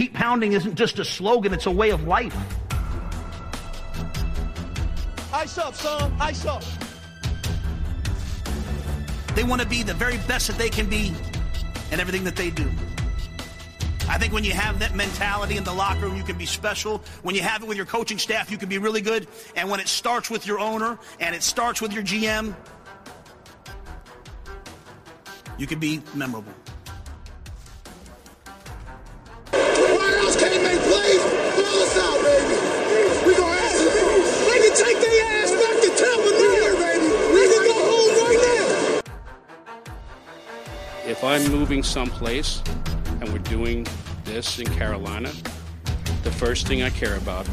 Keep pounding isn't just a slogan, it's a way of life. Ice up, son. Ice up. They want to be the very best that they can be in everything that they do. I think when you have that mentality in the locker room, you can be special. When you have it with your coaching staff, you can be really good. And when it starts with your owner and it starts with your GM, you can be memorable. I'm moving someplace and we're doing this in Carolina, the first thing I care about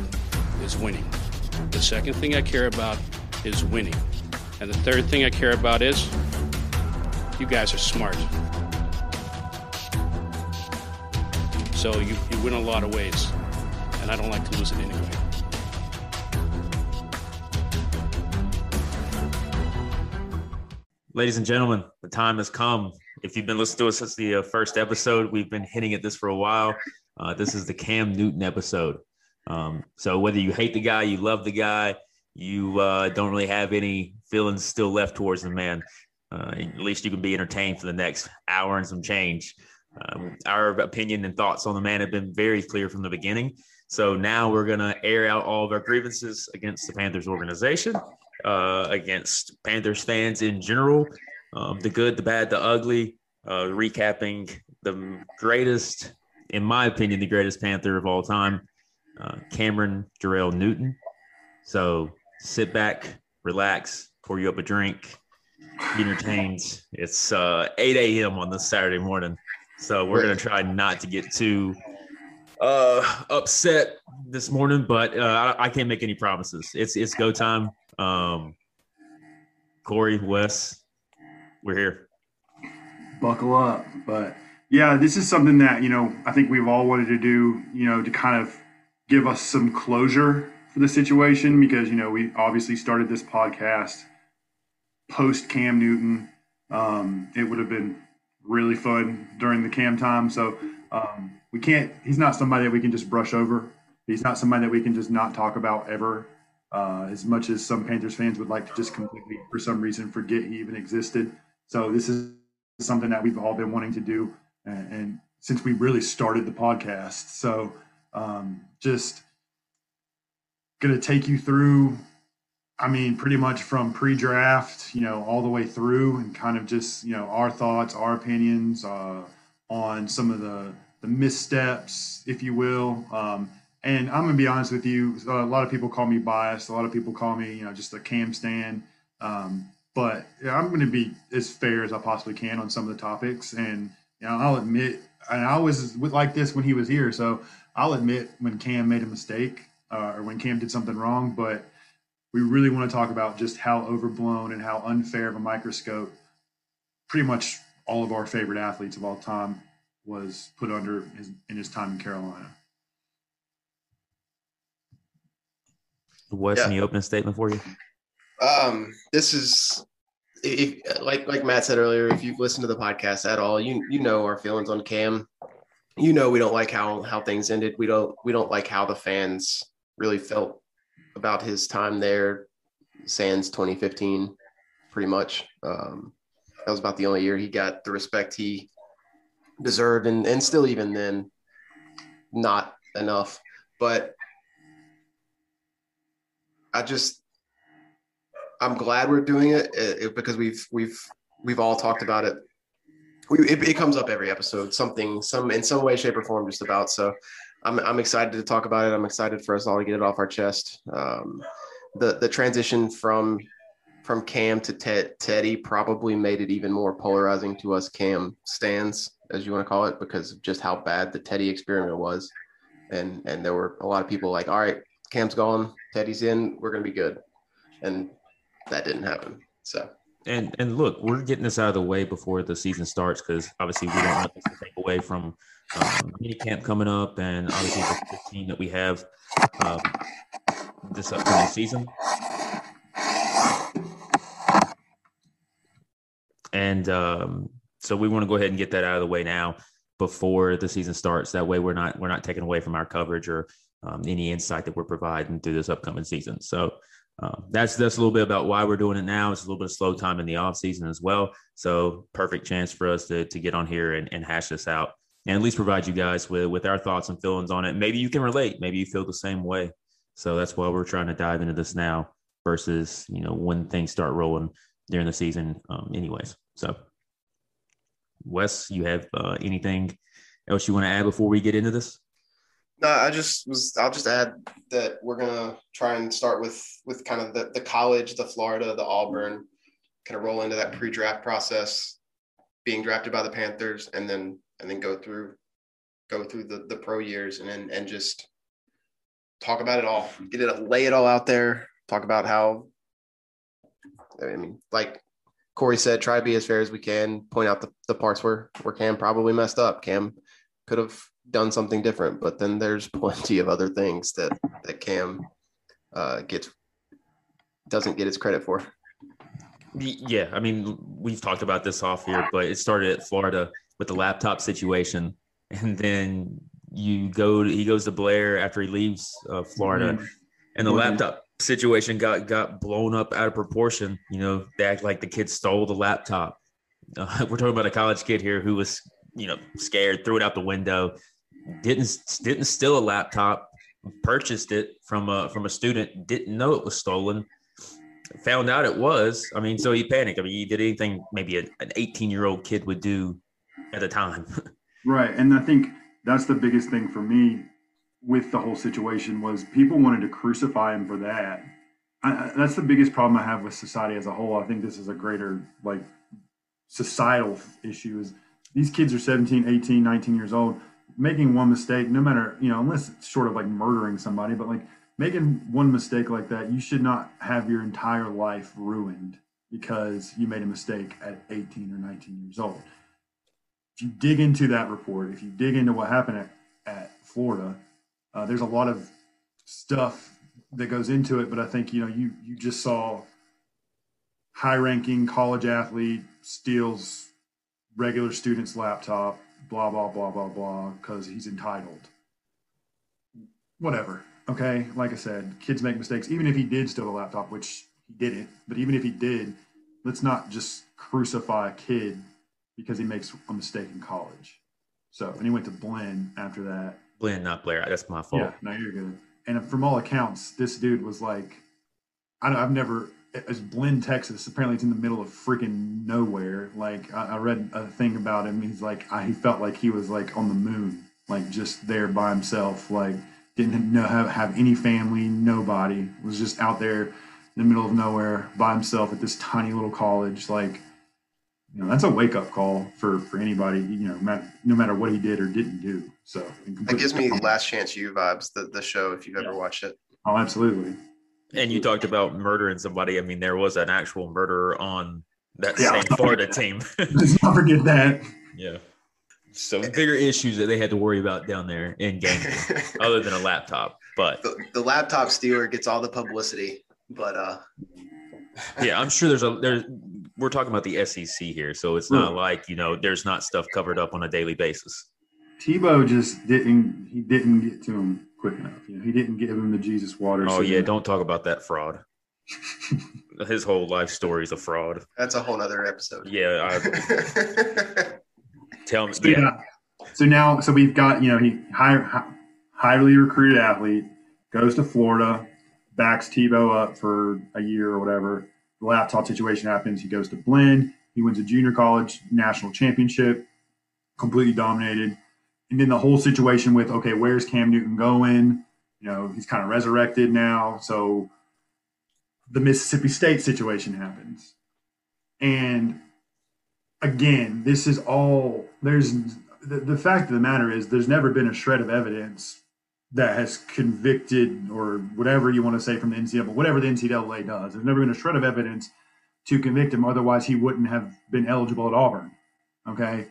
is winning. The second thing I care about is winning. And the third thing I care about is you guys are smart. So you, you win a lot of ways. And I don't like to lose it anyway. Ladies and gentlemen, the time has come. If you've been listening to us since the uh, first episode, we've been hitting at this for a while. Uh, this is the Cam Newton episode. Um, so whether you hate the guy, you love the guy, you uh, don't really have any feelings still left towards the man, uh, at least you can be entertained for the next hour and some change. Um, our opinion and thoughts on the man have been very clear from the beginning. So now we're going to air out all of our grievances against the Panthers organization, uh, against Panthers fans in general, um, the good, the bad, the ugly, uh, recapping the greatest, in my opinion, the greatest Panther of all time, uh, Cameron Jerrell Newton. So sit back, relax, pour you up a drink, be entertained. It's uh, 8 a.m. on this Saturday morning. So we're going to try not to get too uh, upset this morning, but uh, I, I, can't make any promises. It's it's go time. Um, Corey, Wes, we're here. Buckle up. But yeah, this is something that, you know, I think we've all wanted to do, you know, to kind of give us some closure for the situation because, you know, we obviously started this podcast post Cam Newton. Um, it would have been really fun during the Cam time. So um, we can't, he's not somebody that we can just brush over. He's not somebody that we can just not talk about ever. Uh, as much as some Panthers fans would like to just completely, for some reason, forget he even existed. So this is something that we've all been wanting to do, and, and since we really started the podcast. So um, just to take you through. I mean, pretty much from pre-draft, you know, all the way through, and kind of just you know our thoughts, our opinions uh, on some of the the missteps, if you will. Um, and I'm gonna be honest with you. A lot of people call me biased. A lot of people call me, you know, just a cam stand. Um, but yeah, I'm going to be as fair as I possibly can on some of the topics, and you know, I'll admit, and I was like this when he was here, so I'll admit when Cam made a mistake uh, or when Cam did something wrong, but we really want to talk about just how overblown and how unfair of a microscope pretty much all of our favorite athletes of all time was put under his, in his time in Carolina. Wes, yeah. any opening statement for you? Um, this is if, like like Matt said earlier. If you've listened to the podcast at all, you you know our feelings on Cam. You know we don't like how how things ended. We don't we don't like how the fans really felt about his time there. Sans 2015, pretty much. Um, that was about the only year he got the respect he deserved, and and still even then, not enough. But I just I'm glad we're doing it, it, because we've we've we've all talked about it. We, it. It comes up every episode, something, some in some way, shape, or form, just about. So, I'm I'm excited to talk about it. I'm excited for us all to get it off our chest. Um, the the transition from from Cam to Ted, Teddy probably made it even more polarizing to us Cam stands, as you want to call it, because of just how bad the Teddy experiment was. And and there were a lot of people like, all right, Cam's gone, Teddy's in, we're gonna be good. And that didn't happen. So and and look, we're getting this out of the way before the season starts because obviously we don't want this to take away from um, mini camp coming up and obviously the, team that we have um, this upcoming season. And um, so we want to go ahead and get that out of the way now. before the season starts. That way, we're not we're not taking away from our coverage or um, any insight that we're providing through this upcoming season. So uh, that's that's a little bit about why we're doing it now. It's a little bit of slow time in the off season as well. So perfect chance for us to to get on here and, and hash this out and at least provide you guys with with our thoughts and feelings on it. Maybe you can relate. Maybe you feel the same way. So that's why we're trying to dive into this now versus you know when things start rolling during the season. Um, anyways, so Wes, you have uh, anything else you want to add before we get into this? No, I just was. I'll just add that we're gonna try and start with with kind of the the college, the Florida, the Auburn, kind of roll into that pre-draft process, being drafted by the Panthers, and then and then go through go through the the pro years, and then and just talk about it all, get it, lay it all out there, talk about how. I mean, like Corey said, try to be as fair as we can. Point out the, the parts where where Cam probably messed up. Cam could have done something different, but then there's plenty of other things that that Cam uh, gets doesn't get its credit for. Yeah, I mean, we've talked about this off here, but it started at Florida with the laptop situation, and then you go to, he goes to Blair after he leaves uh, Florida, mm-hmm. and the mm-hmm. laptop situation got got blown up out of proportion. You know, they act like the kid stole the laptop. Uh, we're talking about a college kid here who was, you know, scared, threw it out the window, didn't didn't steal a laptop, purchased it from a from a student, didn't know it was stolen, found out it was. I mean, so he panicked. I mean, he did anything maybe a, an 18 year old kid would do at the time. right, and I think that's the biggest thing for me with the whole situation was people wanted to crucify him for that. I, that's the biggest problem I have with society as a whole. I think this is a greater like societal issue is these kids are 17, 18, 19 years old making one mistake, no matter, you know, unless it's short of like murdering somebody, but like making one mistake like that, you should not have your entire life ruined because you made a mistake at 18 or 19 years old. If you dig into that report, if you dig into what happened at, at Florida, uh, there's a lot of stuff that goes into it, but I think, you know, you, you just saw high ranking college athlete steals regular student's laptop blah blah blah blah blah because he's entitled. Whatever. Okay, like I said, kids make mistakes. Even if he did steal a laptop, which he didn't, but even if he did, let's not just crucify a kid because he makes a mistake in college. So, and he went to Blinn after that. Blinn, not Blair. That's my fault. Yeah, no, you're good. And from all accounts, this dude was like, I, I have never as Blinn, Texas. Apparently, it's in the middle of freaking nowhere. Like I, I read a thing about him. He's like I, he felt like he was like on the moon, like just there by himself. Like didn't know have, have any family, nobody. Was just out there in the middle of nowhere by himself at this tiny little college. Like you know, that's a wake up call for for anybody. You know, no matter what he did or didn't do. So that gives me Last Chance U vibes. The the show, if you've yeah. ever watched it. Oh, absolutely. And you talked about murdering somebody. I mean, there was an actual murderer on that yeah, same Florida team. Let's not forget that. Yeah. So bigger issues that they had to worry about down there in game, other than a laptop. But the, the laptop stealer gets all the publicity. But uh yeah, I'm sure there's a there's we're talking about the SEC here, so it's not like you know there's not stuff covered up on a daily basis. Tebow just didn't he didn't get to him quick enough. You know, he didn't give him the Jesus water. Oh yeah, don't talk about that fraud. His whole life story is a fraud. That's a whole other episode. Yeah. I, tell me. So, yeah. yeah. So now, so we've got you know he high, highly recruited athlete goes to Florida, backs Tebow up for a year or whatever. The laptop situation happens. He goes to Blinn. He wins a junior college national championship, completely dominated and then the whole situation with okay, where's Cam Newton going? You know, he's kind of resurrected now, so the Mississippi State situation happens, and again, this is all there's the, the fact of the matter is there's never been a shred of evidence that has convicted or whatever you want to say from the NCAA, whatever the NCAA does. There's never been a shred of evidence to convict him. Otherwise, he wouldn't have been eligible at Auburn. Okay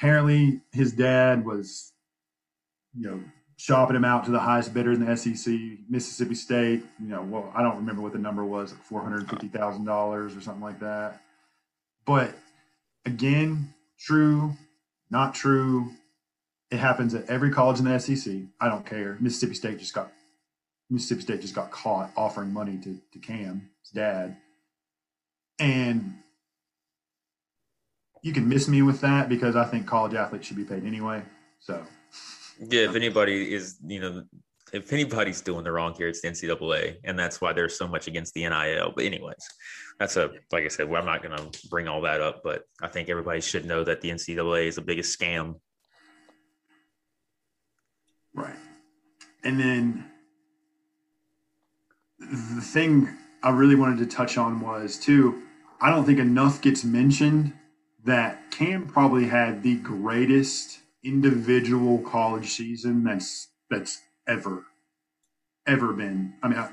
apparently his dad was, you know, shopping him out to the highest bidders in the SEC, Mississippi State. You know, well, I don't remember what the number was, like four hundred fifty thousand dollars or something like that. But again, true, not true. It happens at every college in the SEC. I don't care. Mississippi State just got Mississippi State just got caught offering money to, to Cam, his dad. And you can miss me with that because I think college athletes should be paid anyway. So yeah, if anybody is, you know, if anybody's doing the wrong here, it's the NCAA, and that's why there's so much against the NIL. But anyways, that's a like I said, well, I'm not going to bring all that up, but I think everybody should know that the NCAA is the biggest scam. Right, and then the thing I really wanted to touch on was too. I don't think enough gets mentioned that Cam probably had the greatest individual college season that's that's ever ever been. I mean, uh,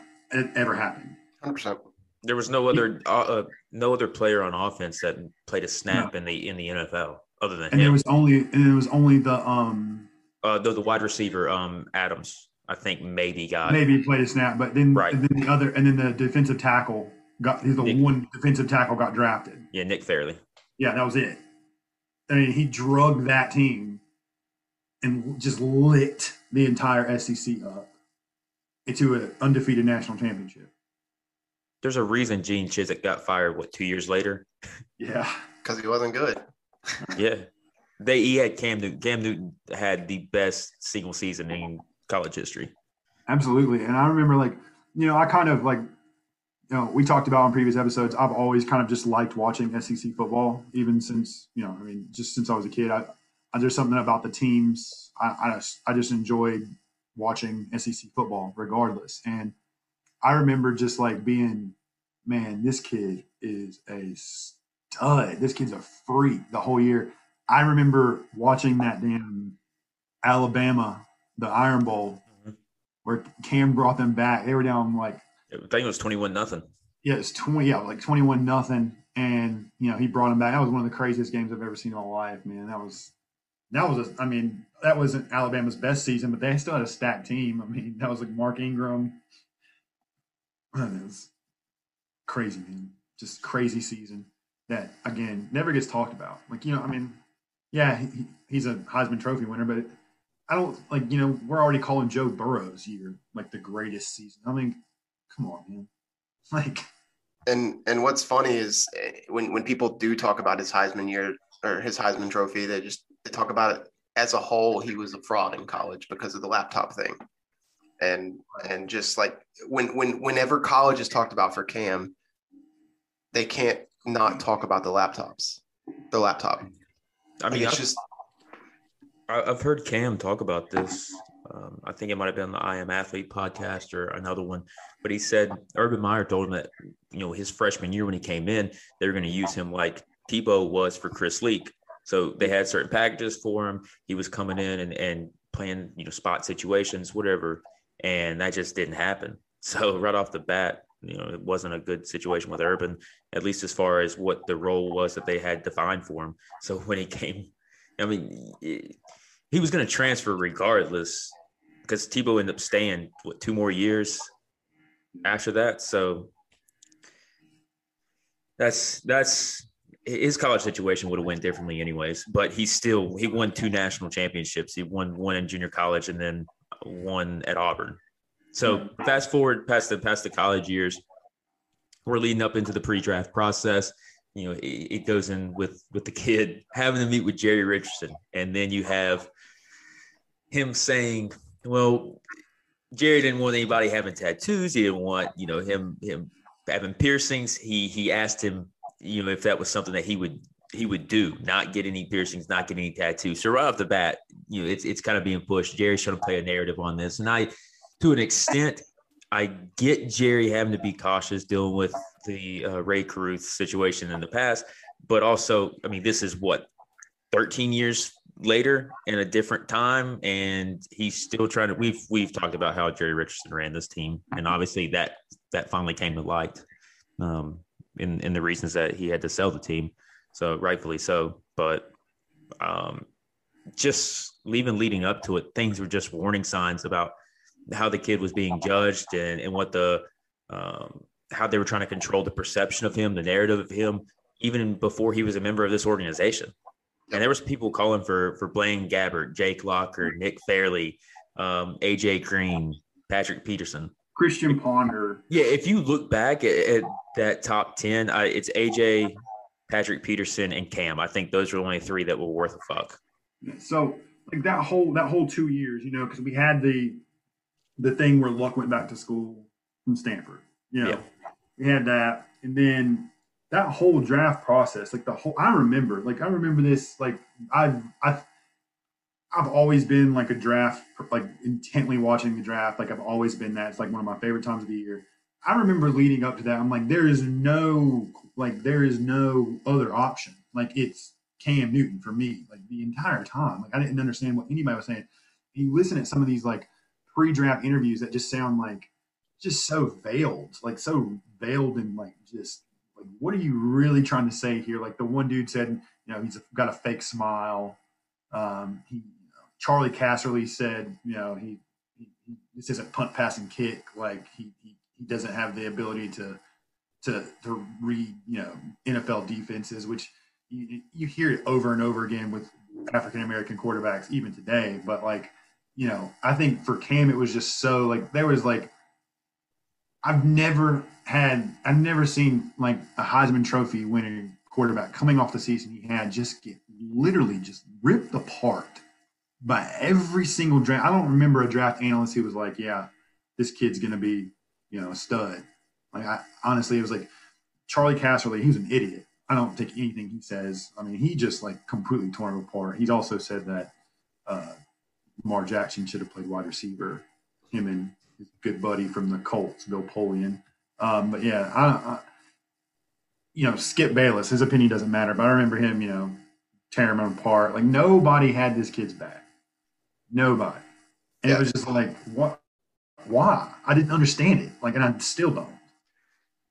ever happened. Hundred percent. There was no other uh, uh, no other player on offense that played a snap No. in the in the NFL other than And him. there was only and it was only the um uh, the, the wide receiver, um, Adams, I think maybe got maybe played a snap, but then Right. and then the other and then the defensive tackle got he's the Nick- one defensive tackle got drafted. yeah Nick Fairley. Yeah, that was it. I mean, he drugged that team and just lit the entire SEC up into an undefeated national championship. There's a reason Gene Chizik got fired. What two years later? Yeah. because he wasn't good. Yeah, they he had Cam Newton. Cam Newton had the best single season in college history. Absolutely. And I remember like, you know, I kind of like, you know, we talked about in previous episodes, I've always kind of just liked watching SEC football, even since, you know, I mean, just since I was a kid, I, I there's something about the teams. I, I just, I just enjoyed watching SEC football regardless. And I remember just like being, man, this kid is a stud. This kid's a freak the whole year. I remember watching that damn Alabama, the Iron Bowl, mm-hmm. where Cam brought them back. They were down like I think it was twenty-one nothing. yeah, it's twenty yeah, like twenty one nothing. And you know, he brought him back. That was one of the craziest games I've ever seen in my life, man. That was that was a, I mean, that wasn't Alabama's best season, but they still had a stacked team. I mean, that was like Mark Ingram. It was crazy, man. Just crazy season that again never gets talked about. Like, you know, I mean, yeah, he, he's a Heisman Trophy winner, but I don't like, you know, we're already calling Joe Burrow's year like the greatest season. I mean, come on, man. Like, And and what's funny is eh, when when people do talk about his Heisman year or his Heisman Trophy, they just they talk about it as a whole. He was a fraud in college because of the laptop thing, and and just like when when whenever college is talked about for Cam, they can't not talk about the laptops, the laptop. I mean, it's I've, just I've heard Cam talk about this. Um, I think it might have been the I Am Athlete podcast or another one, but he said Urban Meyer told him that you know his freshman year when he came in, they were going to use him like Tebow was for Chris Leak. So they had certain packages for him. He was coming in and, and playing you know spot situations, whatever, and that just didn't happen. So right off the bat, you know, it wasn't a good situation with Urban, at least as far as what the role was that they had defined for him. So when he came, I mean, he was going to transfer regardless because Tebow ended up staying what two more years after that. So that's that's his college situation would have went differently anyways. But he still he won two national championships. He won one in junior college and then one at Auburn. So fast forward past the past the college years, we're leading up into the pre-draft process. You know, it, it goes in with with the kid having to meet with Jerry Richardson, and then you have him saying, "Well, Jerry didn't want anybody having tattoos. He didn't want you know him him having piercings. He he asked him, you know, if that was something that he would he would do, not get any piercings, not get any tattoos. So right off the bat, you know, it's it's kind of being pushed. Jerry's trying to play a narrative on this, and I, to an extent, I get Jerry having to be cautious dealing with the uh, Rae Carruth situation in the past, but also, I mean, this is what 13 years later in a different time, and he's still trying to. We've we've talked about how Jerry Richardson ran this team, and obviously that that finally came to light, um, in in the reasons that he had to sell the team, so rightfully so. But um, just even leading up to it, things were just warning signs about how the kid was being judged and, and what the um, how they were trying to control the perception of him, the narrative of him, even before he was a member of this organization. And there was people calling for for Blaine Gabbert, Jake Locker, Nick Fairley, um, AJ Green, Patrick Peterson. Christian Ponder. Yeah, if you look back at, at that top ten, I, it's AJ, Patrick Peterson, and Cam. I think those are the only three that were worth a fuck. So like that whole that whole two years, you know, because we had the the thing where Luck went back to school from Stanford. You know, Yeah. we had that, and then that whole draft process, like the whole. I remember, like I remember this, like I've I've I've always been like a draft, like intently watching the draft. Like I've always been that. It's like one of my favorite times of the year. I remember leading up to that. I'm like, there is no, like, there is no other option. Like, it's Cam Newton for me, like the entire time. Like, I didn't understand what anybody was saying. You listen at some of these like pre-draft interviews that just sound like just so veiled, like so veiled and like just like, what are you really trying to say here? Like the one dude said, you know, he's got a fake smile. Um, he, Charley Casserly said, you know, he, he, he this isn't punt, pass, and kick. Like he, he he doesn't have the ability to to to read, you know, NFL defenses, which you, you hear it over and over again with African American quarterbacks even today. But like, you know, I think for Cam it was just so like there was like I've never had I've never seen like a Heisman Trophy winning quarterback coming off the season he had just get literally just ripped apart by every single draft. I don't remember a draft analyst who was like, "Yeah, this kid's gonna be, you know, a stud." Like, I honestly, it was like Charley Casserly. He was an idiot. I don't take anything he says. I mean, he just like completely torn him apart. He's also said that uh, Lamar Jackson should have played wide receiver. Him and good buddy from the Colts, Bill Polian. Um, but yeah, I, I, you know, Skip Bayless. His opinion doesn't matter, but I remember him, you know, tearing him apart. Like nobody had this kid's back. Nobody. And Yeah. it was just like, what? Why? I didn't understand it. Like, and I still don't.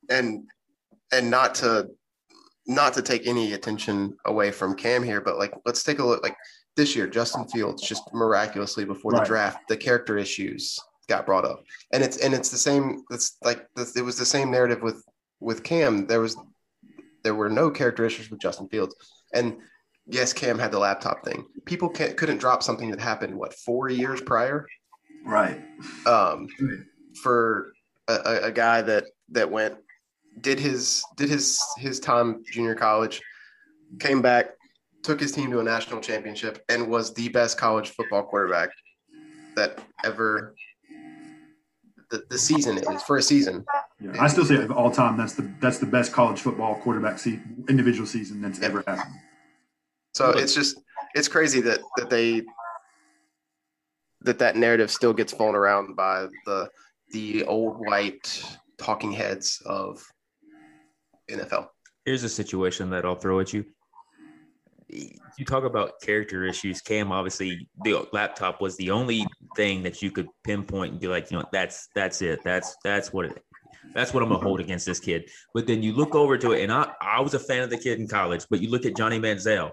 and and not to not to take any attention away from Cam here, but like let's take a look. Like this year, Justin Fields just miraculously before the Right. draft, the character issues got brought up, and it's and it's the same. It's like it was the same narrative with with Cam. There was there were no character issues with Justin Fields, and yes, Cam had the laptop thing. People can't, couldn't drop something that happened what four years prior Right. um, for a, a, a guy that that went did his did his his time junior college, came back, took his team to a national championship, and was the best college football quarterback that ever the, the season is for a season. Yeah. I still say of all time, that's the that's the best college football quarterback se- individual season that's ever happened. So it's just it's crazy that that they that that narrative still gets flown around by the the old white talking heads of NFL. Here's a situation that I'll throw at you. You talk about character issues. Cam, obviously, the laptop was the only thing that you could pinpoint and be like, you know, that's that's it. That's that's what it. That's what I'm gonna hold against this kid. But then you look over to it, and I I was a fan of the kid in college, but you look at Johnny Manziel,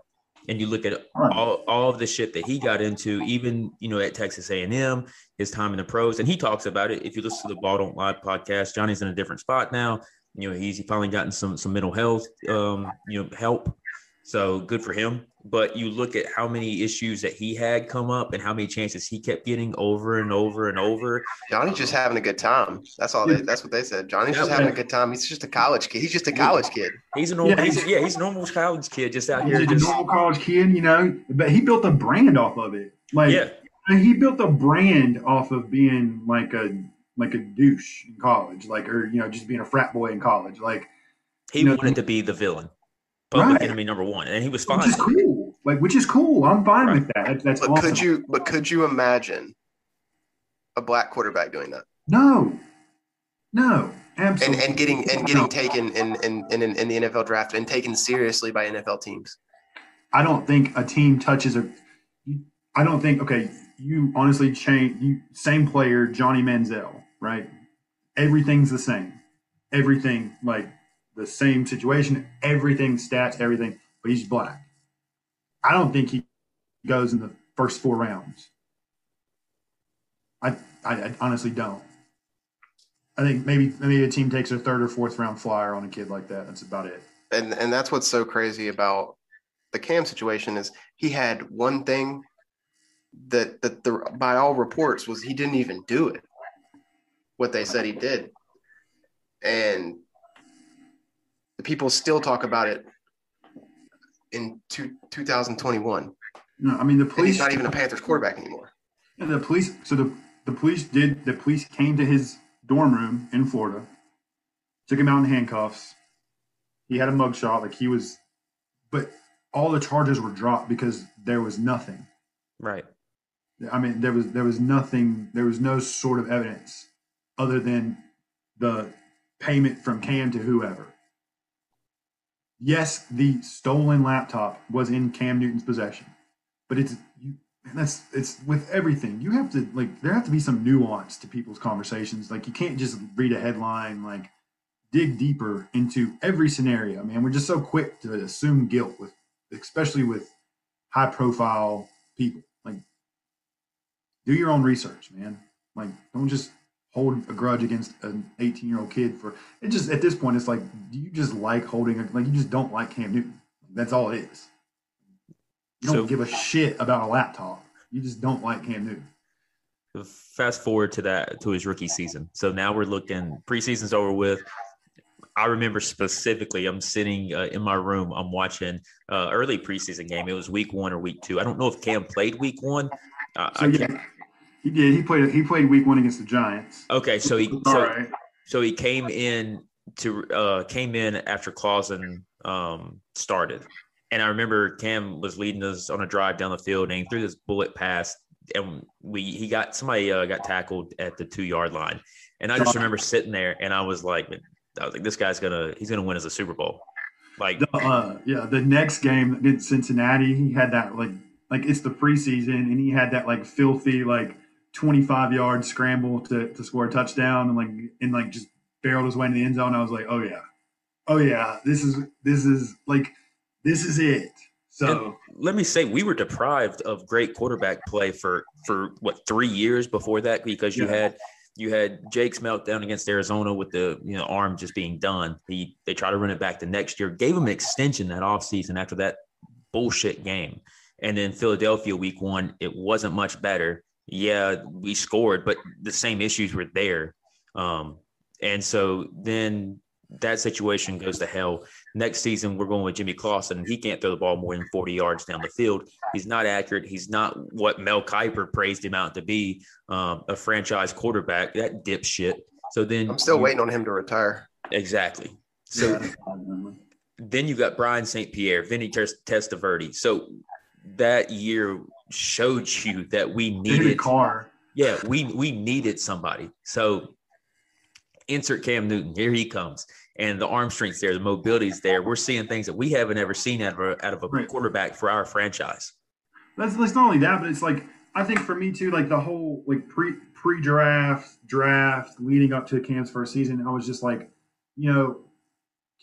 and you look at all all of the shit that he got into, even you know at Texas A&M, his time in the pros, and he talks about it. If you listen to the Ball Don't Lie podcast, Johnny's in a different spot now. You know, he's finally gotten some some mental health, um, you know, help. So good for him. But you look at how many issues that he had come up and how many chances he kept getting over and over and over. Johnny's just having a good time. That's all. They, that's what they said. Johnny's just having a good time. He's just a college kid. He's just a college kid. He's a normal, Yeah, he's a, yeah, he's a normal college kid just out He's here. a normal college kid, you know, but he built a brand off of it. Like yeah, he built a brand off of being like a like a douche in college, like or you know just being a frat boy in college, like he you know, wanted to be the villain, public Right. enemy number one, and he was fine. which is cool. Like which is cool. I'm fine Right. with that. That's, that's But awesome. could you? But could you imagine a black quarterback doing that No, no, and absolutely. and getting and getting taken in in, in in the NFL draft and taken seriously by NFL teams? I don't think a team touches a. I don't think okay. You honestly change. You same player, Johnny Manziel, right? Everything's the same. Everything like the same situation. Everything stats, everything. But he's black. I don't think he goes in the first four rounds. I I, I honestly don't. I think maybe maybe a team takes a third or fourth round flyer on a kid like that. That's about it. And and that's what's so crazy about the Cam situation is he had one thing that that the by all reports was he didn't even do it. What they said he did, and people still talk about it in two, 2021. No, I mean the And police. he's not even a Panthers quarterback anymore. And the police. So the the police did. The police came to his dorm room in Florida, took him out in handcuffs. He had a mugshot, like he was, but all the charges were dropped because there was nothing. Right. I mean, there was there was nothing. There was no sort of evidence other than the payment from Cam to whoever. Yes, the stolen laptop was in Cam Newton's possession, but it's you. That's it's with everything. You have to like there have to be some nuance to people's conversations. Like you can't just read a headline. Like dig deeper into every scenario. Man, we're just so quick to assume guilt with, especially with high profile people. Like do your own research, man. Like, don't just hold a grudge against an 18 year old kid for it. Just at this point, it's like, do you just like holding a like you just don't like Cam Newton? That's all it is. You don't So- give a shit about a laptop. You just don't like Cam Newton. Fast forward to that to his rookie season. So now we're looking preseason's over with. I remember specifically, I'm sitting uh, in my room. I'm watching uh, early preseason game. It was week one or week two. I don't know if Cam played week one. Uh, So yeah, he did. He played. He played week one against the Giants. Okay, so he so, right. so he came in to uh came in after Clausen um started. And I remember Cam was leading us on a drive down the field and he threw this bullet pass and we he got somebody uh, got tackled at the two yard line. And I just remember sitting there and I was like I was like this guy's gonna he's gonna win as a Super Bowl. Like The, uh, yeah, the next game against Cincinnati, he had that like like it's the preseason, and he had that like filthy like twenty five yard scramble to to score a touchdown, and like and like just barreled his way into the end zone. I was like, oh yeah, oh yeah, this is this is like this is it. So let me say we were deprived of great quarterback play for for what three years before that because you Yeah. had you had Jake's meltdown against Arizona with the you know arm just being done. He they tried to run it back the next year, gave him an extension that offseason after that bullshit game. And then Philadelphia week one, it wasn't much better. Yeah, we scored, but the same issues were there. Um, and so then that situation goes to hell. Next season, we're going with Jimmy Clausen. He can't throw the ball more than 40 yards down the field. He's not accurate. He's not what Mel Kiper praised him out to be um, a franchise quarterback, that dipshit. So then I'm still you- waiting on him to retire. Exactly. So then you got Brian St. Pierre, Vinny Testaverde. So that year showed you that we they hit a needed car. yeah, we we needed somebody. So insert Cam Newton. Here he comes, and the arm strength's there, the mobility's there. We're seeing things that we haven't ever seen out of a, out of a Right. quarterback for our franchise. That's, that's not only that, but it's like I think for me too, like the whole like pre pre draft, draft leading up to Cam's first season, I was just like, you know,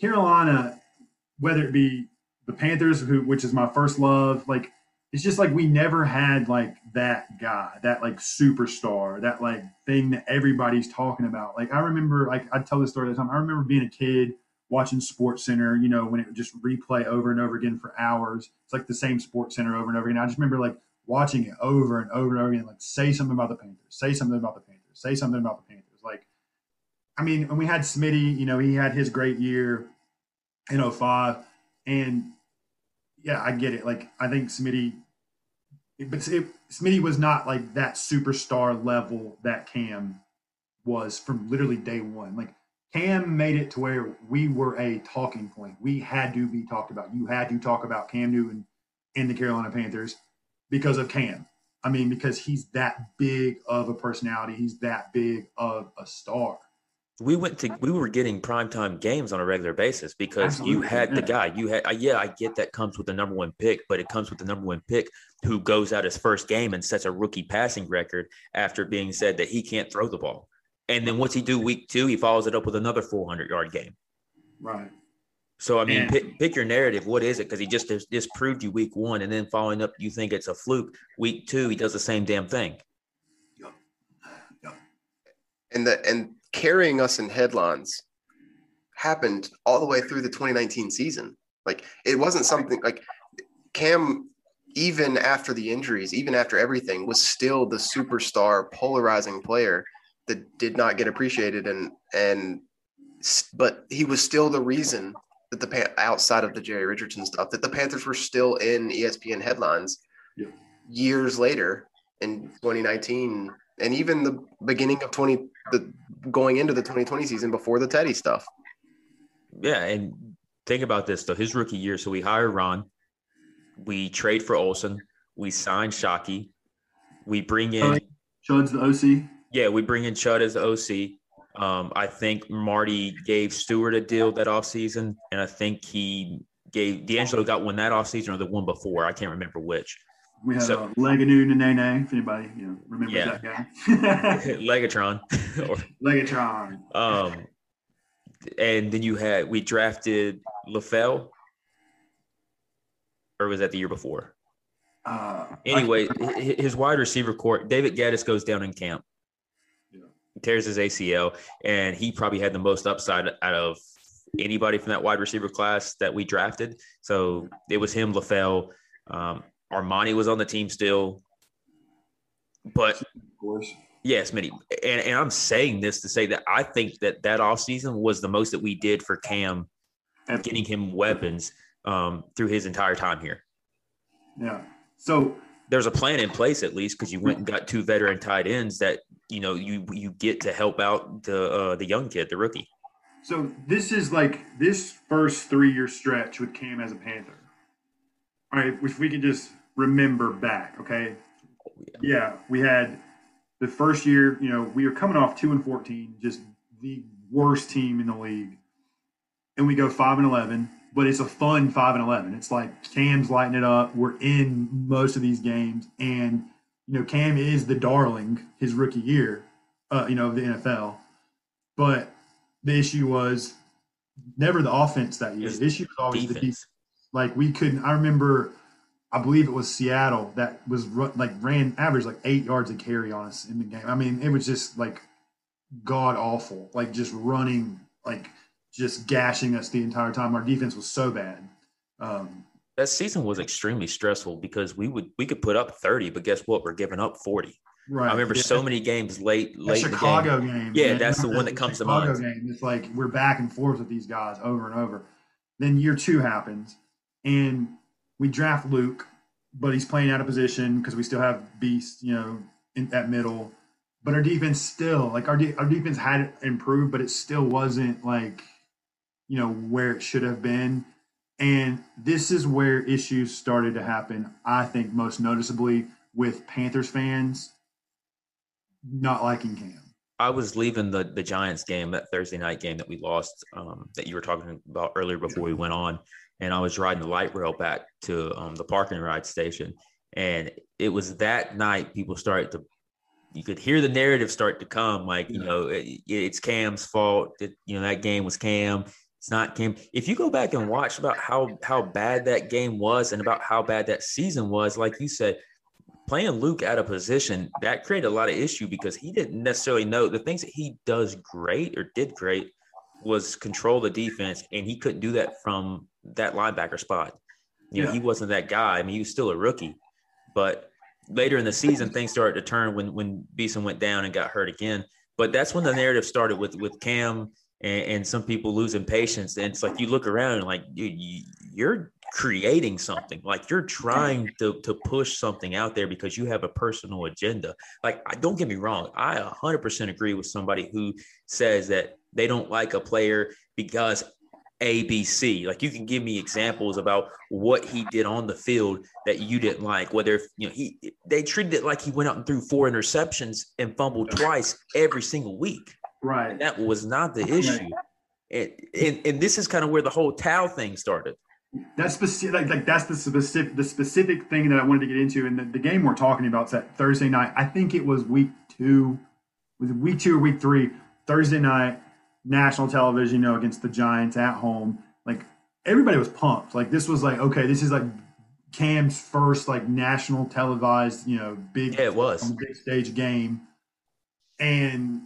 Carolina, whether it be the Panthers, who which is my first love, like it's just like we never had like that guy, that like superstar, that like thing that everybody's talking about. Like I remember, like I tell this story all the time. I remember being a kid watching Sports Center, you know, when it would just replay over and over again for hours. It's like the same Sports Center over and over again. I just remember like watching it over and over and over again, like say something about the Panthers, say something about the Panthers, say something about the Panthers. Like, I mean, when we had Smitty, you know, he had his great year in 05. And yeah, I get it. Like, I think Smitty, but it, Smitty was not like that superstar level that Cam was from literally day one. Like, Cam made it to where we were a talking point. We had to be talked about. You had to talk about Cam Newton in the Carolina Panthers because of Cam. I mean, because he's that big of a personality. He's that big of a star. We went to we were getting primetime games on a regular basis because you had the guy. You had yeah, I get that comes with the number one pick, but it comes with the number one pick who goes out his first game and sets a rookie passing record after being said that he can't throw the ball. And then what's he do week two? He follows it up with another 400 yard game. Right. So I mean, pick, pick your narrative. What is it? Because he just dis- disproved you week one, and then following up, you think it's a fluke. Week two, he does the same damn thing. and the and carrying us in headlines happened all the way through the 2019 season. Like it wasn't something like Cam, even after the injuries, even after everything, was still the superstar, polarizing player that did not get appreciated, and and but he was still the reason that the outside of the Jerry Richardson stuff that the Panthers were still in ESPN headlines Yeah. years later in 2019 and even the beginning of 20 the going into the 2020 season before the Teddy stuff. Yeah, and think about this though. His rookie year, so we hire Ron, we trade for Olsen, we sign Shockey, we bring in Chud's the OC. yeah, we bring in Chud as the OC. Um, I think Marty gave Stewart a deal that offseason, and I think he gave D'Angelo got one that offseason or the one before. I can't remember which. We had So- uh, Legedu Naanee, if anybody you know remembers Yeah. that guy. Legatron. or, Legatron. um, and then you had we drafted LaFell, or was that the year before? Uh, Anyway, his wide receiver court, David Gettis goes down in camp. Yeah. Tears his ACL, and he probably had the most upside out of anybody from that wide receiver class that we drafted. So it was him, LaFell. Um, Armanti was on the team still. But of course. yes, many. And, and I'm saying this to say that I think that that offseason was the most that we did for Cam, getting him weapons um, through his entire time here. Yeah. So there's a plan in place at least because you went and got two veteran tight ends that you know you you get to help out the uh, the young kid, the rookie. So this is like this first three year stretch with Cam as a Panther. All right, if we could just remember back, okay? Yeah, we had the first year, you know, we were coming off two and fourteen, just the worst team in the league. And we go five and eleven, but it's a fun five and eleven. It's like Cam's lighting it up. We're in most of these games, and you know, Cam is the darling his rookie year, uh, you know, of the NFL. But the issue was never the offense that year. It's The issue was always the defense. Defense. Like we couldn't. I remember, I believe it was Seattle that was like ran average like eight yards a carry on us in the game. I mean, it was just like god awful. Like just running, like just gashing us the entire time. Our defense was so bad. Um, That season was extremely stressful because we would we could put up 30, but guess what? We're giving up 40. right. I remember Yeah. so many games late late the game. Chicago game. Yeah, man. that's the one that comes to Chicago mind. game. It's like we're back and forth with these guys over and over. Then year two happens, and we draft Luke, but he's playing out of position because we still have Beast, you know, in that middle. But our defense still, like our de- our defense had improved, but it still wasn't like, you know, where it should have been. And this is where issues started to happen. I think most noticeably with Panthers fans not liking Cam. I was leaving the the Giants game, that Thursday night game that we lost, um, that you were talking about earlier before we went on, and I was riding the light rail back to um, the parking ride station, and it was that night people started to, you could hear the narrative start to come, like you know it, it's Cam's fault that you know that game was Cam. It's not Cam. If you go back and watch about how how bad that game was and about how bad that season was, like you said, playing Luke out of position, that created a lot of issue because he didn't necessarily know the things that he does great or did great was control the defense, and he couldn't do that from that linebacker spot. You know, Yeah. he wasn't that guy. I mean, he was still a rookie, but later in the season, things started to turn when when Beason went down and got hurt again. But that's when the narrative started with with Cam and, and some people losing patience. And it's like you look around and like you, you, you're creating something, like you're trying to to push something out there because you have a personal agenda. Like, I don't get me wrong, I 100% agree with somebody who says that they don't like a player because ABC. Like you can give me examples about what he did on the field that you didn't like. Whether you know he they treated it like he went out and threw four interceptions and fumbled twice every single week. Right. That was not the issue. And, and and this is kind of where the whole towel thing started. That's specific. Like, like that's the specific the specific thing that I wanted to get into. And the, the game we're talking about is that Thursday night. I think it was week two, was week two or week three? Thursday night, national television, you know, against the Giants at home. Like everybody was pumped. Like this was like okay, this is like Cam's first like national televised, you know, big Yeah, it was. big stage game. And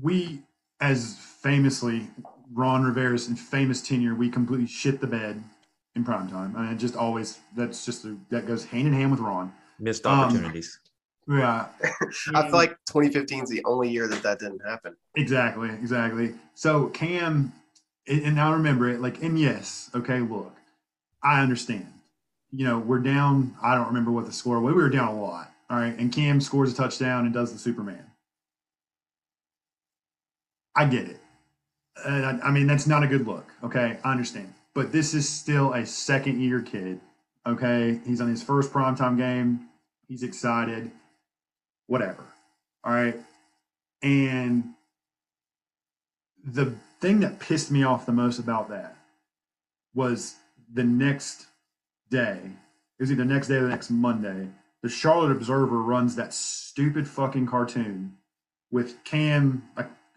we, as famously, Ron Rivera's famous tenure, we completely shit the bed in prime time. I mean, it just always that's just a, that goes hand in hand with Ron. Missed Um, opportunities. Yeah, I feel like 2015 is the only year that that didn't happen. Exactly, exactly. So Cam, and and I remember it. Like, and yes, okay. Look, I understand. You know, we're down. I don't remember what the score. was. We were down a lot. All right, and Cam scores a touchdown and does the Superman. I get it. Uh, I, I mean, that's not a good look. Okay, I understand. But this is still a second year kid. Okay, he's on his first primetime game. He's excited. Whatever. All right. And the thing that pissed me off the most about that was the next day. It was either the next day or the next Monday. The Charlotte Observer runs that stupid fucking cartoon with Cam,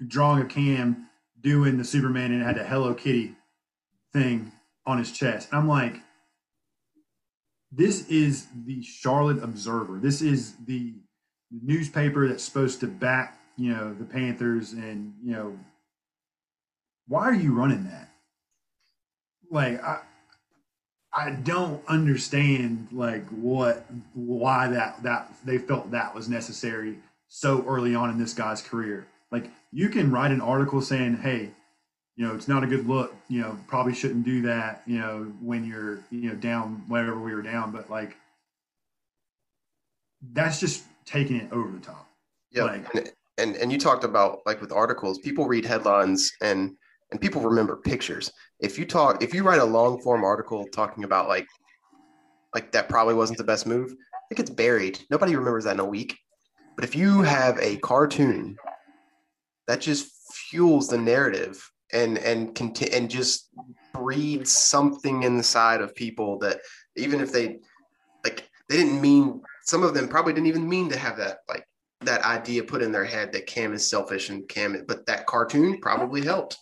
drawing of Cam doing the Superman and had a Hello Kitty thing on his chest. And I'm like, this is the Charlotte Observer. This is the newspaper that's supposed to back, you know, the Panthers and, you know, why are you running that? Like I I don't understand like what why that that they felt that was necessary so early on in this guy's career. Like you can write an article saying, "Hey, you know, it's not a good look. You know, probably shouldn't do that. You know, when you're you know down whatever we were down." But like, that's just taking it over the top. Yeah, Like- and, and and you talked about like with articles, people read headlines and and people remember pictures. If you talk, if you write a long form article talking about like like that probably wasn't the best move, it gets buried. Nobody remembers that in a week. But if you have a cartoon that just fuels the narrative and and and just breeds something inside of people that even if they like they didn't mean some of them probably didn't even mean to have that like that idea put in their head that Cam is selfish and Cam but that cartoon probably helped.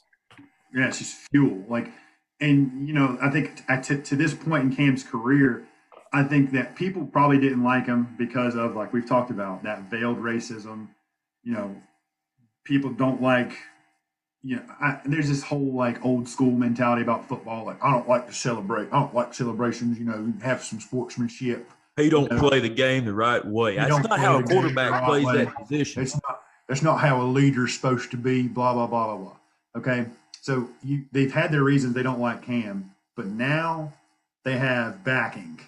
Yeah, it's just fuel. Like, and you know, I think at to, to this point in Cam's career, I think that people probably didn't like him because of like we've talked about that veiled racism. You know, people don't like. You know, I, there's this whole like old school mentality about football. Like, I don't like to celebrate. I don't like celebrations. You know, have some sportsmanship. He don't Yeah. play the game the right way. He That's not how a the game the quarterback plays way. that position. It's not. That's not how a leader's supposed to be. Blah blah blah blah blah. Okay, so you they've had their reasons they don't like Cam, but now they have backing.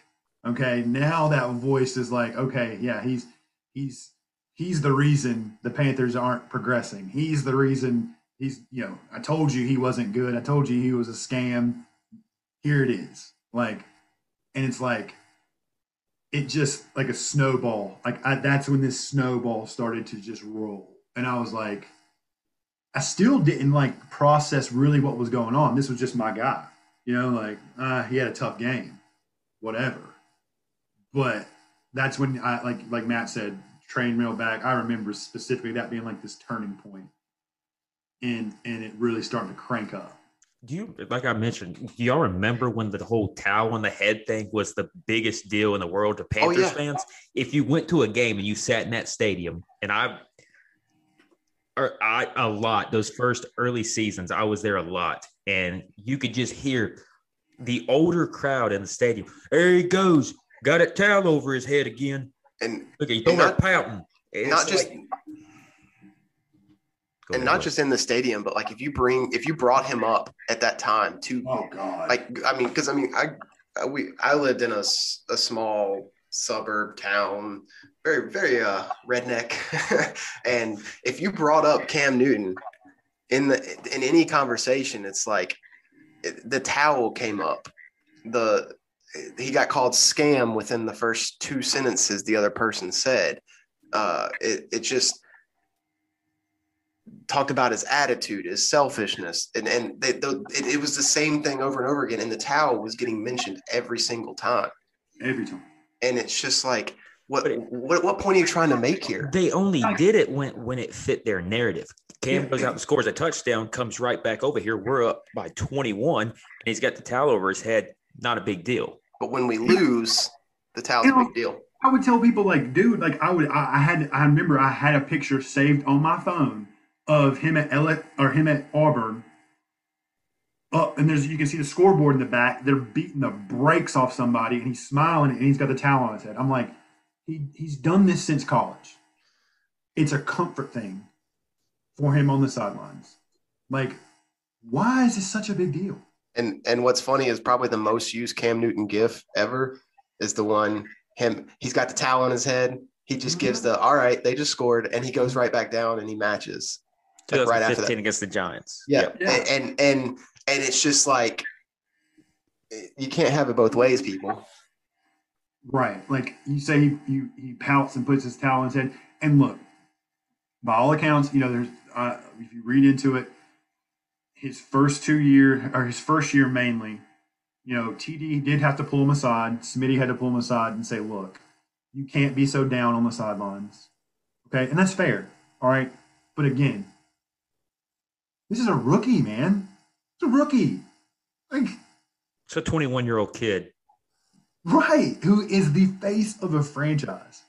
Okay, now that voice is like, okay, yeah, he's he's he's the reason the Panthers aren't progressing. He's the reason he's you know I told you he wasn't good. I told you he was a scam. Here it is. Like, and it's like it just like a snowball. Like I, that's when this snowball started to just roll, and I was like, I still didn't like process really what was going on. This was just my guy, you know, like uh, he had a tough game, whatever. But that's when I like like Matt said, train real back. I remember specifically that being like this turning point, and and it really started to crank up. Do you like I mentioned? Do y'all remember when the whole towel on the head thing was the biggest deal in the world to oh, Panthers yeah. fans? If you went to a game and you sat in that stadium, and I, or I a lot those first early seasons, I was there a lot, and you could just hear the older crowd in the stadium. There he goes, got a towel over his head again. And Look, he's throwing not- pouting. It's not just like- and not just in the stadium, but like if you bring if you brought him up at that time to Oh God! like I mean because I mean I I- we I lived in a, a small suburb town very very uh redneck and if you brought up Cam Newton in the in any conversation it's like it, the towel came up the he got called scam within the first two sentences the other person said uh it, it just talked about his attitude, his selfishness, and and they, the, it, it was the same thing over and over again. And the towel was getting mentioned every single time, Every time. and it's just like, what it- what what point are you trying to make here? They only did it when when it fit their narrative. Cam Yeah. goes out and scores a touchdown, comes right back over here. We're up by 21, and he's got the towel over his head. Not a big deal. But when we lose, the towel's a big deal. I would tell people like, dude, like I would, I, I had, I remember I had a picture saved on my phone of him at Elliot or him at Auburn, uh, and there's you can see the scoreboard in the back. They're beating the brakes off somebody, and he's smiling, and he's got the towel on his head. I'm like, he he's done this since college. It's a comfort thing for him on the sidelines. Like, why is this such a big deal? And and what's funny is probably the most used Cam Newton gif ever is the one him. He's got the towel on his head. He just gives the all right. They just scored, and he goes right back down and he matches. Like, right after 2015 that. against the Giants. Yeah. Yeah. And, and and and it's just like you can't have it both ways, people. Right. Like you say, he, he, he pouts and puts his towel on his head. And look, by all accounts, you know, there's, uh, if you read into it, his first two year or his first year mainly, you know, TD did have to pull him aside. Smitty had to pull him aside and say, look, you can't be so down on the sidelines. Okay. And that's fair. All right. But again, this is a rookie, man. It's a rookie. Like, It's a 21 year old kid. Right, who is the face of a franchise.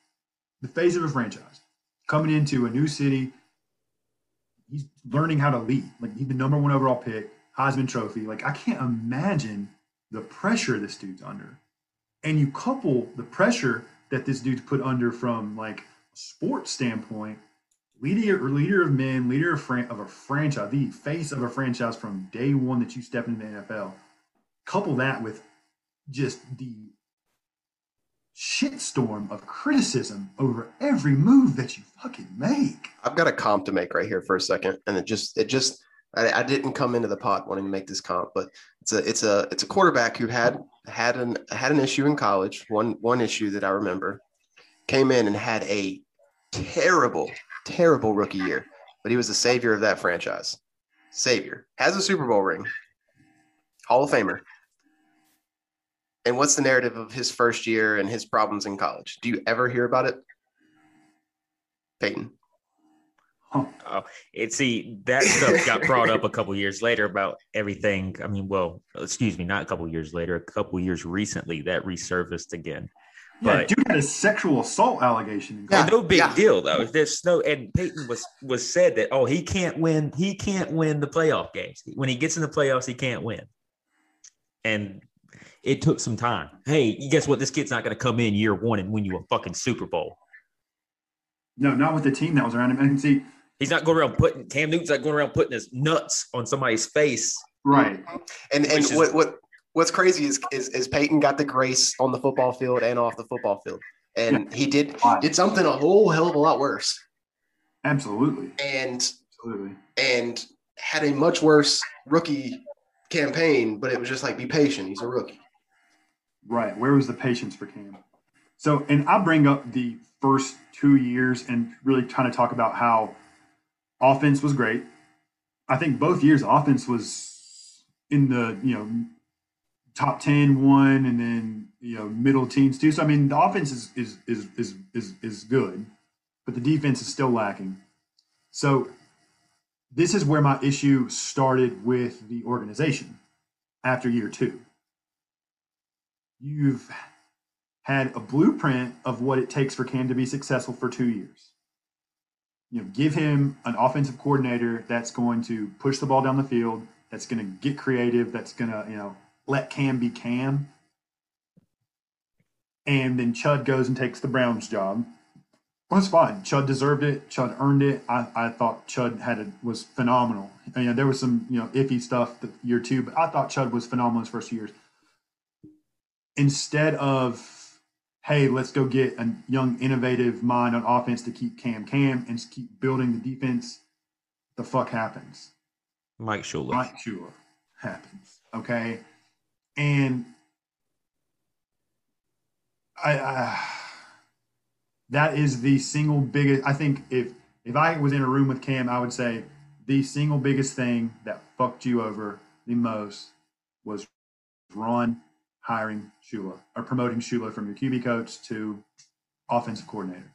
The face of a franchise. Coming into a new city. He's learning how to lead. Like he's the number one overall pick, Heisman Trophy. Like I can't imagine the pressure this dude's under. And you couple the pressure that this dude's put under from like a sports standpoint, leader leader of men, leader of, fran- of a franchise, the face of a franchise from day one that you step into the NFL. Couple that with just the shitstorm of criticism over every move that you fucking make. I've got a comp to make right here for a second, and it just it just I, I didn't come into the pot wanting to make this comp, but it's a it's a it's a quarterback who had had an had an issue in college. One one issue that I remember came in and had a terrible terrible rookie year, but he was the savior of that franchise. Savior has a Super Bowl ring, Hall of Famer. And what's the narrative of his first year and his problems in college? Do you ever hear about it? Peyton. Huh. Oh, it see that stuff got brought up a couple years later about everything. I mean, well, excuse me, not a couple years later, a couple years recently that resurfaced again. Yeah, But- dude had a sexual assault allegation. In Yeah. no big yeah. deal though. There's no and Peyton was was said that oh he can't win he can't win the playoff games when he gets in the playoffs he can't win, and it took some time. Hey, guess what? This kid's not going to come in year one and win you a fucking Super Bowl. No, not with the team that was around him. And see, He's not going around putting Cam Newton's not going around putting his nuts on somebody's face. right. And and Which is- what what what's crazy is, is is Peyton got the grace on the football field and off the football field, and he did did something a whole hell of a lot worse, Absolutely. and Absolutely. and had a much worse rookie campaign. But it was just like be patient. He's a rookie. Right. Where was the patience for Cam? So, and I bring up the first two years and really trying to talk about how offense was great. I think both years offense was in the, you know, top 10 one and then, you know, middle teens too. So I mean the offense is is is is is, is good, but the defense is still lacking. So this is where my issue started with the organization after year two you've had a blueprint of what it takes for Cam to be successful for two years. You know, give him an offensive coordinator that's going to push the ball down the field, that's going to get creative, that's going to, you know, let Cam be Cam. And then Chud goes and takes the Browns job. Well, that's fine. Chud deserved it. Chud earned it. I, I thought Chud had a, was phenomenal. You know, there was some you know iffy stuff the year two, but I thought Chud was phenomenal his first years instead of hey let's go get a young innovative mind on offense to keep cam cam and keep building the defense the fuck happens Mike Shula. Mike Shula happens okay and I, I that is the single biggest i think if if i was in a room with cam i would say the single biggest thing that fucked you over the most was Ron hiring Shula or promoting Shula from your QB coach to offensive coordinator.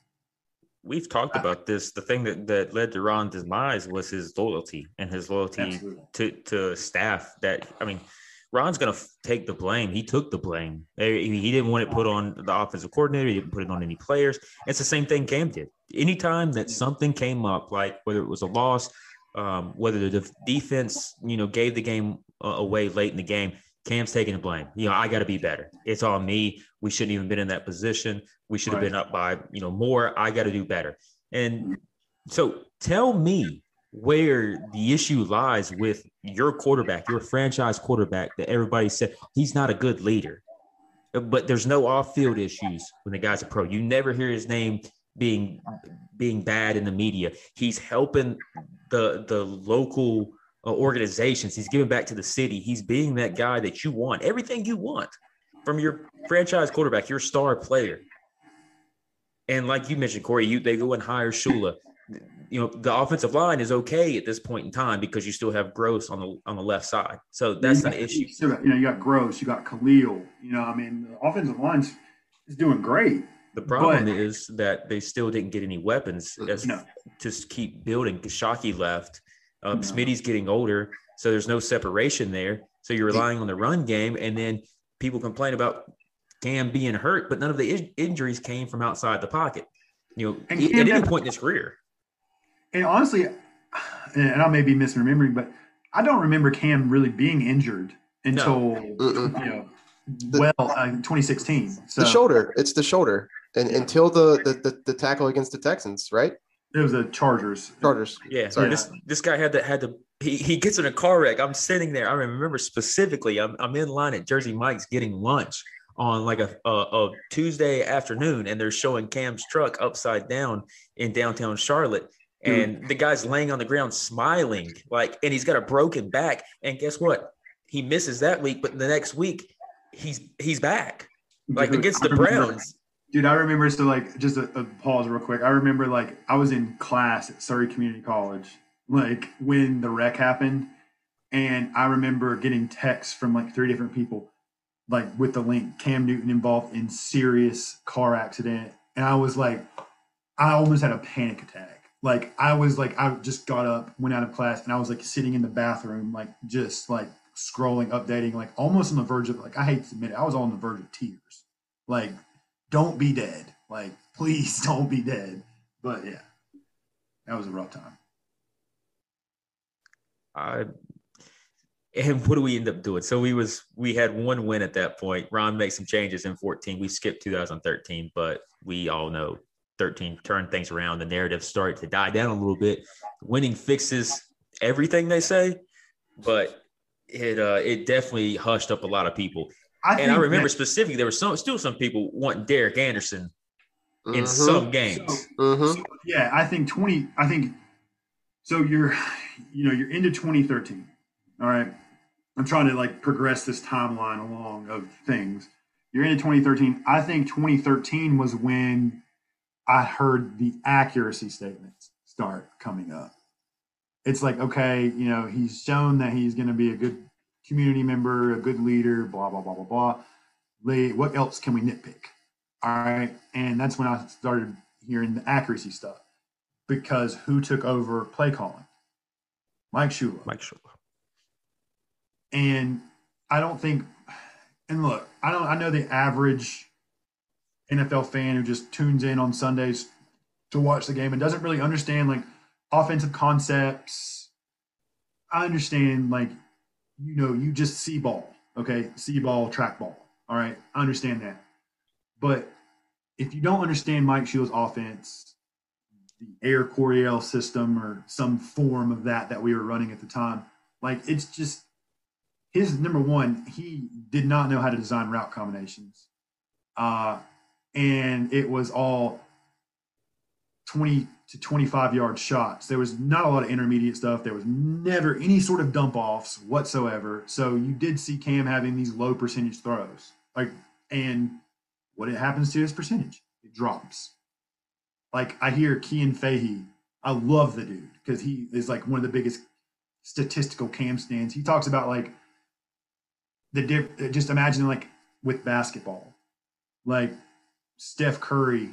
We've talked about this. The thing that, that led to Ron's demise was his loyalty and his loyalty Absolutely. to to staff. That I mean, Ron's going to take the blame. He took the blame. He he didn't want it put on the offensive coordinator. He didn't put it on any players. It's the same thing Cam did. Anytime that something came up, like whether it was a loss, um, whether the defense, you know, gave the game uh, away late in the game. Cam's taking the blame. You know, I got to be better. It's on me. We shouldn't even been in that position. We should have Right. been up by you know more. I got to do better. And so, tell me where the issue lies with your quarterback, your franchise quarterback. That everybody said he's not a good leader, but there's no off-field issues when the guy's a pro. You never hear his name being being bad in the media. He's helping the the local uh, organizations. He's giving back to the city. He's being that guy that you want. Everything you want from your franchise quarterback, your star player. And like you mentioned, Corey, you they go and hire Shula. You know the offensive line is okay at this point in time because you still have Gross on the on the left side. So that's you an issue. You, got, you know, you got Gross, you got Kalil. You know, I mean, the offensive line's is doing great. The problem But- is that they still didn't get any weapons as No. to keep building. Kashaki left. Um, No. Smitty's getting older, so there's no separation there. So you're relying on the run game, and then people complain about Cam being hurt, but none of the in- injuries came from outside the pocket. You know, at any point in his career. And honestly, and I may be misremembering, but I don't remember Cam really being injured until Mm-mm. you know, well, uh, 2016. So the shoulder. It's the shoulder, and until the, the the the tackle against the Texans, right? it was the Chargers. Chargers. Yeah, Sorry. this this guy had to had to he, he gets in a car wreck. I'm sitting there. I remember specifically. I'm I'm in line at Jersey Mike's getting lunch on like a, a a Tuesday afternoon, and they're showing Cam's truck upside down in downtown Charlotte, and the guy's laying on the ground smiling like, and he's got a broken back. And guess what? He misses that week, but the next week he's he's back like Dude, against the Browns. Dude, I remember so like just a, a pause real quick. I remember like I was in class at Surry Community College, like when the wreck happened, and I remember getting texts from like three different people, like with the link Cam Newton involved in serious car accident, and I was like, I almost had a panic attack. Like I was like I just got up, went out of class, and I was like sitting in the bathroom, like just like scrolling, updating, like almost on the verge of like I hate to admit it, I was on the verge of tears. Like don't be dead. Like, please don't be dead. But yeah, that was a rough time. I and what do we end up doing? So we was we had one win at that point. Ron made some changes in 14. We skipped 2013, but we all know 13 turned things around. The narrative started to die down a little bit. Winning fixes everything they say, but it uh it definitely hushed up a lot of people. I And I remember that- specifically there were some still some people wanting Derek Anderson in Mhm. some games. Mhm. yeah, I think 20, I think, so you're, you know, you're into 2013. All right. I'm trying to like progress this timeline along of things. You're into 2013. I think 2013 was when I heard the accuracy statements start coming up. It's like, okay, you know, he's shown that he's going to be a good community member, a good leader, blah, blah, blah, blah, blah. What else can we nitpick? All right. And that's when I started hearing the accuracy stuff because who took over play calling? Mike Shula. Mike Shula. And I don't think, and look, I don't, I know the average NFL fan who just tunes in on Sundays to watch the game and doesn't really understand like offensive concepts. I understand, like, you know, you just see ball, okay? See ball, track ball. All right. I understand that. But if you don't understand Mike Shula's offense, the Air Coryell system or some form of that that we were running at the time, like, it's just, his number one, he did not know how to design route combinations. Uh, and it was all 20 to 25 yard shots. There was not a lot of intermediate stuff. There was never any sort of dump offs whatsoever. So you did see Cam having these low percentage throws. Like, and what it happens to his percentage? It drops. Like I hear Kean Fahey. I love the dude because he is like one of the biggest statistical cam stands. He talks about like the diff, just imagine like with basketball, like Steph Curry,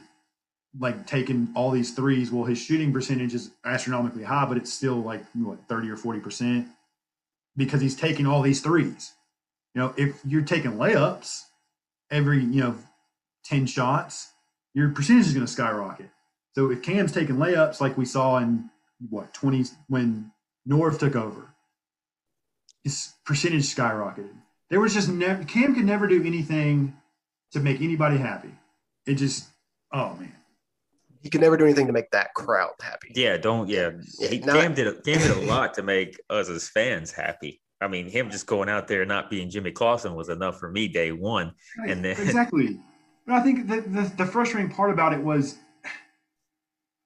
like taking all these threes. Well, his shooting percentage is astronomically high, but it's still like what thirty or forty percent because he's taking all these threes. You know, if you're taking layups every you know ten shots, your percentage is going to skyrocket. So if Cam's taking layups like we saw in what twenty when Norv took over, his percentage skyrocketed. There was just never Cam could never do anything to make anybody happy. It just oh man. He could never do anything to make that crowd happy. Yeah, don't yeah. Yeah, he, not- Cam did a, Cam did a lot to make us as fans happy. I mean, him just going out there not being Jimmy Clausen was enough for me day one. Right, And then- exactly. But I think the, the the frustrating part about it was,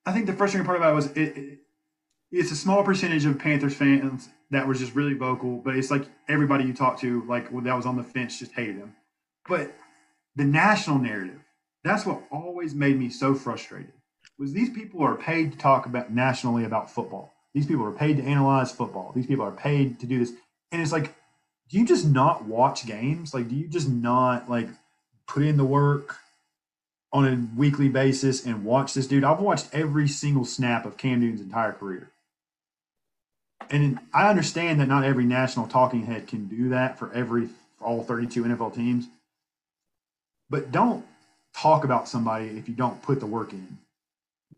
I think the frustrating part about it was it, it it's a small percentage of Panthers fans that was just really vocal, but it's like everybody you talk to, like that was on the fence, just hated him. But the national narrative, that's what always made me so frustrated. Was these people are paid to talk about nationally about football. These people are paid to analyze football. These people are paid to do this, and it's like, do you just not watch games? Like, do you just not like put in the work on a weekly basis and watch this dude? I've watched every single snap of Cam Newton's entire career. And I understand that not every national talking head can do that for every for all 32 NFL teams. But don't talk about somebody if you don't put the work in.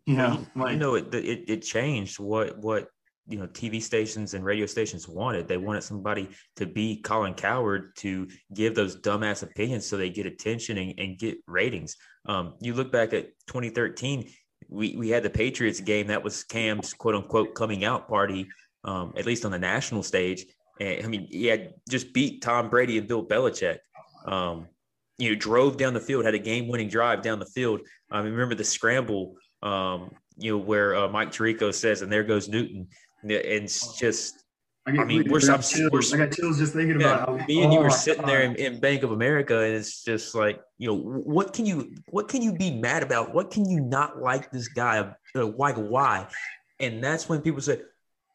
You know, Well, you, like you know, it, it it changed what what you know TV stations and radio stations wanted. They wanted somebody to be Colin Cowherd to give those dumbass opinions so they get attention and, and get ratings. Um, you look back at 2013, we we had the Patriots game that was Cam's quote unquote coming out party, um, at least on the national stage. And I mean, he had just beat Tom Brady and Bill Belichick. Um, you know, drove down the field, had a game-winning drive down the field. I mean, remember the scramble um, you know, where uh, Mike Tirico says, and there goes Newton. And it's just, I, I mean, we're- I'm- chills. we're- I got chills just thinking yeah, about how me and you oh were my sitting there in, in Bank of America, and it's just like, you know, what can you, what can you be mad about? What can you not like this guy? Uh, Like, why? And that's when people say,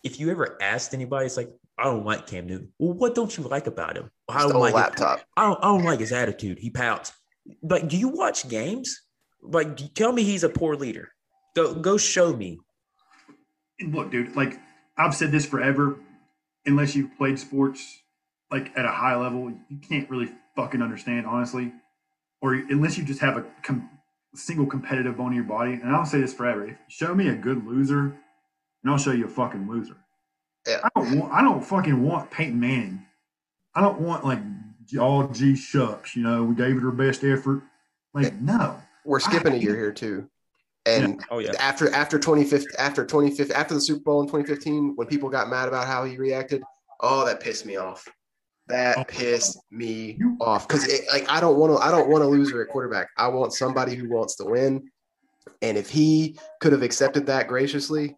if you ever asked anybody, it's like, I don't like Cam Newton. Well, what don't you like about him? I don't like a his- I don't, I don't like his attitude. He pouts. Like, do you watch games? Like, do- tell me he's a poor leader. Go, go show me. And look, dude, like I've said this forever. Unless you've played sports like at a high level, you can't really fucking understand, honestly. Or unless you just have a com- single competitive bone in your body. And I'll say this forever: if show me a good loser, and I'll show you a fucking loser. Yeah. I don't want. I don't fucking want Peyton Manning. I don't want like all G shucks. You know, we gave it our best effort. Like no. We're skipping a year here too. And Oh yeah. after after 2015 after 2015 after the Super Bowl in 2015 when people got mad about how he reacted, oh that pissed me off. That Oh. pissed me You- off cuz like I don't want to I don't want a loser at quarterback. I want somebody who wants to win. And if he could have accepted that graciously,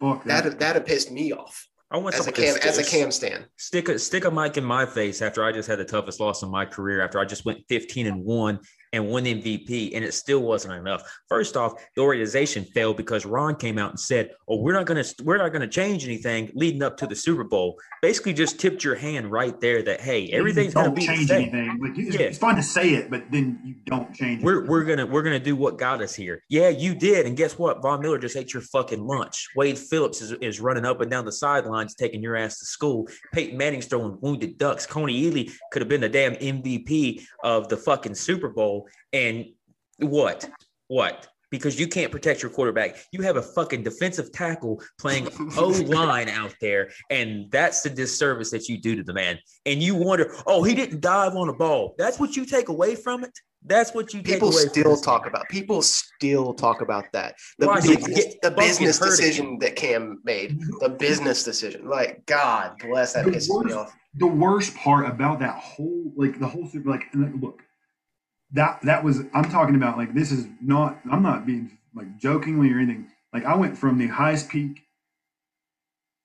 Fuck that. that that have pissed me off I want as a cam as a cam stand. stick a stick a mic in my face after I just had the toughest loss in my career after I just went 15 and 1 and won MVP and it still wasn't enough. First off, the organization failed because Ron came out and said, "Oh, we're not going to we're not going to change anything leading up to the Super Bowl." Basically just tipped your hand right there that hey, everything's going to be change anything. Like it's, Yeah. it's fine to say it, but then you don't change. We're it. we're gonna we're gonna do what got us here. Yeah, you did, and guess what? Von Miller just ate your fucking lunch. Wade Phillips is, is running up and down the sidelines, taking your ass to school. Peyton Manning's throwing wounded ducks. Kony Ealy could have been the damn MVP of the fucking Super Bowl, and what? What? Because you can't protect your quarterback. You have a fucking defensive tackle playing O line out there, and that's the disservice that you do to the man. And you wonder, oh, he didn't dive on a ball. That's what you take away from it. That's what you take People away. from still this talk about people still talk about that. The Why? business, Get the business decision that Cam made. The business decision. Like God bless that The pisses me worst- off. the worst part about that whole like the whole super like and look that that was i'm talking about like this is not i'm not being like jokingly or anything like i went from the highest peak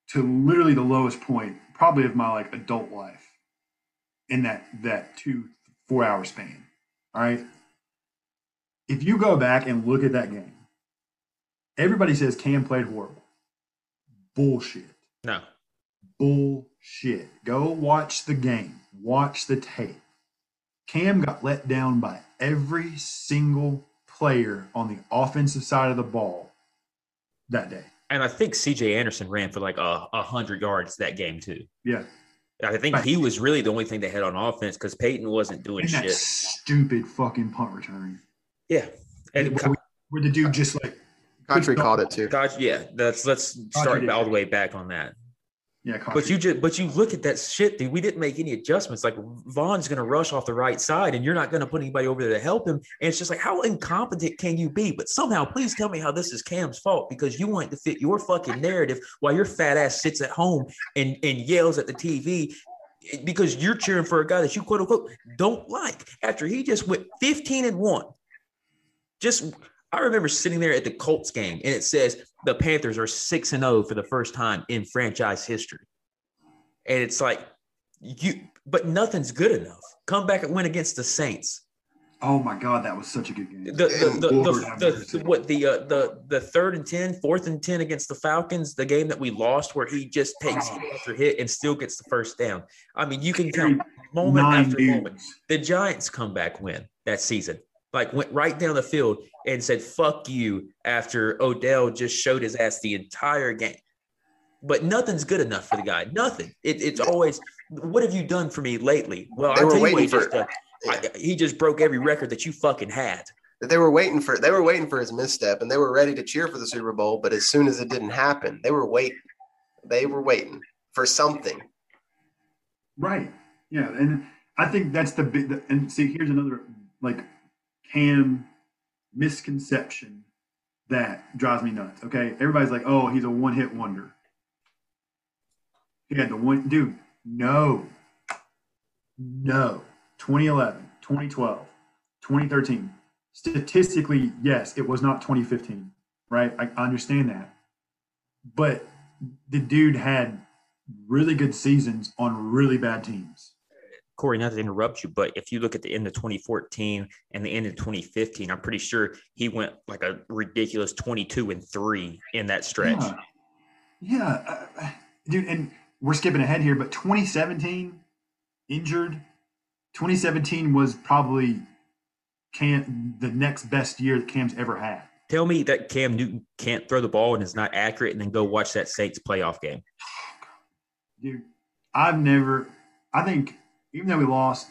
to literally the lowest point probably of my like adult life in that that two four hour span all right if you go back and look at that game everybody says cam played horrible bullshit No. bullshit. Go watch the game. Watch the tape. Cam got let down by every single player on the offensive side of the ball that day. And I think CJ Anderson ran for like a, a hundred yards that game too. Yeah. I think he was really the only thing they had on offense because Peyton wasn't doing And that shit. stupid fucking punt return. Yeah. And where, we- where the dude just like Country called it too. God, yeah, that's let's start all the way back on that. Yeah, but you just but you look at that shit, dude. We didn't make any adjustments. Like Von's gonna rush off the right side, and you're not gonna put anybody over there to help him. And it's just like, how incompetent can you be? But somehow, please tell me how this is Cam's fault because you want to fit your fucking narrative while your fat ass sits at home and and yells at the TV because you're cheering for a guy that you quote unquote don't like after he just went 15 and one. Just I remember sitting there at the Colts game and it says the Panthers are 6 and 0 for the first time in franchise history. And it's like you but nothing's good enough. Come back and win against the Saints. Oh my god, that was such a good game. The the the, the, the, what the uh, the the third and 10, fourth and 10 against the Falcons, the game that we lost where he just takes hit after hit and still gets the first down. I mean, you can count moment Nine after dudes. moment. The Giants comeback win that season. Like went right down the field and said "fuck you" after Odell just showed his ass the entire game. But nothing's good enough for the guy. Nothing. It, it's always, what have you done for me lately? Well, I tell you what, he just, uh, I, he just broke every record that you fucking had. They were waiting for they were waiting for his misstep, and they were ready to cheer for the Super Bowl. But as soon as it didn't happen, they were waiting. They were waiting for something. Right. Yeah, and I think that's the big. And see, here's another like Cam misconception that drives me nuts. Okay, everybody's like, "Oh, he's a one-hit wonder." He had the one dude. No, no. 2011, 2012, 2013. Statistically, yes, it was not 2015, right? I understand that. But the dude had really good seasons on really bad teams. Corey, not to interrupt you, but if you look at the end of 2014 and the end of 2015, I'm pretty sure he went like a ridiculous 22 and three in that stretch. Yeah, yeah. Uh, dude, and we're skipping ahead here, but 2017 injured 2017 was probably Cam the next best year that Cam's ever had. Tell me that Cam Newton can't throw the ball and is not accurate, and then go watch that Saints playoff game. Dude, I've never. I think even though we lost,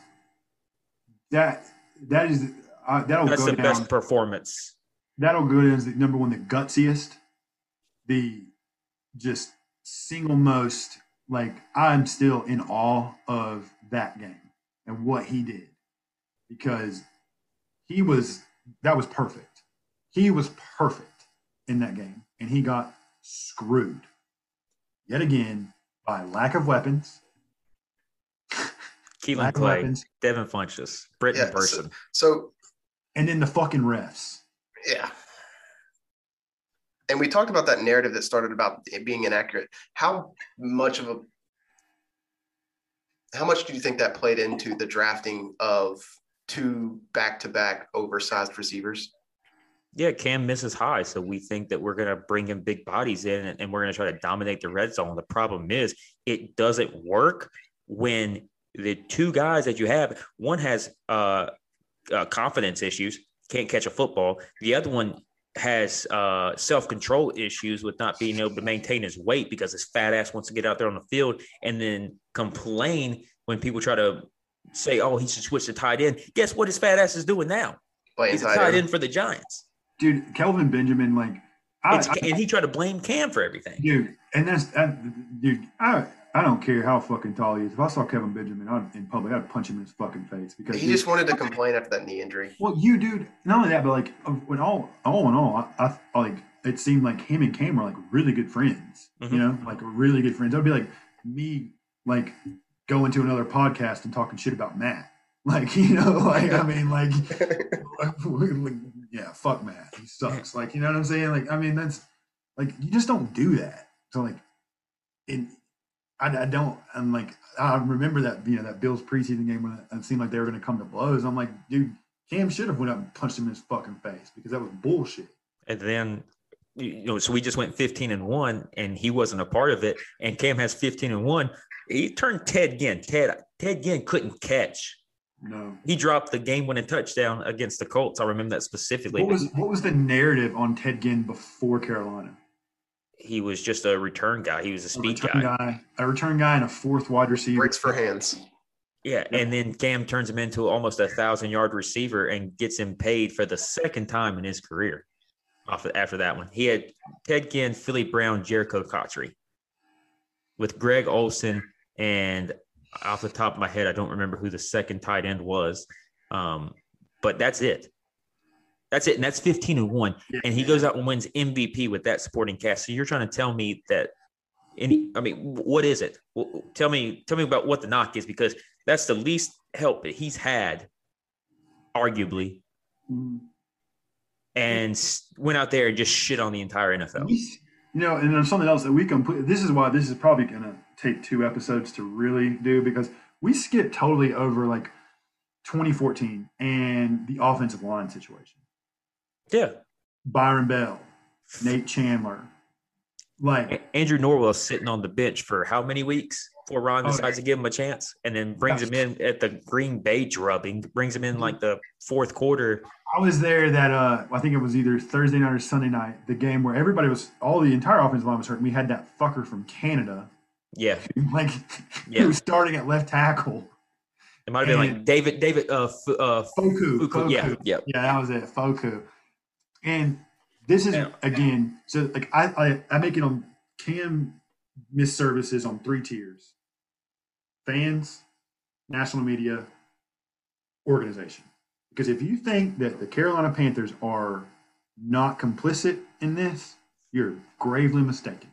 that that is uh, that'll that's go the down, best performance. That'll go down as the number one, the gutsiest, the just single most. Like I'm still in awe of that game and what he did because he was that was perfect. He was perfect in that game, and he got screwed yet again by lack of weapons. Kaelin Clay, weapons. Devin Funchess, Brenton yeah, Bersin. So, so, and then the fucking refs. Yeah. And we talked about that narrative that started about it being inaccurate. How much of a how much do you think that played into the drafting of two back-to-back oversized receivers? Yeah, Cam misses high, so we think that we're going to bring in big bodies in, and, we're going to try to dominate the red zone. The problem is, it doesn't work when the two guys that you have, one has uh, uh, confidence issues, can't catch a football. The other one has uh, self control issues with not being able to maintain his weight because his fat ass wants to get out there on the field and then complain when people try to say, "Oh, he should switch to tight end." Guess what? His fat ass is doing now. Playing He's tight, tight end for the Giants. Dude, Kelvin Benjamin, like, I, I, and he tried to blame Cam for everything. Dude, and that's that, dude. I I don't care how fucking tall he is. If I saw Kevin Benjamin in public, I'd punch him in his fucking face because he just wanted to complain after that knee injury. Well, you, dude, not only that, but like when all all in all, I, I like it seemed like him and Cam were like really good friends. Mm-hmm. You know, like really good friends. That'd be like me, like going to another podcast and talking shit about Matt. Like, you know, like I mean, like, yeah, fuck Matt. He sucks. Like, you know what I'm saying? Like, I mean, that's like you just don't do that. So like, in I, I, don't. I'm like, I remember that you know that Bills preseason game when it seemed like they were going to come to blows. I'm like, dude, Cam should have went up and punched him in his fucking face because that was bullshit. And then, you know, so we just went 15 and one, and he wasn't a part of it. And Cam has 15 and one. He turned Ted Ginn. Ted Ted Ginn couldn't catch. No, he dropped the game-winning touchdown against the Colts. I remember that specifically. What was what was the narrative on Ted Ginn before Carolina? He was just a return guy. He was a speed a guy. guy. A return guy and a fourth wide receiver. Breaks for hands. Yeah, and then Cam turns him into almost a thousand yard receiver and gets him paid for the second time in his career. Off after that one, he had Ted Ginn, Philly Brown, Jerricho Cotchery. with Greg Olsen, and off the top of my head, I don't remember who the second tight end was. Um, but that's it. That's it. And that's 15 and one. And he goes out and wins MVP with that supporting cast. So you're trying to tell me that any, I mean, what is it? Tell me, tell me about what the knock is because that's the least help that he's had, arguably. Mm-hmm. And went out there and just shit on the entire NFL. You know, and there's something else that we complete. This is why this is probably going to take two episodes to really do because we skipped totally over like 2014 and the offensive line situation. Yeah. Byron Bell, Nate Chandler. Like Andrew Norwell sitting on the bench for how many weeks before Ron decides okay. to give him a chance and then brings him in at the Green Bay drubbing, brings him in like the fourth quarter. I was there that uh I think it was either Thursday night or Sunday night, the game where everybody was all the entire offensive line was hurt. We had that fucker from Canada. Yeah. like yeah. he was starting at left tackle. It might have been like David David uh, F- uh Foucault. Foucault. Foucault. Yeah, yeah. Yeah, that was it. Foucault. And this is again, so like I, I I make it on Cam miss services on three tiers: fans, national media, organization. Because if you think that the Carolina Panthers are not complicit in this, you're gravely mistaken.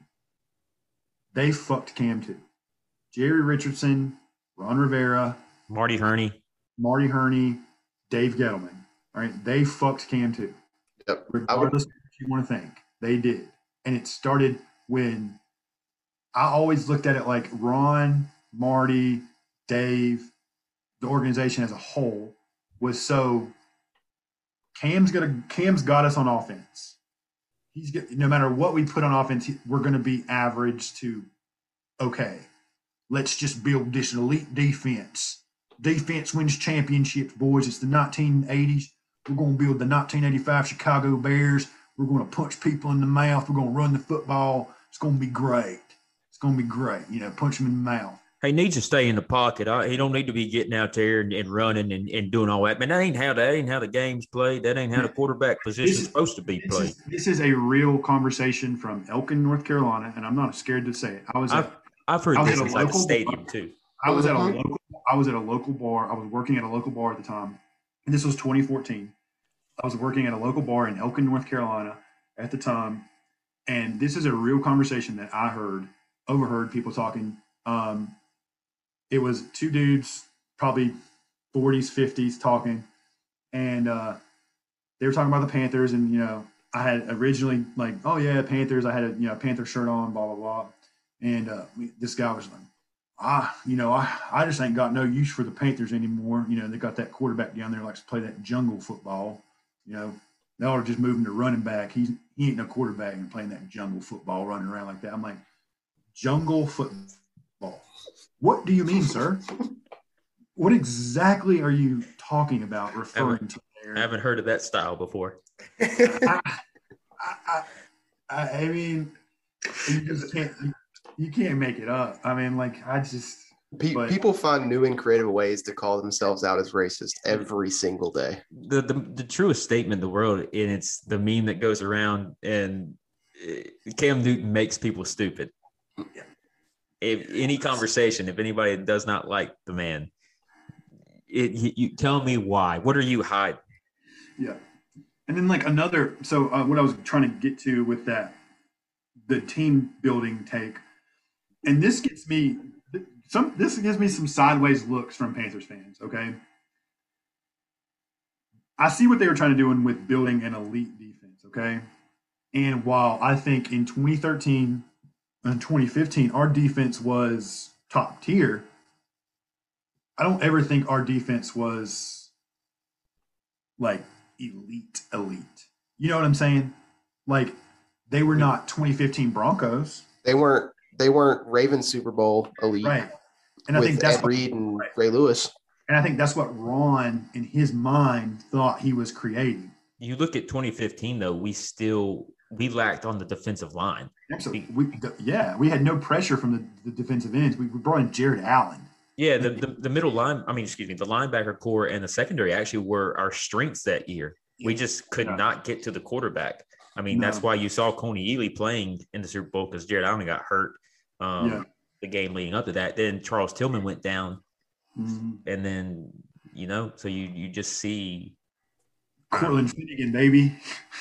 They fucked Cam too. Jerry Richardson, Ron Rivera, Marty Hurney, Marty Hurney, Dave Gettleman. Right? They fucked Cam too. Yep. Regardless what you want to think, they did. And it started when I always looked at it like Ron, Marty, Dave, the organization as a whole was so Cam's gonna Cam's got us on offense. He's get, no matter what we put on offense, we're to be average to okay. Let's just build this elite defense. Defense wins championships, boys. It's the 1980s. We're going to build the 1985 Chicago Bears. We're going to punch people in the mouth. We're going to run the football. It's going to be great. It's going to be great. You know, punch them in the mouth. He needs to stay in the pocket. he don't need to be getting out there and, and running and, and, doing all that. Man, that ain't how that ain't how the game's played. That ain't how the quarterback position is supposed to be played. This is, this is, a real conversation from Elkin, North Carolina, and I'm not scared to say it. I was. I've, at, I've heard this at like stadium bar. too. I was at a uh-huh. local. I was at a local bar. I was working at a local bar at the time, and this was 2014. I was working at a local bar in Elkin, North Carolina at the time, and this is a real conversation that I heard, overheard people talking. Um, it was two dudes, probably 40s, 50s, talking, and uh, they were talking about the Panthers. And you know, I had originally like, oh yeah, Panthers. I had a you know Panther shirt on, blah blah blah. And uh, this guy was like, ah, you know, I, I just ain't got no use for the Panthers anymore. You know, they got that quarterback down there likes to play that jungle football. You know, they ought to just move him to running back. He's he ain't no quarterback and playing that jungle football, running around like that. I'm like, jungle football. What do you mean, sir? What exactly are you talking about referring to there? I haven't heard of that style before. I, I, I, I, mean, you just can't you can't make it up. I mean, like I just Pe- but, people find new and creative ways to call themselves out as racist every single day. The the, the truest statement in the world, and it's the meme that goes around, and eh, Cam Newton makes people stupid. Yeah if any conversation, if anybody does not like the man, it, you, you tell me why. What are you hiding? Yeah, and then like another. So uh, what I was trying to get to with that, the team building take, and this gets me some. This gives me some sideways looks from Panthers fans. Okay, I see what they were trying to do in with building an elite defense. Okay, and while I think in 2013 in 2015, our defense was top tier. I don't ever think our defense was like elite, elite. You know what I'm saying? Like they were not 2015 Broncos. They weren't. They weren't Ravens Super Bowl elite. Right. And I think that's Ed Reed and right. Ray Lewis. And I think that's what Ron, in his mind, thought he was creating. You look at 2015, though, we still we lacked on the defensive line. Absolutely. We, yeah, we had no pressure from the, the defensive ends. We, we brought in Jared Allen. Yeah, the, the, the middle line, I mean, excuse me, the linebacker corps and the secondary actually were our strengths that year. We just could yeah. not get to the quarterback. I mean, no. that's why you saw Kony Ealy playing in the Super Bowl because Jared Allen got hurt. Um, yeah. the game leading up to that. Then Charles Tillman went down, Mhm. and then you know, so you you just see Cortland Finnegan, baby.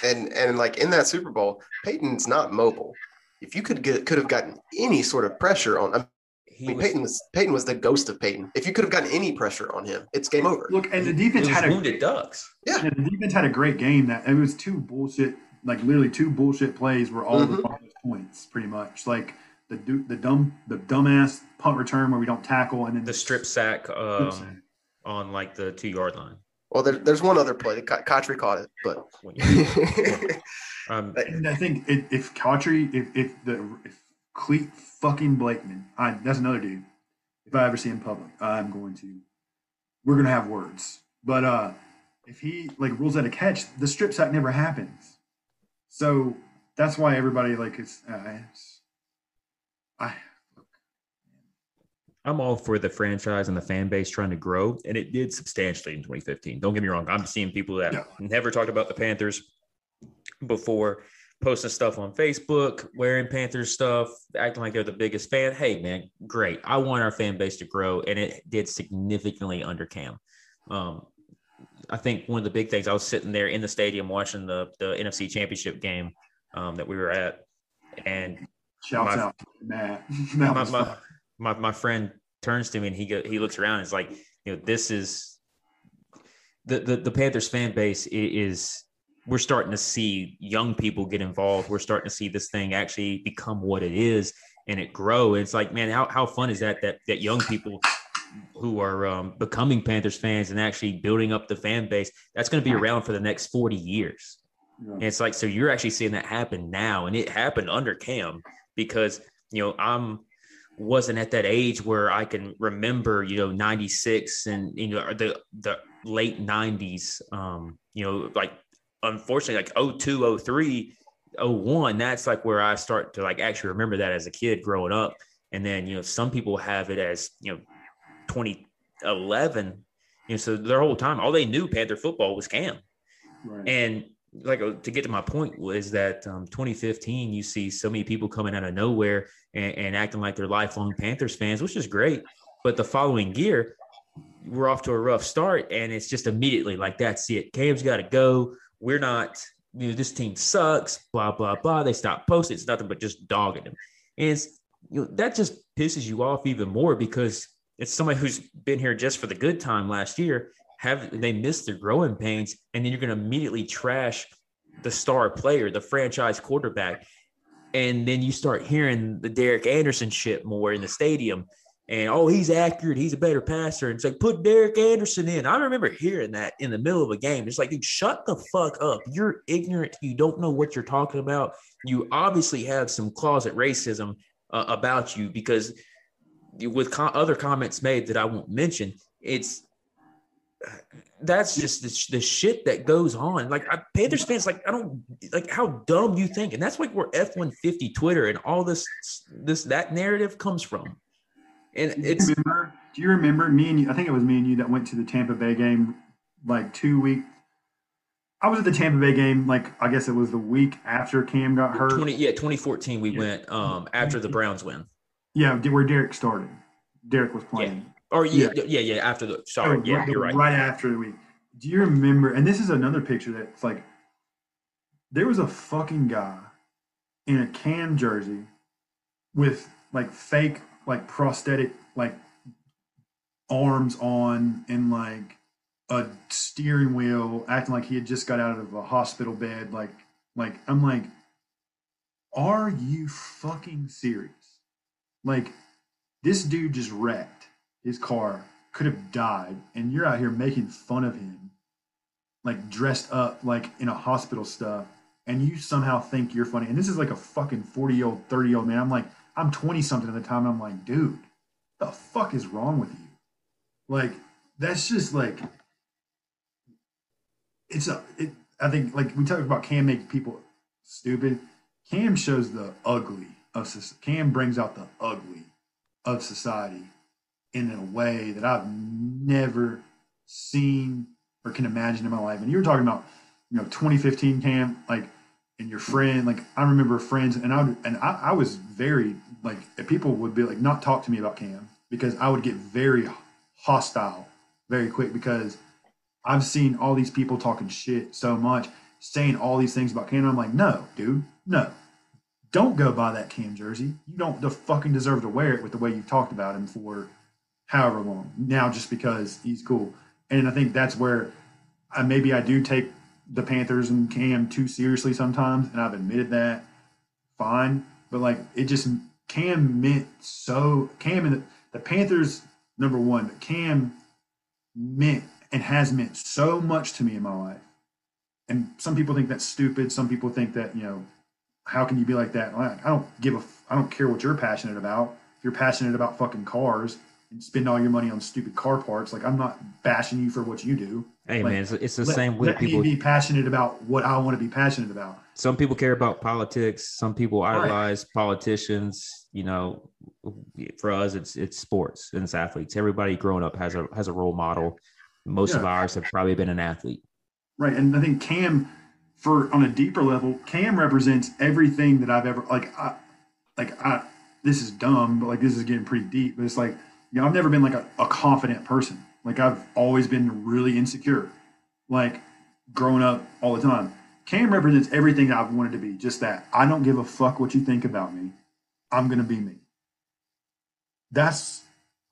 And and like in that Super Bowl, Peyton's not mobile. If you could get could have gotten any sort of pressure on I he mean was, Peyton was Peyton was the ghost of Peyton. If you could have gotten any pressure on him, it's game over. Look, and the defense had a wounded ducks. yeah, the defense had a great game. That it was two bullshit, like literally two bullshit plays were all Mhm. the points, pretty much. Like the du- the dumb the dumbass punt return where we don't tackle, and then The strip sack strip um, sack. on like the two yard line. Well, there, there's one other play. Ka- Cotchery caught it, but When um, And I think if, if Cotchery, if if the if Clete fucking Blakeman, I that's another dude. If I ever see him public, I'm going to. We're gonna have words, but uh, if he like rules out a catch, the strip sack never happens. So that's why everybody like is. Uh, it's, I I'm all for the franchise and the fan base trying to grow, and it did substantially in 2015. Don't get me wrong. I'm seeing people that Yeah. never talked about the Panthers before posting stuff on Facebook, wearing Panthers stuff, acting like they're the biggest fan. Hey, man, great. I want our fan base to grow, and it did significantly under Cam. Um, I think one of the big things I was sitting there in the stadium watching the the NFC Championship game um, that we were at, and shouts My- out to Matt. My, my, my, my friend turns to me and he go, he looks around and is like, you know, this is the, the, the Panthers fan base is, we're starting to see young people get involved. We're starting to see this thing actually become what it is and it grow. And it's like, man, how, how fun is that, that, that young people who are um, becoming Panthers fans and actually building up the fan base, that's going to be around for the next 40 years. Yeah. And it's like, so you're actually seeing that happen now. And it happened under Cam because, you know, I'm wasn't at that age where I can remember, you know, 96 and, you know, the, the late 90s, um, you know, like unfortunately, like 02, 03, 01, that's like where I start to like actually remember that as a kid growing up. And then, you know, some people have it as, you know, 2011, you know, so their whole time, all they knew Panther football was Cam. Right. And like uh, to get to my point was that um, 2015, you see so many people coming out of nowhere and, and acting like they're lifelong Panthers fans, which is great. But the following year, we're off to a rough start, and it's just immediately like that's it. Cam's got to go. We're not. You know, this team sucks. Blah blah blah. They stop posting. It's nothing but just dogging them, and it's you know that just pisses you off even more because it's somebody who's been here just for the good time last year have they missed their growing pains and then you're going to immediately trash the star player the franchise quarterback. And then you start hearing the Derek Anderson shit more in the stadium. And oh he's accurate he's a better passer. And it's like put Derek Anderson in. I remember hearing that in the middle of a game. It's like dude shut the fuck up. You're ignorant. You don't know what you're talking about. You obviously have some closet racism uh, about you because with other comments made that I won't mention it's that's just the, the shit that goes on. Like I, Panthers fans, like I don't like how dumb you think, and that's like where F one fifty Twitter and all this this that narrative comes from. And Do it's remember? Do you remember me and you? I think it was me and you that went to the Tampa Bay game like two week. I was at the Tampa Bay game, like I guess it was the week after Cam got hurt. twenty yeah twenty fourteen. We Yeah. went um after the Browns win, Yeah, where Derek started. Derek was playing. or yeah yeah yeah, after the sorry Oh, yeah you're right. Right after the week. Do you remember? And this is another picture that's like, there was a fucking guy in a Cam jersey with like fake, like prosthetic, like arms on and like a steering wheel, acting like he had just got out of a hospital bed. Like, like I'm like, are you fucking serious? Like, this dude just wrecked his car, could have died, and you're out here making fun of him, like dressed up like in a hospital stuff, and you somehow think you're funny. And this is like a fucking 40 year old, 30 year old man. I'm like, I'm 20 something at the time. And I'm like, dude, the fuck is wrong with you? Like, that's just like, it's a, it, I think, like, we talk about Cam making people stupid. Cam shows the ugly of, Cam brings out the ugly of society in a way that I've never seen or can imagine in my life. And you were talking about, you know, 2015 Cam, like and your friend, like I remember friends, and I and I, I was very like people would be like not talk to me about Cam because I would get very hostile very quick because I've seen all these people talking shit so much, saying all these things about Cam. I'm like, no, dude, no, don't go buy that Cam jersey. You don't the fucking deserve to wear it with the way you've talked about him for however long. Now just because he's cool, and I think that's where I, maybe I do take the Panthers and Cam too seriously sometimes, and I've admitted that. Fine, but like it just Cam meant so Cam and the, the Panthers number one, but Cam meant and has meant so much to me in my life. And some people think that's stupid. Some people think that you know, how can you be like that? Like, I don't give a. I don't care what you're passionate about. If you're passionate about fucking cars and spend all your money on stupid car parts, like I'm not bashing you for what you do. Hey like, man, it's, it's the let, same way people be passionate about what I want to be passionate about. some people care about politics some people Right. idolize politicians you know for us it's it's sports and it's athletes everybody growing up has a has a role model most of ours have probably been an athlete Right. And I think Cam, for on a deeper level, Cam represents everything that I've ever like. I, like I, this is dumb, but like this is getting pretty deep. But it's like you know, I've never been like a, a confident person. Like I've always been really insecure. Like growing up all the time. Cam represents everything I've wanted to be. Just that I don't give a fuck what you think about me. I'm gonna be me. That's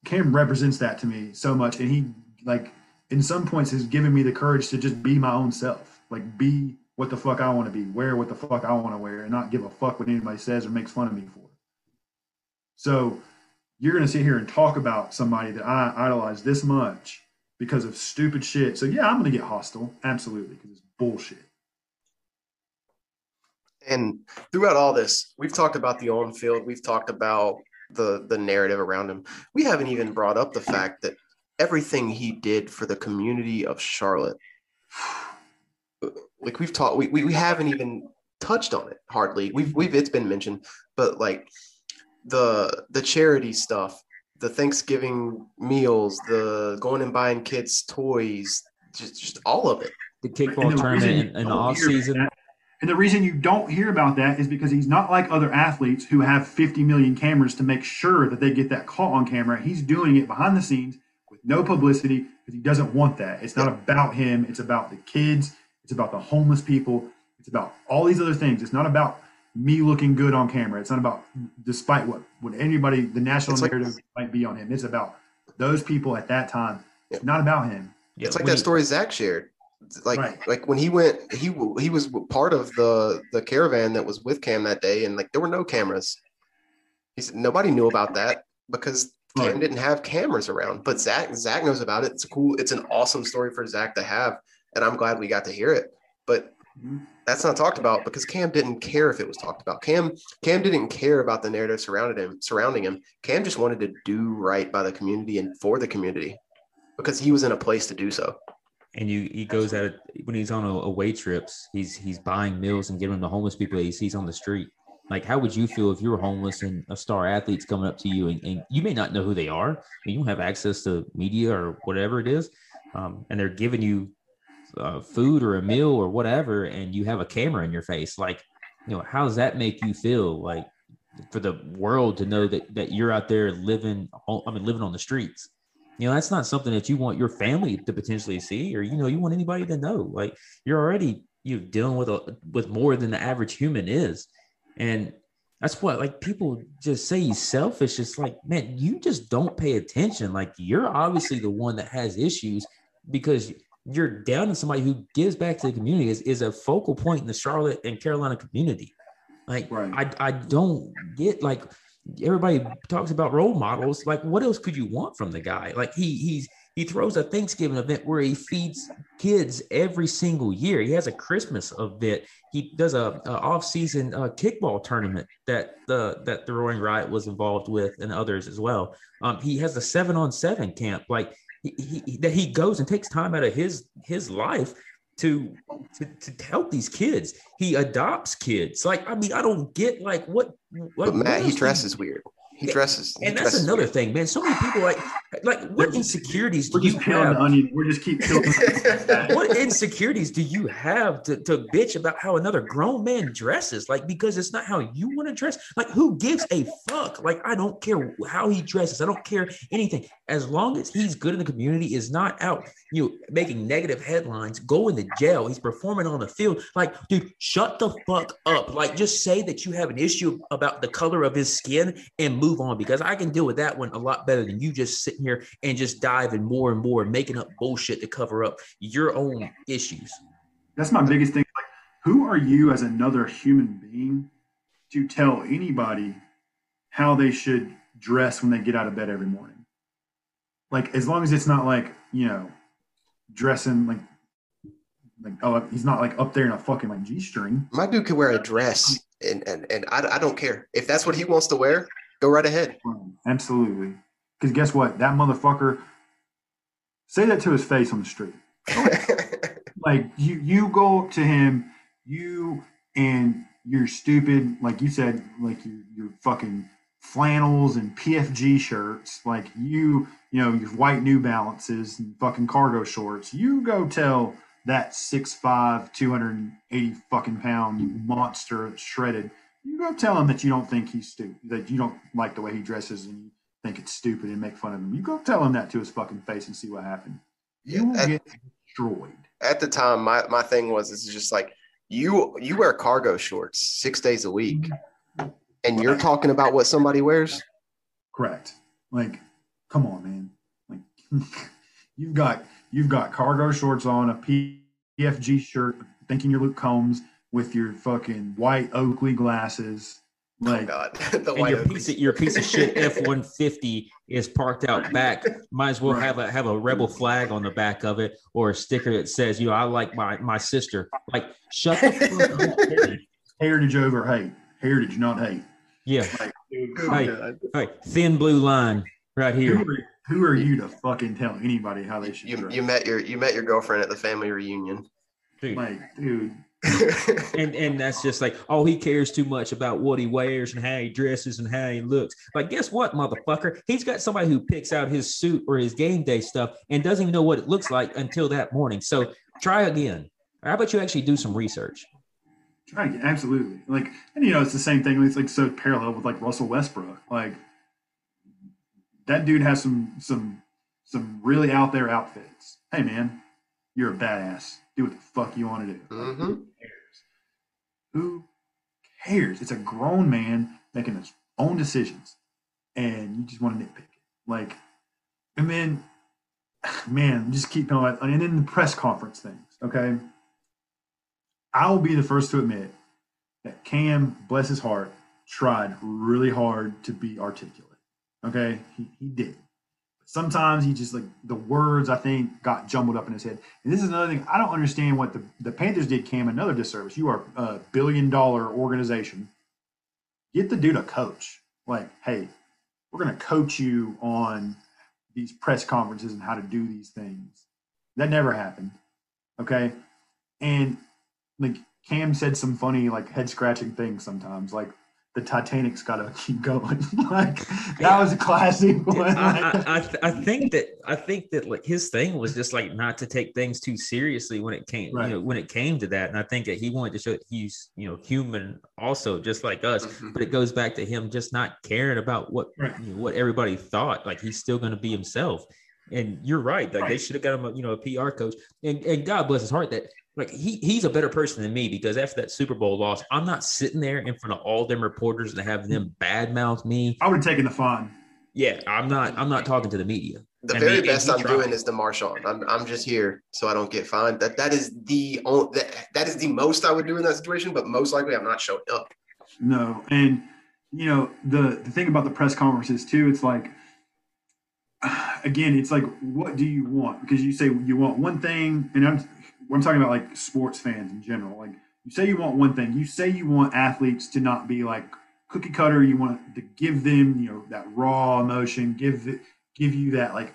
Cam represents that to me so much, and he like in some points has given me the courage to just be my own self. Like be what the fuck I want to be, wear what the fuck I want to wear, and not give a fuck what anybody says or makes fun of me for. So you're gonna sit here and talk about somebody that I idolize this much because of stupid shit. So yeah, I'm gonna get hostile, absolutely, because it's bullshit. And throughout all this, we've talked about the on field. We've talked about the the narrative around him. We haven't even brought up the fact that everything he did for the community of Charlotte, like we've talked, we, we we haven't even touched on it hardly. We've we've it's been mentioned, but like the the charity stuff, the Thanksgiving meals, the going and buying kids toys, just just all of it. the kickball And the tournament reason in, the off season that- And the reason you don't hear about that is because he's not like other athletes who have 50 million cameras to make sure that they get that caught on camera. He's doing it behind the scenes with no publicity because he doesn't want that. It's not about him. It's about the kids. It's about the homeless people. It's about all these other things. It's not about me looking good on camera. It's not about, despite what, what anybody, the national It's like- narrative might be on him. It's about those people at that time. It's not about him. It's like when that story Zach shared. Like Right. like when he went, he he was part of the the caravan that was with Cam that day, and like there were no cameras. He said nobody knew about that because Cam Right. didn't have cameras around. But Zach Zach knows about it. It's cool. It's an awesome story for Zach to have, and I'm glad we got to hear it. But Mhm. that's not talked about because Cam didn't care if it was talked about. Cam Cam didn't care about the narrative surrounded him surrounding him. Cam just wanted to do right by the community and for the community because he was in a place to do so. and you he goes at it when he's on a, away trips he's he's buying meals and giving them to homeless people that he sees on the street like how would you feel if you were homeless and a star athlete's coming up to you and, and you may not know who they are and you don't have access to media or whatever it is um, and they're giving you uh, food or a meal or whatever and you have a camera in your face like you know how does that make you feel? Like for the world to know that that you're out there living i mean living on the streets. You know that's not something that you want your family to potentially see or you know you want anybody to know. Like you're already you're dealing with a with more than the average human is. And that's what like people just say he's selfish. It's like man you just don't pay attention. Like you're obviously the one that has issues because you're down to somebody who gives back to the community is, is a focal point in the charlotte and carolina community like Right. I, I don't get like everybody talks about role models. Like, what else could you want from the guy? Like, he he's he throws a Thanksgiving event where he feeds kids every single year. He has a Christmas event. He does a, a off-season uh, kickball tournament that the that the Roaring Riot was involved with, and others as well. Um, he has a seven-on-seven camp. Like, he, he that he goes and takes time out of his his life to, to to help these kids. He adopts kids. Like, I mean, I don't get like what. what But Matt, what he else do you- dresses weird. He dresses. He and that's dresses another thing, man. So many people like like what insecurities do We're you peeling the have? onion. We're just keep peeling. What insecurities do you have to, to bitch about how another grown man dresses? Like because it's not how you want to dress. Like who gives a fuck? Like I don't care how he dresses. I don't care anything. As long as he's good in the community, is not out, you know, making negative headlines, going to jail. He's performing on the field. Like, dude, shut the fuck up. Like, just say that you have an issue about the color of his skin and move on because I can deal with that one a lot better than you just sitting here and just diving more and more, making up bullshit to cover up your own issues. That's my biggest thing. Like, who are you as another human being to tell anybody how they should dress when they get out of bed every morning? Like, as long as it's not like you know, dressing like like oh he's not like up there in a fucking like g string. My dude could wear a dress, and and and I, I don't care if that's what he wants to wear. Go right ahead. Absolutely. Because guess what? That motherfucker. Say that to his face on the street. like you you go up to him you and your stupid like you said like your, your fucking flannels and pfg shirts like you you know your white new balances and fucking cargo shorts you go tell that 6'5 280 fucking pound monster shredded you go tell him that you don't think he's stupid that you don't like the way he dresses and you think it's stupid and make fun of him you go tell him that to his fucking face and see what happens you will at, get destroyed at the time, my my thing was it's just like you you wear cargo shorts six days a week, and you're talking about what somebody wears. Correct. Like, come on, man. Like, you've got you've got cargo shorts on, a PFG shirt, thinking you're Luke Combs with your fucking white Oakley glasses. Oh Like, God, the And white your piece of your piece of shit F one fifty is parked out back. Might as well Right. have a have a rebel flag on the back of it or a sticker that says, you know, I like my my sister. Like, shut the fuck up. heritage over hate. Heritage, not hate. Yeah. Like, Oh, Hey, hey, thin blue line right who, here. are, who are you to fucking tell anybody how they should You you met your you met your girlfriend at the family reunion. Dude. like, dude, And and that's just like, oh, he cares too much about what he wears and how he dresses and how he looks. But guess what, motherfucker? He's got somebody who picks out his suit or his game day stuff and doesn't even know what it looks like until that morning. So try again. How about you actually do some research? Try to get absolutely like, and you know, it's the same thing. It's like so parallel with like Russell Westbrook. Like that dude has some some some really out there outfits. Hey man, you're a badass. Do what the fuck you want to do. Like, Mhm. Who cares? Who cares? It's a grown man making his own decisions, and you just want to nitpick it. Like, and then, man, just keep going. And then the press conference things. Okay, I will be the first to admit that Cam, bless his heart, tried really hard to be articulate. Okay, he, he did. Sometimes he just like the words I think got jumbled up in his head. And this is another thing I don't understand what the, the Panthers did, Cam, another disservice. You are a billion dollar organization. Get the dude a coach. Like, hey, we're gonna coach you on these press conferences and how to do these things. That never happened. Okay. And like Cam said some funny, like head scratching things sometimes, like the Titanic's got to keep going. like that was a classic one. I, I, I, th- I think that I think that like his thing was just like not to take things too seriously when it came Right. you know when it came to that, and I think that he wanted to show that he's you know human also just like us. Mhm. But it goes back to him just not caring about what Right. you know, what everybody thought. Like he's still going to be himself. And you're right. Like they should have got him, a, you know, a PR coach. And, and God bless his heart that like he he's a better person than me because after that Super Bowl loss, I'm not sitting there in front of all them reporters and having them badmouth me. I would have taken the fun. Yeah, I'm not. I'm not talking to the media. The I very mean, best I'm tried. doing is the Marshawn. I'm, I'm just here so I don't get fined. That that is the only, that, that is the most I would do in that situation. But most likely, I'm not showing up. No, and you know the the thing about the press conferences too. It's like again, it's like what do you want? Because you say you want one thing, and I'm I'm talking about like sports fans in general. Like you say you want one thing. You say you want athletes to not be like cookie cutter. You want to give them you know that raw emotion. Give give you that like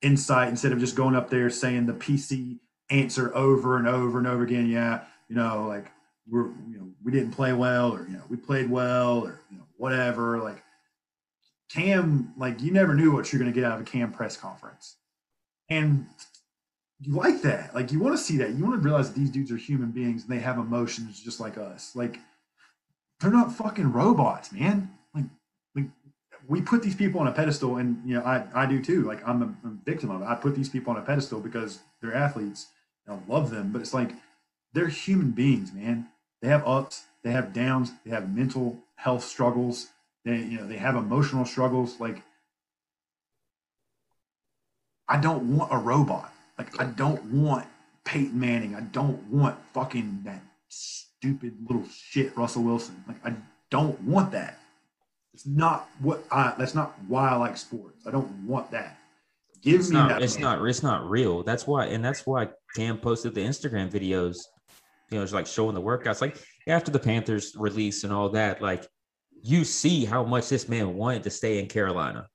insight instead of just going up there saying the PC answer over and over and over again. Yeah, you know, like we're you know we didn't play well or you know we played well or you know whatever. Like Cam, like you never knew what you're going to get out of a Cam press conference, and you like that. Like you want to see that. You want to realize these dudes are human beings and they have emotions just like us. Like they're not fucking robots, man. Like, like we put these people on a pedestal, and you know, I I do too. Like I'm a, a victim of it. I put these people on a pedestal because they're athletes. I love them, but it's like they're human beings, man. They have ups, they have downs, they have mental health struggles. They you know they have emotional struggles. Like I don't want a robot. Like I don't want Peyton Manning. I don't want fucking that stupid little shit Russell Wilson. Like I don't want that. It's not what I. That's not why I like sports. I don't want that. Give it's me not, that. It's man. not. It's not real. That's why, and that's why Cam posted the Instagram videos. You know, it's like showing the workouts. Like after the Panthers release and all that, like you see how much this man wanted to stay in Carolina.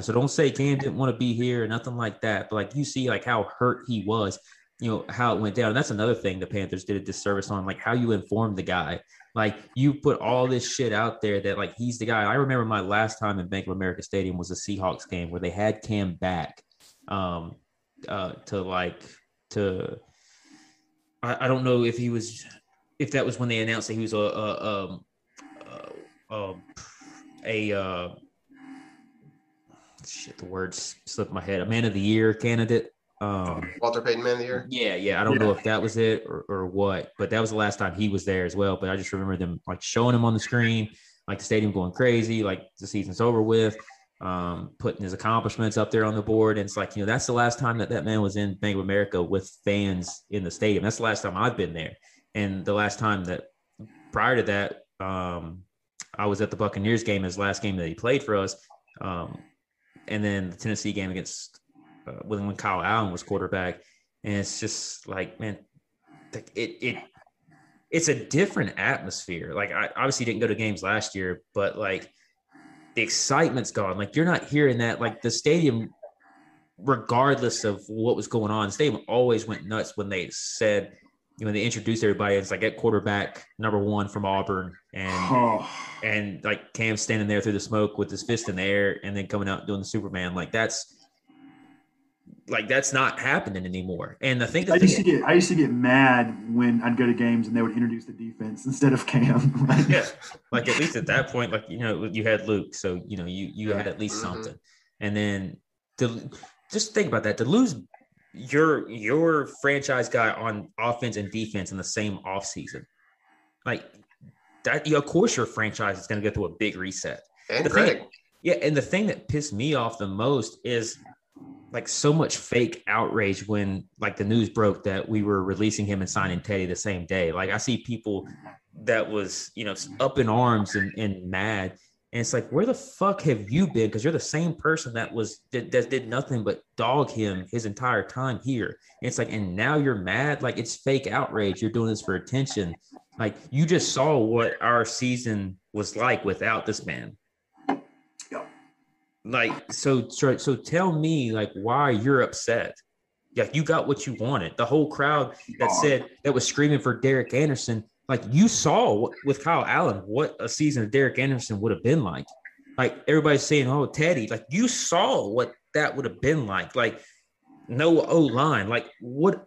So don't say Cam didn't want to be here or nothing like that. But like you see, like how hurt he was. You know how it went down. And that's another thing the Panthers did a disservice on, like how you informed the guy. Like you put all this shit out there that like he's the guy. I remember my last time in Bank of America Stadium was a Seahawks game where they had Cam back um uh to like to I, I don't know if he was if that was when they announced that he was a a um uh, um, a uh shit the words slipped my head a man of the year candidate um Walter Payton Man of the Year. yeah, yeah. I don't know if that was it or, or what, but that was the last time he was there as well. But I just remember them like showing him on the screen, like the stadium going crazy, like the season's over with, um, putting his accomplishments up there on the board. And it's like, you know, that's the last time that that man was in Bank of America with fans in the stadium. That's the last time I've been there. And the last time that prior to that, um, I was at the Buccaneers game, his last game that he played for us. Um, and then the Tennessee game against uh, when Kyle Allen was quarterback, and it's just like man, it it it's a different atmosphere. Like I obviously didn't go to games last year, but like the excitement's gone. Like you're not hearing that. Like the stadium, regardless of what was going on, the stadium always went nuts when they said. You know, they introduced everybody. It's like at quarterback number one from Auburn, and Oh, and like Cam standing there through the smoke with his fist in the air and then coming out doing the Superman. Like that's like that's not happening anymore. And I think the I used to thing, get I used to get mad when I'd go to games and they would introduce the defense instead of Cam. Like, yeah, like at least at that point, like you know, you had Luke, so you know, you you had at least Mhm. something. And then to just think about that to lose your your franchise guy on offense and defense in the same offseason. Like that, you of course your franchise is going to go through a big reset. And The thing- Yeah, and the thing that pissed me off the most is like so much fake outrage when like the news broke that we were releasing him and signing Teddy the same day. Like I see people that was you know up in arms and, and mad, and it's like where the fuck have you been? Because you're the same person that was that, that did nothing but dog him his entire time here. And it's like and now you're mad. Like it's fake outrage. You're doing this for attention. Like you just saw what our season was like without this man like so so so tell me like why you're upset like you got what you wanted the whole crowd that said that was screaming for Derek Anderson like you saw with Kyle Allen what a season of Derek Anderson would have been like. Like everybody's saying oh Teddy. Like you saw what that would have been like. Like no O line like what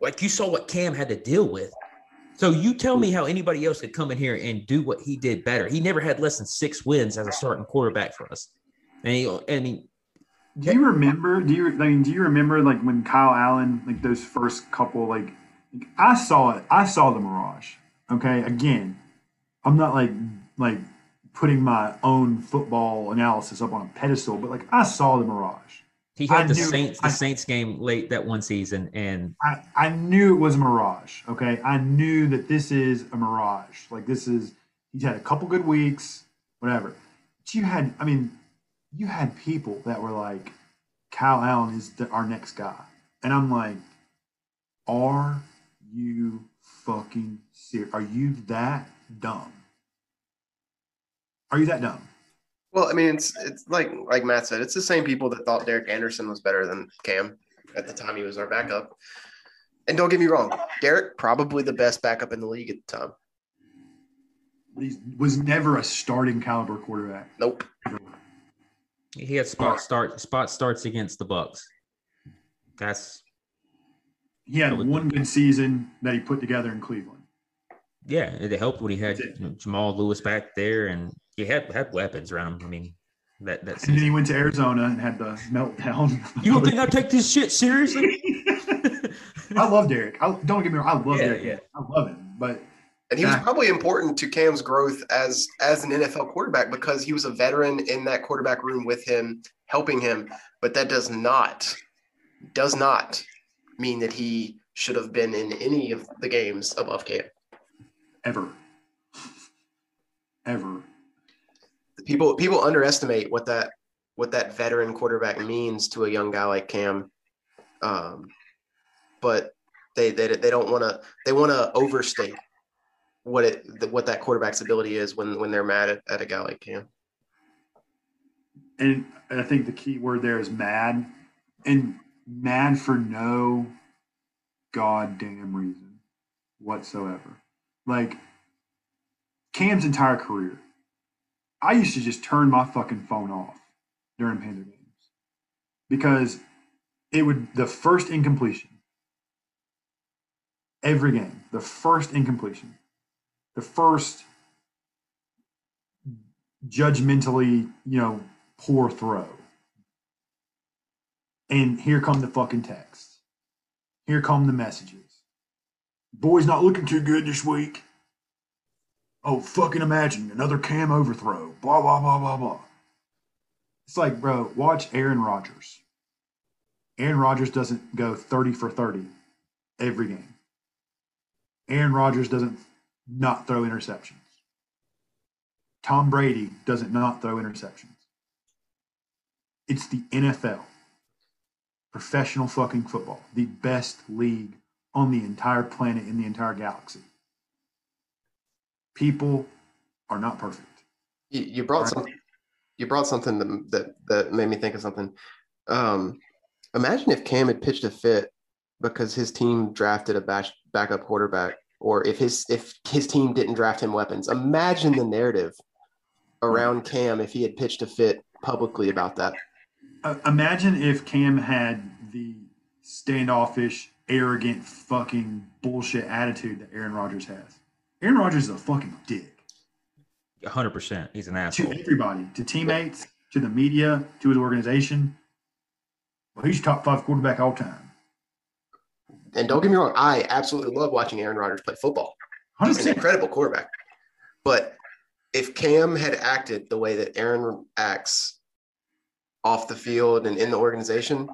like you saw what Cam had to deal with. So you tell me how anybody else could come in here and do what he did better. He never had less than six wins as a starting quarterback for us. And he, and he, Do you remember? Do you I mean? Do you remember like when Kyle Allen like those first couple like I saw it. I saw the mirage. Okay, again, I'm not like like putting my own football analysis up on a pedestal, but like I saw the mirage. he had I the knew- Saints the I- Saints game late that one season, and I, I knew it was a mirage. Okay. I knew that this is a mirage. Like this is he's had a couple good weeks, whatever. But you had I mean, you had people that were like, Kyle Allen is the, our next guy. And I'm like, are you fucking serious? Are you that dumb? Are you that dumb? Well, I mean, it's it's like like Matt said, it's the same people that thought Derek Anderson was better than Cam at the time he was our backup. And don't get me wrong, Derek probably the best backup in the league at the time. He was never a starting caliber quarterback. Nope. He had spot start spot starts against the Bucks. That's He had Totally. one good season that he put together in Cleveland. yeah, it helped when he had you know, Jamal Lewis back there, and he had had weapons around him. I mean, that that And then he went to Arizona and had the meltdown. You don't think I take this shit seriously? I love Derek. I, don't get me wrong. I love Yeah, Derek. yeah. I love him. But And he was probably important to Cam's growth as as an NFL quarterback because he was a veteran in that quarterback room with him, helping him. But that does not does not mean that he should have been in any of the games above Cam. ever, ever. People people underestimate what that what that veteran quarterback means to a young guy like Cam. Um, but they they, they don't want to they want to overstate what it what that quarterback's ability is when when they're mad at, at a guy like Cam. And I think the key word there is mad. And mad for no goddamn reason whatsoever. Like Cam's entire career, I used to just turn my fucking phone off during Panther games because it would, the first incompletion, every game, the first incompletion, the first judgmentally, you know, poor throw. And here come the fucking texts. Here come the messages. Boy's not looking too good this week. Oh, fucking imagine another cam overthrow. Blah, blah, blah, blah, blah. It's like, bro, watch Aaron Rodgers. Aaron Rodgers doesn't go 30 for 30 every game. Aaron Rodgers doesn't not throw interceptions. Tom Brady doesn't not throw interceptions. It's the NFL, professional fucking football, the best league on the entire planet in the entire galaxy. People are not perfect. You, you brought some. You brought something that, that that made me think of something. Um, imagine if Cam had pitched a fit because his team drafted a bash, backup quarterback, or if his if his team didn't draft him weapons. Imagine the narrative around Cam if he had pitched a fit publicly about that. Uh, imagine if Cam had the standoffish, arrogant, fucking bullshit attitude that Aaron Rodgers has. Aaron Rodgers is a fucking dick. hundred percent. He's an asshole. to everybody, to teammates, to the media, to his organization. Well, he's top five quarterback all time. And don't get me wrong, I absolutely love watching Aaron Rodgers play football. Hundred He's an incredible quarterback. But if Cam had acted the way that Aaron acts off the field and in the organization,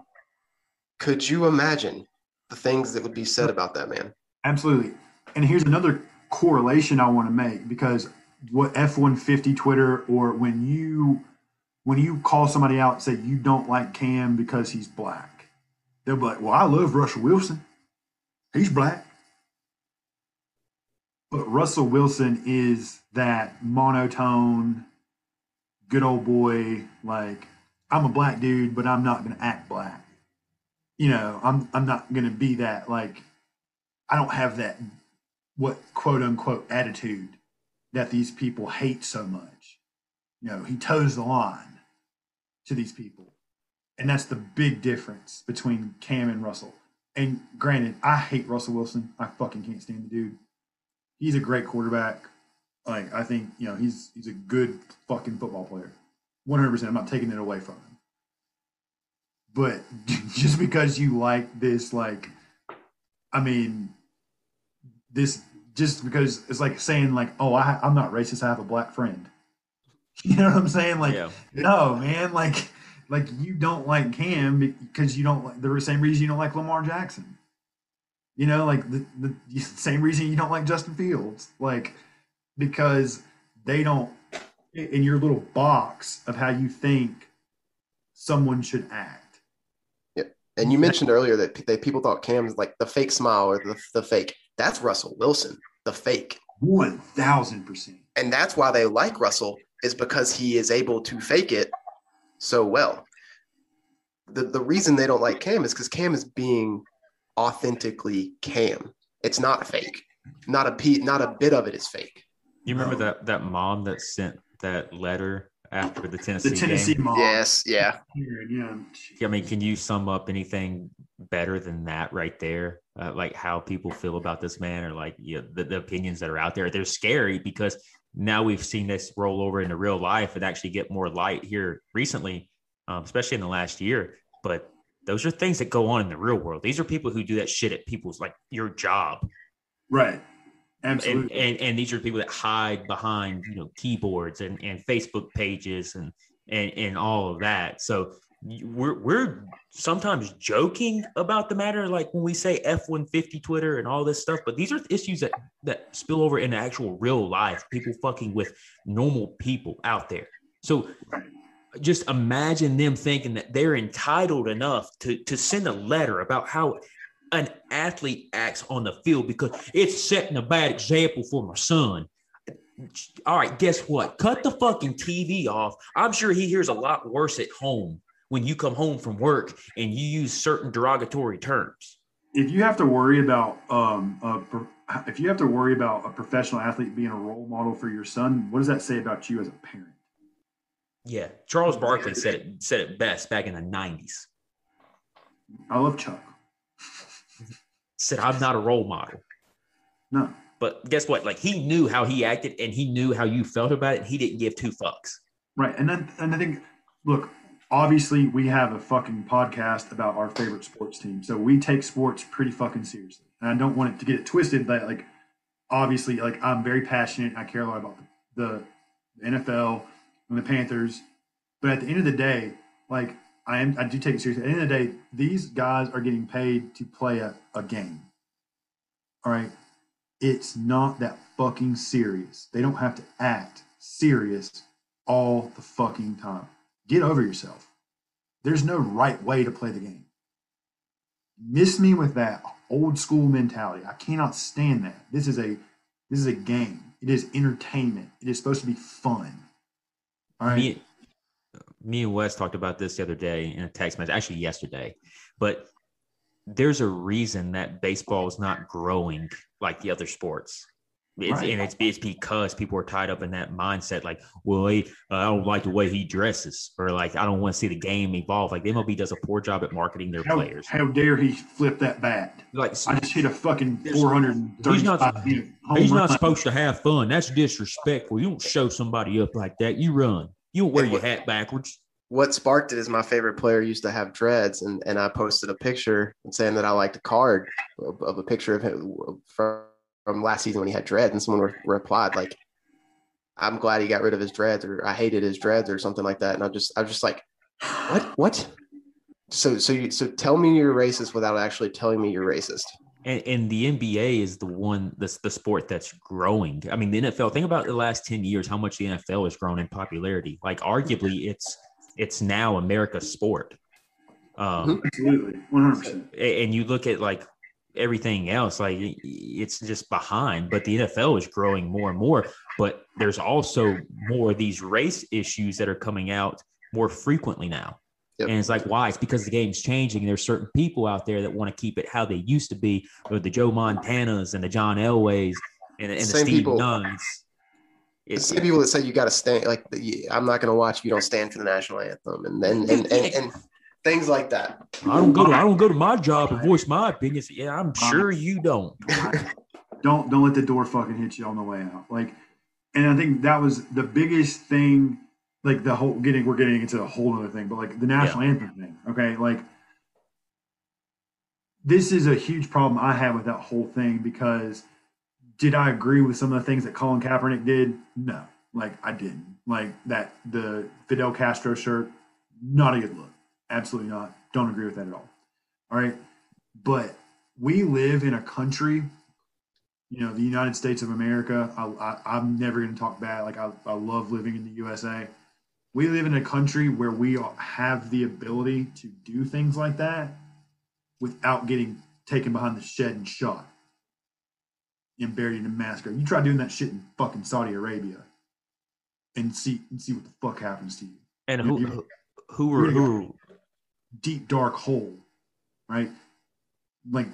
could you imagine the things that would be said about that man? Absolutely. And here's another correlation I want to make because what F150 Twitter or when you when you call somebody out and say you don't like Cam because he's black, they'll be like, "Well, I love Russell Wilson. He's black." But Russell Wilson is that monotone, good old boy. Like I'm a black dude, but I'm not going to act black. You know, I'm I'm not going to be that like I don't have that what quote unquote attitude that these people hate so much. You know, he toes the line to these people. And that's the big difference between Cam and Russell. And granted, I hate Russell Wilson. I fucking can't stand the dude. He's a great quarterback. Like I think, you know, he's he's a good fucking football player. 100%. I'm not taking it away from him. But just because you like this like I mean, this just because it's like saying like, oh, I, I'm not racist. I have a black friend. You know what I'm saying? Like, Yeah. no, man. Like, like you don't like Cam because you don't like the same reason you don't like Lamar Jackson. You know, like the, the same reason you don't like Justin Fields. Like, because they don't in your little box of how you think someone should act. And you mentioned earlier that, that people thought Cam's like the fake smile or the, the fake. That's Russell Wilson, the fake. One thousand percent. And that's why they like Russell is because he is able to fake it so well. The the reason they don't like Cam is because Cam is being authentically Cam. It's not fake. Not a pe- not a bit of it is fake. You remember that that mom that sent that letter after the Tennessee, The Tennessee game. mob. Yes, yeah. Yeah. I mean, can you sum up anything better than that right there? Uh, like how people feel about this man, or like you know, the, the opinions that are out there. They're scary because now we've seen this roll over into real life and actually get more light here recently, um, especially in the last year. But those are things that go on in the real world. These are people who do that shit at people's like your job. Right. And, and and these are people that hide behind you know keyboards and, and Facebook pages and and and all of that. So we're we're sometimes joking about the matter, like when we say F one fifty Twitter and all this stuff. But these are issues that that spill over into actual real life. People fucking with normal people out there. So just imagine them thinking that they're entitled enough to to send a letter about how an athlete acts on the field because it's setting a bad example for my son. All right, guess what? Cut the fucking TV off. I'm sure he hears a lot worse at home when you come home from work and you use certain derogatory terms. if you have to worry about um, a, if you have to worry about a professional athlete being a role model for your son, what does that say about you as a parent? Yeah, Charles Barkley said it said it best back in the 90s. I love Chuck. Said I'm not a role model. No, But guess what? Like he knew how he acted and he knew how you felt about it. And He didn't give two fucks. right, and then and I think, look, obviously we have a fucking podcast about our favorite sports team, so we take sports pretty fucking seriously, and I don't want it to get it twisted. That like, obviously, like I'm very passionate. I care a lot about the, the NFL and the Panthers, but at the end of the day, like I am, I do take it seriously. At the end of the day, these guys are getting paid to play a, a game. All right. It's not that fucking serious. They don't have to act serious all the fucking time. Get over yourself. There's no right way to play the game. Miss me with that old school mentality. I cannot stand that. This is a this is a game. It is entertainment. It is supposed to be fun. All right. Me and Wes talked about this the other day in a text message, actually yesterday. But there's a reason that baseball is not growing like the other sports. It's, Right. And it's, it's because people are tied up in that mindset, like, well, hey, uh, I don't like the way he dresses, or like, I don't want to see the game evolve. Like, the MLB does a poor job at marketing their how, players. how dare he flip that bat? Like, I just hit a fucking He's 435 not- he's not supposed to have fun. That's disrespectful. You don't show somebody up like that. You run. You wear your hat backwards. What sparked it is my favorite player used to have dreads, and, and I posted a picture and saying that I liked a card of, of a picture of him from, from last season when he had dreads, and someone re- replied like, "I'm glad he got rid of his dreads," or "I hated his dreads," or something like that. And I just I was just like, "What? What?" So so you so tell me you're racist without actually telling me you're racist. And, and the NBA is the one that's the sport that's growing. I mean, the NFL. Think about the last ten years, how much the NFL has grown in popularity. Like, arguably, it's it's now America's sport. Um, Absolutely, 100%. and you look at like everything else, like it's just behind. But the NFL is growing more and more. But there's also more of these race issues that are coming out more frequently now. Yep. And it's like, why? It's because the game's changing. There's certain people out there that want to keep it how they used to be, with the Joe Montanas and the John Elways and, and the Same Steve people. Nuns. The same people that say you got to stand like I'm not going to watch if you don't stand for the national anthem, and then and, and, and things like that. I don't go to I don't go to my job and voice my opinions. Yeah, I'm sure you don't. don't don't let the door fucking hit you on the way out. Like, and I think that was the biggest thing. Like the whole getting, we're getting into a whole other thing, but like the national anthem thing. Okay, like this is a huge problem I have with that whole thing because did I agree with some of the things that Colin Kaepernick did? No, like I didn't. Like that the Fidel Castro shirt, not a good look. Absolutely not. Don't agree with that at all. All right, but we live in a country you know, the United States of America. I, I, I'm never going to talk bad. Like I, I love living in the USA. We live in a country where we have the ability to do things like that without getting taken behind the shed and shot and buried in a massacre. You try doing that shit in fucking Saudi Arabia and see and see what the fuck happens to you. And who who who were who Deep dark hole, right? Like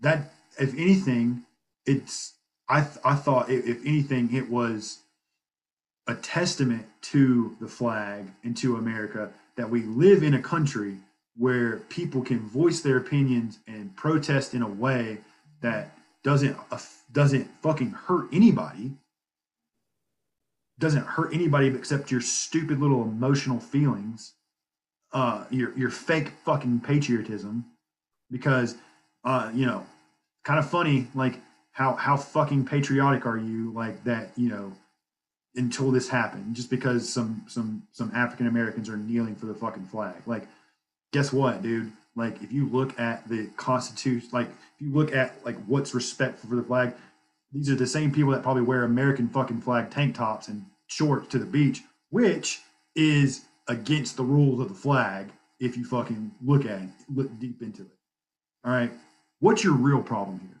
that. If anything, it's I th- I thought if anything it was a testament to the flag and to America that we live in a country where people can voice their opinions and protest in a way that doesn't doesn't fucking hurt anybody. Doesn't hurt anybody except your stupid little emotional feelings uh your your fake fucking patriotism. Because uh you know kind of funny like how how fucking patriotic are you like that you know until this happened just because some some some African Americans are kneeling for the fucking flag. Like guess what dude? Like if you look at the constitution like if you look at like what's respectful for the flag these are the same people that probably wear American fucking flag tank tops and shorts to the beach which is against the rules of the flag if you fucking look at it look deep into it. All right? What's your real problem here?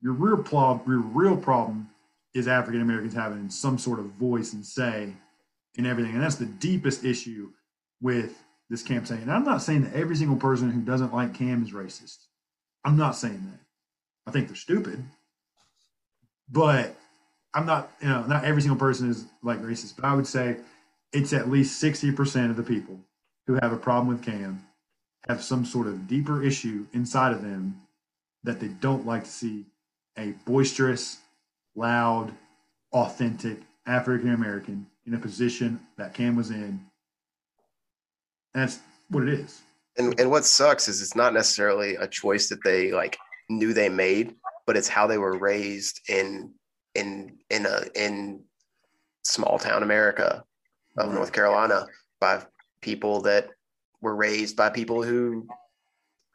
Your real problem, your real problem is African Americans having some sort of voice and say in everything, and that's the deepest issue with this campaign. And I'm not saying that every single person who doesn't like Cam is racist. I'm not saying that. I think they're stupid, but I'm not. You know, not every single person is like racist, but I would say it's at least 60% of the people who have a problem with Cam have some sort of deeper issue inside of them that they don't like to see a boisterous, loud, authentic African American in a position that Cam was in. That's what it is. And and what sucks is it's not necessarily a choice that they like knew they made, but it's how they were raised in in in a in small town America of North Carolina by people that were raised by people who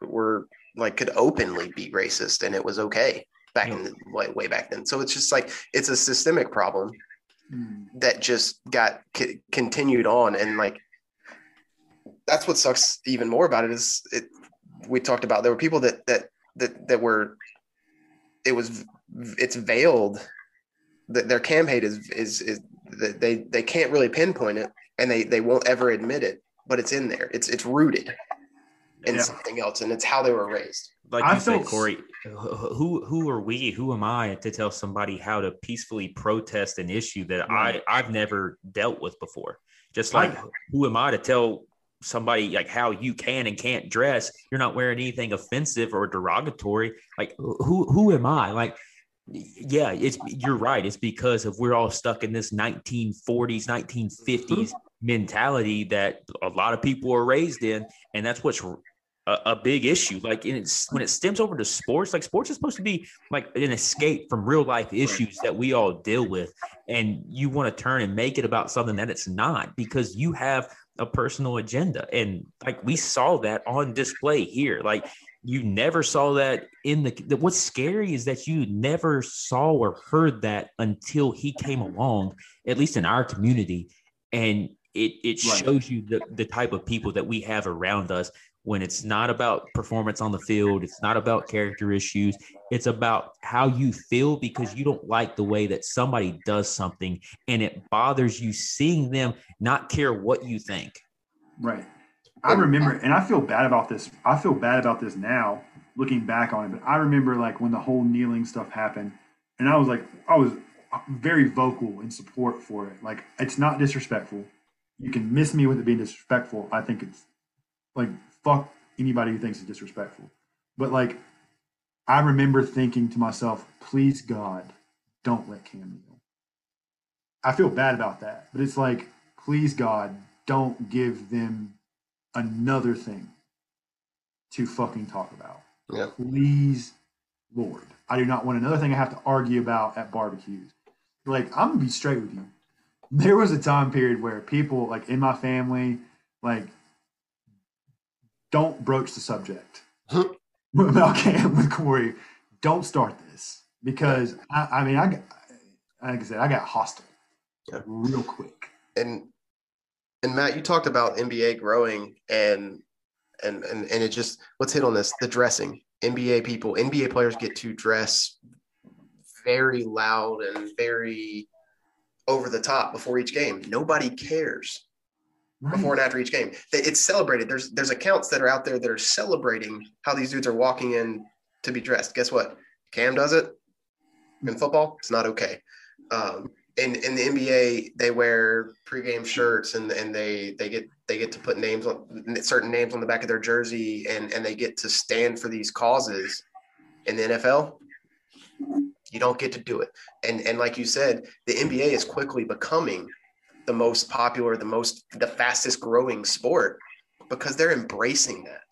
were like could openly be racist and it was okay back in the way, way back then. So it's just like it's a systemic problem mm. that just got c- continued on, and like that's what sucks even more about it is it. We talked about there were people that that that that were it was it's veiled that their cam hate is is is that they they can't really pinpoint it and they they won't ever admit it but it's in there it's it's rooted in yeah. something else and it's how they were raised like I you said, Corey, who who are we? Who am I to tell somebody how to peacefully protest an issue that right. I I've never dealt with before? Just like I, who am I to tell somebody like how you can and can't dress? You're not wearing anything offensive or derogatory. Like who who am I? Like yeah, it's you're right. It's because of we're all stuck in this 1940s, 1950s mm-hmm. mentality that a lot of people are raised in, and that's what's a, a, big issue. Like it's when it stems over to sports, like sports is supposed to be like an escape from real life issues that we all deal with. And you want to turn and make it about something that it's not because you have a personal agenda. And like we saw that on display here. Like you never saw that in the, the what's scary is that you never saw or heard that until he came along, at least in our community. And it, it right. shows you the, the type of people that we have around us when it's not about performance on the field, it's not about character issues, it's about how you feel because you don't like the way that somebody does something and it bothers you seeing them not care what you think. Right. I remember, and I feel bad about this. I feel bad about this now looking back on it, but I remember like when the whole kneeling stuff happened, and I was like, I was very vocal in support for it. Like, it's not disrespectful. You can miss me with it being disrespectful. I think it's like fuck anybody who thinks it's disrespectful. But like, I remember thinking to myself, please God, don't let Cam kneel. I feel bad about that, but it's like, please God, don't give them another thing to fucking talk about. Yeah. Please, Lord. I do not want another thing I have to argue about at barbecues. Like, I'm gonna be straight with you. There was a time period where people, like in my family, like don't broach the subject about Cam with Corey. Don't start this because I, I mean, I got, like I said, I got hostile yeah. real quick. And and Matt, you talked about NBA growing and and and and it just let's hit on this the dressing. NBA people, NBA players get to dress very loud and very over the top before each game. Nobody cares right. before and after each game. It's celebrated. There's there's accounts that are out there that are celebrating how these dudes are walking in to be dressed. Guess what? Cam does it in football. It's not okay. Um, in in the NBA they wear pregame shirts and and they they get they get to put names on certain names on the back of their jersey and and they get to stand for these causes. In the NFL, you don't get to do it. And and like you said, the NBA is quickly becoming the most popular, the most the fastest growing sport because they're embracing that.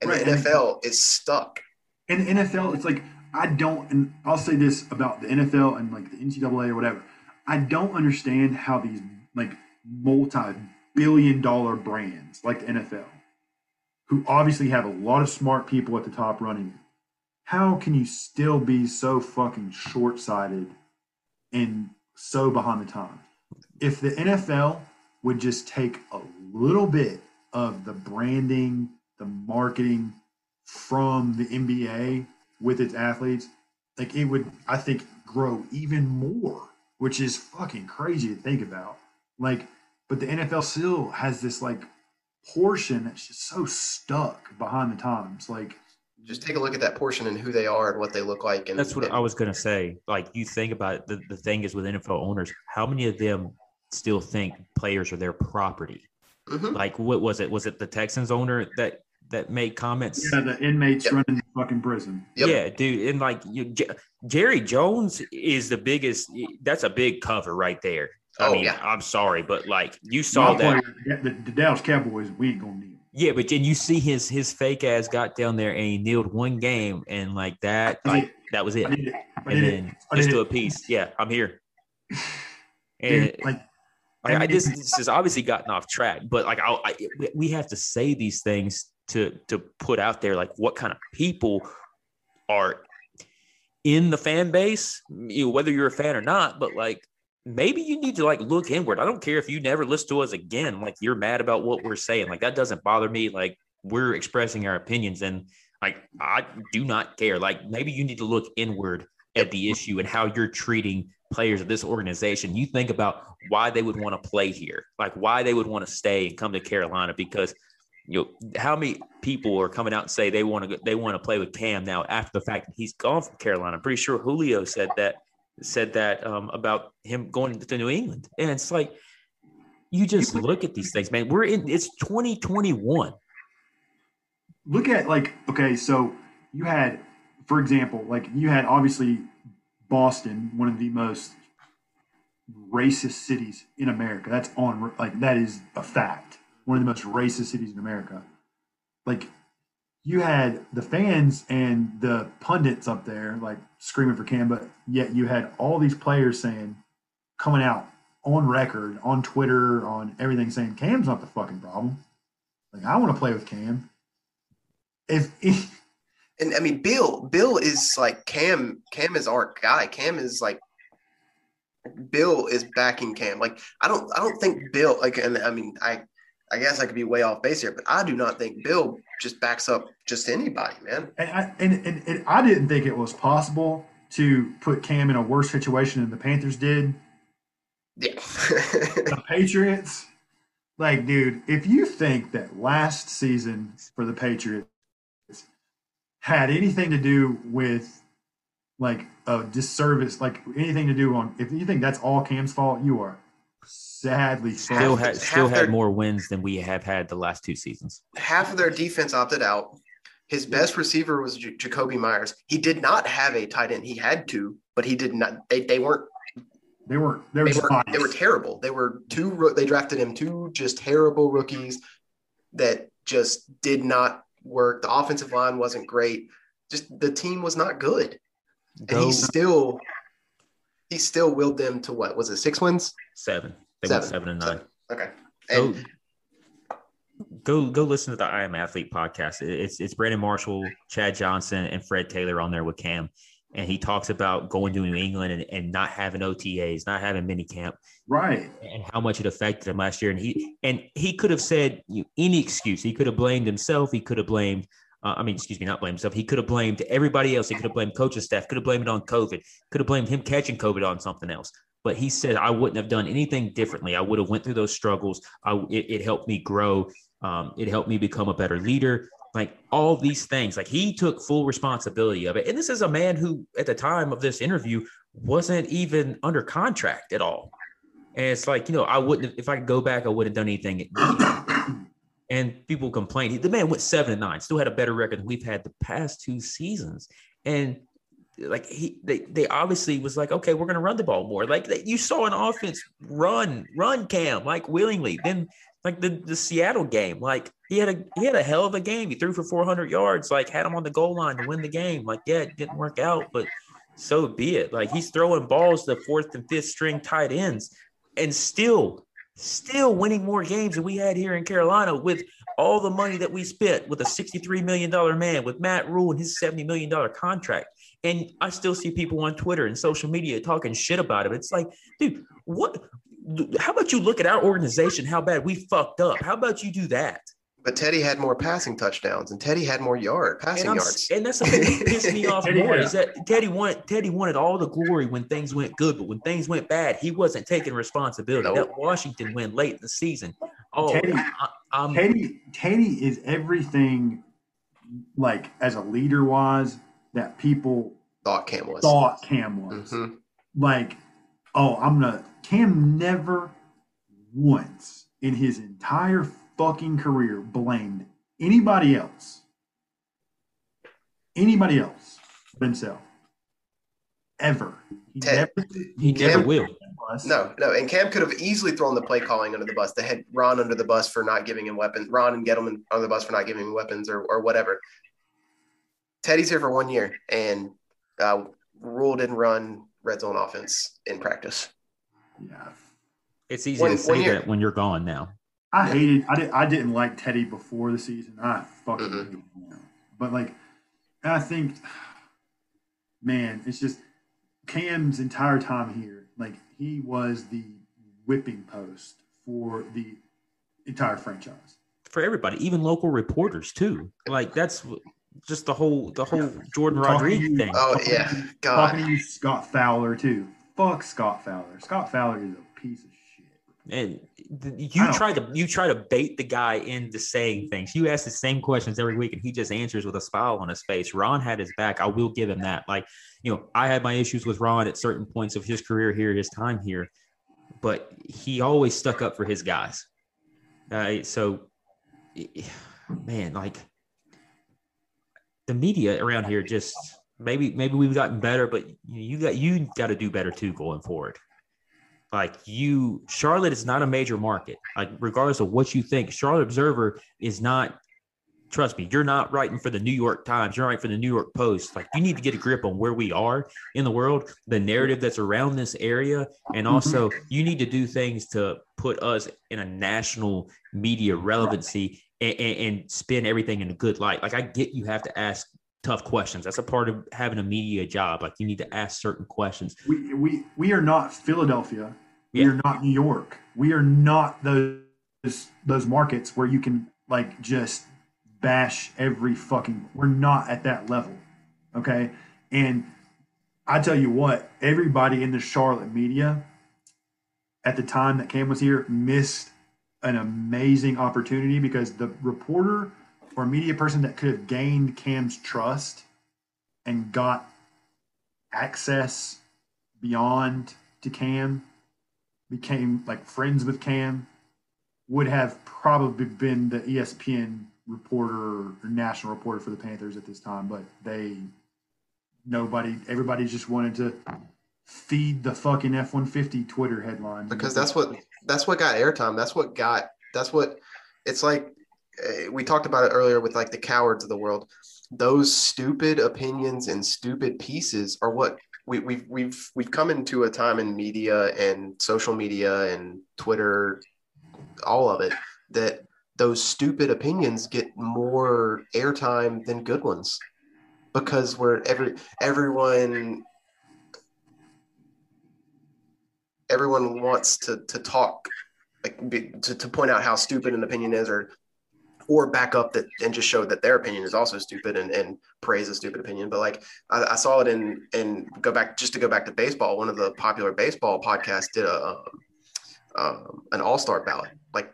And Right, the and- NFL is stuck. And the NFL, it's like I don't, and I'll say this about the NFL and like the NCAA or whatever. I don't understand how these like multi-billion-dollar brands like the NFL, who obviously have a lot of smart people at the top running it, how can you still be so fucking short-sighted and so behind the times? If the NFL would just take a little bit of the branding, the marketing from the NBA with its athletes, like it would, I think, grow even more, which is fucking crazy to think about. Like, but the NFL still has this like portion that's just so stuck behind the times. Like, Just take a look at that portion and who they are and what they look like. And That's what and- I was gonna say. Like you think about it, the, the thing is with NFL owners, how many of them still think players are their property? Mhm. Like what was it? Was it the Texans owner that that made comments? yeah, the inmates Yep. running the fucking prison. Yep. Yeah, dude, and like you, J- Jerry Jones is the biggest. That's a big cover right there. I Oh, mean, yeah. I'm sorry, but like you saw My that. player, the, the Dallas Cowboys, we ain't gonna need. 'em. Yeah, but then you see his his fake ass got down there and he kneeled one game and like that, like that was it. I did it. I And then it. I just did do a piece. Yeah, I'm here. And Dude, like I, I just this has obviously gotten off track, but like I, I we- we have to say these things to to put out there like what kind of people are in the fan base, you know, whether you're a fan or not, but like maybe you need to like look inward. I don't care if you never listen to us again, like you're mad about what we're saying. Like that doesn't bother me. Like we're expressing our opinions and like I do not care. Like maybe you need to look inward at the issue and how you're treating players of this organization. You think about why they would want to play here, like why they would want to stay and come to Carolina because you know how many people are coming out and say they want to they want to play with Cam now after the fact that he's gone from Carolina. I'm pretty sure Julio said that said that um, about him going to New England, and it's like you just look at these things, man. We're in it's 2021. look at like okay so you had for example like you had obviously boston one of the most racist cities in america. That's on like that is a fact. One of the most racist cities in america. Like you had the fans and the pundits up there like screaming for cam but yet you had all these players saying coming out on record on twitter on everything saying cam's not the fucking problem. Like i want to play with cam. If, if And I mean, Bill, Bill is like Cam. Cam is our guy. Cam is like Bill is backing Cam. Like I don't, I don't think Bill. Like, and I mean, I, I guess I could be way off base here, but I do not think Bill just backs up just anybody, man. and I and, and, and I didn't think it was possible to put Cam in a worse situation than the Panthers did. Yeah. The Patriots, like, dude, if you think that last season for the Patriots had anything to do with like a disservice, like anything to do on, if you think that's all Cam's fault, you are sadly Still had still had their- more wins than we have had the last two seasons. Half of their defense opted out. His best receiver was J- Jakobi Meyers. He did not have a tight end. He had two, but he did not. They, they weren't They were they were they were, they were terrible. They were two. They drafted him two just terrible rookies that just did not work. The offensive line wasn't great. Just the team was not good, and he still he still willed them to what was it six wins? seven. They went Seven. seven and nine. Okay, Go, and go go listen to the I Am Athlete podcast. It's it's Brandon Marshall, Chad Johnson, and Fred Taylor on there with Cam. And he talks about going to New England and, and not having OTAs, not having mini camp, right. and how much it affected him last year. And he and he could have said you- any excuse. He could have blamed himself. He could have blamed. Uh, I mean, excuse me, not blamed himself. He could have blamed everybody else. He could have blamed coaching staff. Could have blamed it on COVID. Could have blamed him catching COVID on something else. But he said I wouldn't have done anything differently. I would have went through those struggles. I, it, it helped me grow. Um, it helped me become a better leader. Like all these things. Like he took full responsibility of it. And this is a man who, at the time of this interview, wasn't even under contract at all. And it's like, you know, I wouldn't if I could go back, I wouldn't have done anything. and people complained. The man went seven and nine, still had a better record than we've had the past two seasons. And like he they, they obviously was like okay we're going to run the ball more like you saw an offense run run cam like willingly then like the, the seattle game like he had a he had a hell of a game he threw for 400 yards like had him on the goal line to win the game like yeah it didn't work out but so be it like he's throwing balls to fourth and fifth string tight ends and still still winning more games than we had here in carolina with all the money that we spent with a $63 million man with matt rhule and his $70 million contract and I still see people on Twitter and social media talking shit about him. It's like, dude, what? How about you look at our organization? How bad we fucked up? How about you do that? But Teddy had more passing touchdowns, and Teddy had more yard passing and yards. And that's the thing that pissed me off more is that Teddy wanted Teddy wanted all the glory when things went good, but when things went bad, he wasn't taking responsibility. Nope. That Washington win late in the season. Oh, Teddy, I, Teddy, Teddy is everything like as a leader wise that people thought Cam was. Thought Cam was. Mm-hmm. Like, oh, I'm gonna Cam never once in his entire fucking career blamed anybody else. Anybody else but himself. Ever. He Ted, never, he never Cam, will. No, no, and Cam could have easily thrown the play calling under the bus. They had Ron under the bus for not giving him weapons. Ron and Gettleman under the bus for not giving him weapons or, or whatever. Teddy's here for one year, and uh, Rhule didn't run red zone offense in practice. Yeah, it's easy when, to say that when you're gone now. I hated. I did. I didn't like Teddy before the season. I fucking mm-hmm. hate him. But like, I think, man, it's just Cam's entire time here. Like he was the whipping post for the entire franchise. For everybody, even local reporters too. Like that's just the whole the whole Jordan Rodriguez thing. Oh yeah, God. Talking to you, Scott Fowler too. Fuck Scott Fowler. Scott Fowler is a piece of shit. And you try to you try to bait the guy into saying things. You ask the same questions every week, and he just answers with a smile on his face. Ron had his back. I will give him that. Like you know, I had my issues with Ron at certain points of his career here, his time here, but he always stuck up for his guys. Uh, so, man, like the media around here just maybe maybe we've gotten better, but you got you got to do better too going forward. Like you, Charlotte is not a major market. Like regardless of what you think, Charlotte Observer is not. Trust me, you're not writing for the New York Times. You're writing for the New York Post. Like you need to get a grip on where we are in the world, the narrative that's around this area, and mm-hmm. also you need to do things to put us in a national media relevancy and, and, spin everything in a good light. Like I get you have to ask tough questions. That's a part of having a media job. Like you need to ask certain questions. We we we are not Philadelphia. We yeah. are not New York. We are not those those markets where you can like just bash every fucking. We're not at that level. Okay, and I tell you what, everybody in the Charlotte media at the time that Cam was here missed an amazing opportunity because the reporter or media person that could have gained Cam's trust and got access beyond to Cam, became like friends with Cam, would have probably been the ESPN reporter or national reporter for the Panthers at this time, but they nobody everybody just wanted to feed the fucking F one fifty Twitter headline because that's what that's what got airtime. That's what got. That's what it's like. Eh, we talked about it earlier with like the cowards of the world. Those stupid opinions and stupid pieces are what we, we've we've we've come into a time in media and social media and Twitter, all of it, that those stupid opinions get more airtime than good ones because we're every everyone everyone wants to to talk like be, to, to point out how stupid an opinion is or or back up that and just show that their opinion is also stupid and, and praise a stupid opinion. But like I, I, saw it in and go back just to go back to baseball. One of the popular baseball podcasts did a um, um, an all star ballot, like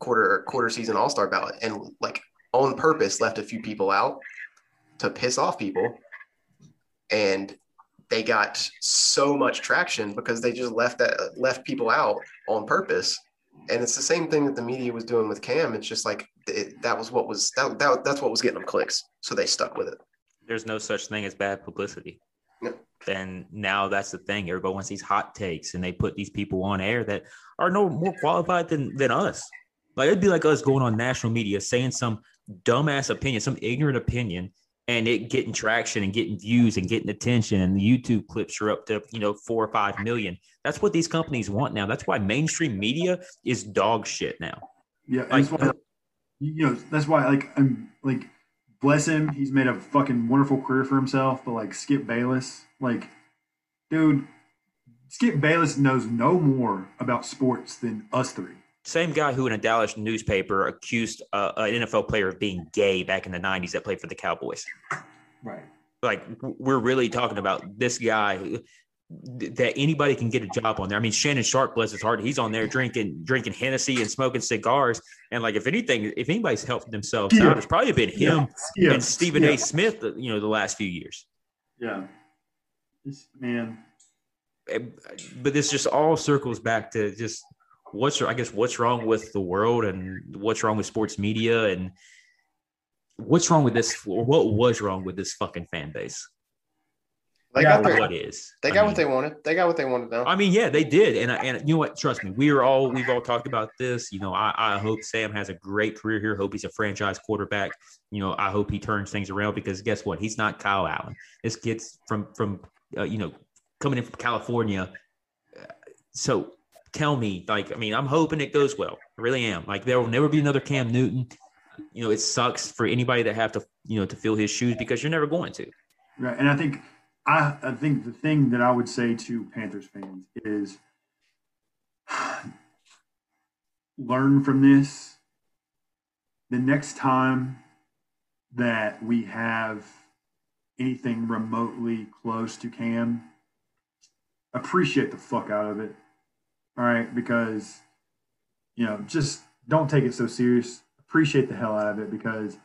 quarter quarter season all star ballot, and like on purpose left a few people out to piss off people. And they got so much traction because they just left that left people out on purpose. And it's the same thing that the media was doing with Cam. It's just like it, that was what was that, that that's what was getting them clicks, so they stuck with it. There's no such thing as bad publicity. Yeah. And now that's the thing. Everybody wants these hot takes, and they put these people on air that are no more qualified than than us. Like it'd be like us going on national media saying some dumbass opinion, some ignorant opinion, and it getting traction and getting views and getting attention, and the YouTube clips are up to you know four or five million. That's what these companies want now. That's why mainstream media is dog shit now. Yeah, Like- that's why uh, you know that's why like I'm like bless him. He's made a fucking wonderful career for himself. But like Skip Bayless, like dude, Skip Bayless knows no more about sports than us three. Same guy who in a Dallas newspaper accused uh, an NFL player of being gay back in the '90s that played for the Cowboys. Right. like we're really talking about this guy who- that anybody can get a job on there. I mean, Shannon Sharpe, bless his heart, he's on there drinking drinking Hennessy and smoking cigars. And like, if anything, if anybody's helped themselves Yeah. out, it's probably been him Yeah. and Stephen yeah. A. Smith. You know, the last few years. Yeah. This man. But this just all circles back to just what's I guess what's wrong with the world and what's wrong with sports media and what's wrong with this or what was wrong with this fucking fan base. They Yeah, got their, What is? they I got mean- what they wanted. They got what they wanted now. I mean, yeah, they did, and I- and you know what? Trust me, we are all we've all talked about this. You know, I, I hope Sam has a great career here. Hope he's a franchise quarterback. You know, I hope he turns things around because guess what? He's not Kyle Allen. This kid's from from uh, you know coming in from California. Uh, So tell me, like, I mean, I'm hoping it goes well. I really am. Like, there will never be another Cam Newton. You know, it sucks for anybody that have to you know to fill his shoes because you're never going to. Right. And I think I I think the thing that I would say to Panthers fans is learn from this. The next time that we have anything remotely close to Cam, appreciate the fuck out of it. All right, because you know, just don't take it so serious. Appreciate the hell out of it because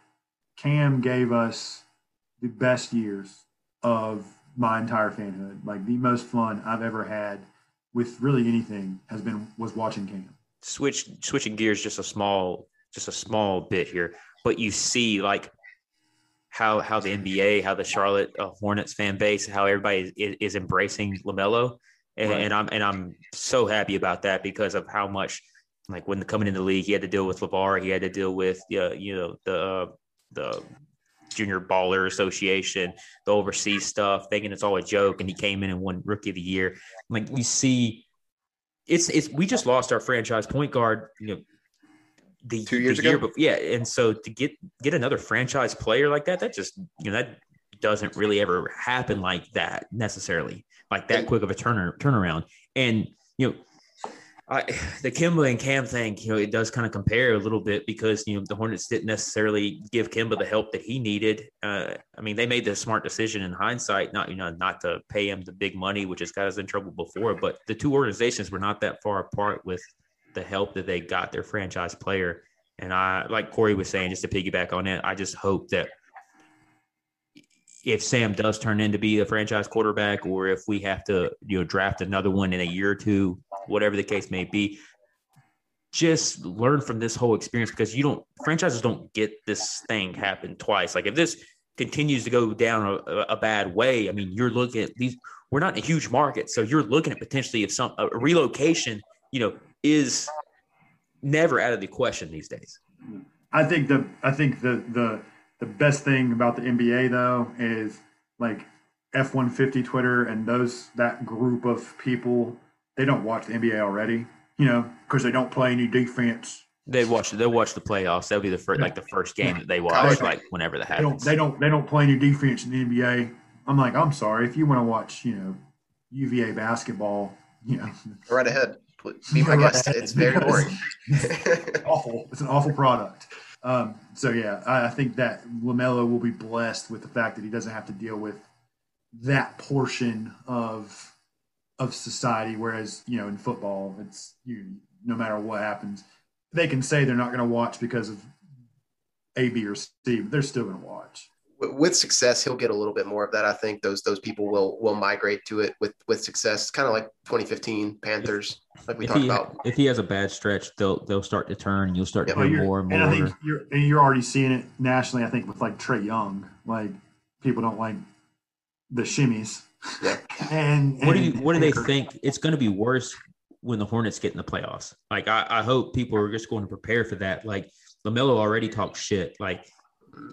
Cam gave us the best years of my entire fanhood. Like the most fun I've ever had with really anything has been was watching Cam. switch switching gears just a small just a small bit here but you see like how how the NBA how the Charlotte uh, Hornets fan base how everybody is, is embracing LaMelo and, Right. and I'm and I'm so happy about that because of how much like when coming in the league he had to deal with LaVar he had to deal with uh, you know the uh, the Junior Baller Association, the overseas stuff, thinking it's all a joke, and he came in and won Rookie of the Year. Like we see, it's it's we just lost our franchise point guard, you know, the Two years the year ago? before, yeah, and so to get get another franchise player like that, that just you know that doesn't really ever happen like that necessarily, like that quick of a turner turnaround, and you know. I, the Kemba and Cam thing, you know, it does kind of compare a little bit because you know the Hornets didn't necessarily give Kemba the help that he needed. Uh, I mean, they made the smart decision in hindsight, not you know, not to pay him the big money, which has got us in trouble before. But the two organizations were not that far apart with the help that they got their franchise player. And I, like Corey was saying, just to piggyback on it, I just hope that if Sam does turn in to be a franchise quarterback, or if we have to, you know, draft another one in a year or two, whatever the case may be, just learn from this whole experience because you don't franchises don't get this thing happen twice. Like if this continues to go down a, a bad way, I mean, you're looking at these. We're not in a huge market, so you're looking at potentially if some a relocation, you know, is never out of the question these days. I think the I think the the the best thing about the NBA though is like F one fifty Twitter and those that group of people they don't watch the NBA already, you know, because they don't play any defense. They watch. They'll watch the playoffs. That'll be the first, like the first game that they watch, College- like whenever that They don't happens. they don't they don't play any defense in the NBA. I'm like, I'm sorry if you want to watch, you know, UVA basketball, you know, right ahead. Be my Right guest. It's very boring. awful. It's an awful product. Um, so yeah, I, I think that Lamelo will be blessed with the fact that he doesn't have to deal with that portion of of society. Whereas you know in football, it's you no matter what happens, they can say they're not going to watch because of A, B, or C, but they're still going to watch. With success, he'll get a little bit more of that. I think those those people will will migrate to it with with success. Kind of like 2015 Panthers, like we if talked he, about. If he has a bad stretch, they'll they'll start to turn, and you'll start to Yeah. hear you're- more and and I more. think you're and you're already seeing it nationally. I think with like Trae Young, like people don't like the shimmies. Yeah. And, what do you what do they Anchor. think it's going to be worse when the Hornets get in the playoffs? Like I, I hope people are just going to prepare for that. Like Lamelo already talked shit. Like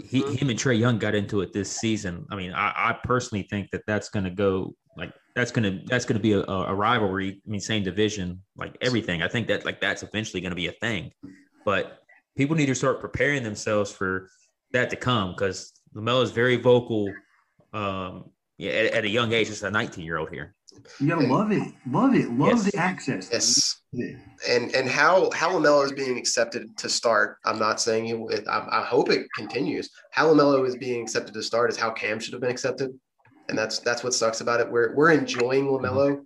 he, him and Trae Young got into it this season. I mean, I, I personally think that that's going to go like that's going to that's going to be a, a rivalry. I mean, same division, like everything. I think that like that's eventually going to be a thing. But people need to start preparing themselves for that to come because Lamelo is very vocal. Um, yeah, at, at a young age, it's a 19 year old here. You gotta love it, love it, love Yes. the access. Yes. And and how how Lamelo is being accepted to start. I'm not saying it. I, I hope it continues. How Lamelo is being accepted to start is how Cam should have been accepted, and that's that's what sucks about it. We're we're enjoying mm-hmm. Lamelo,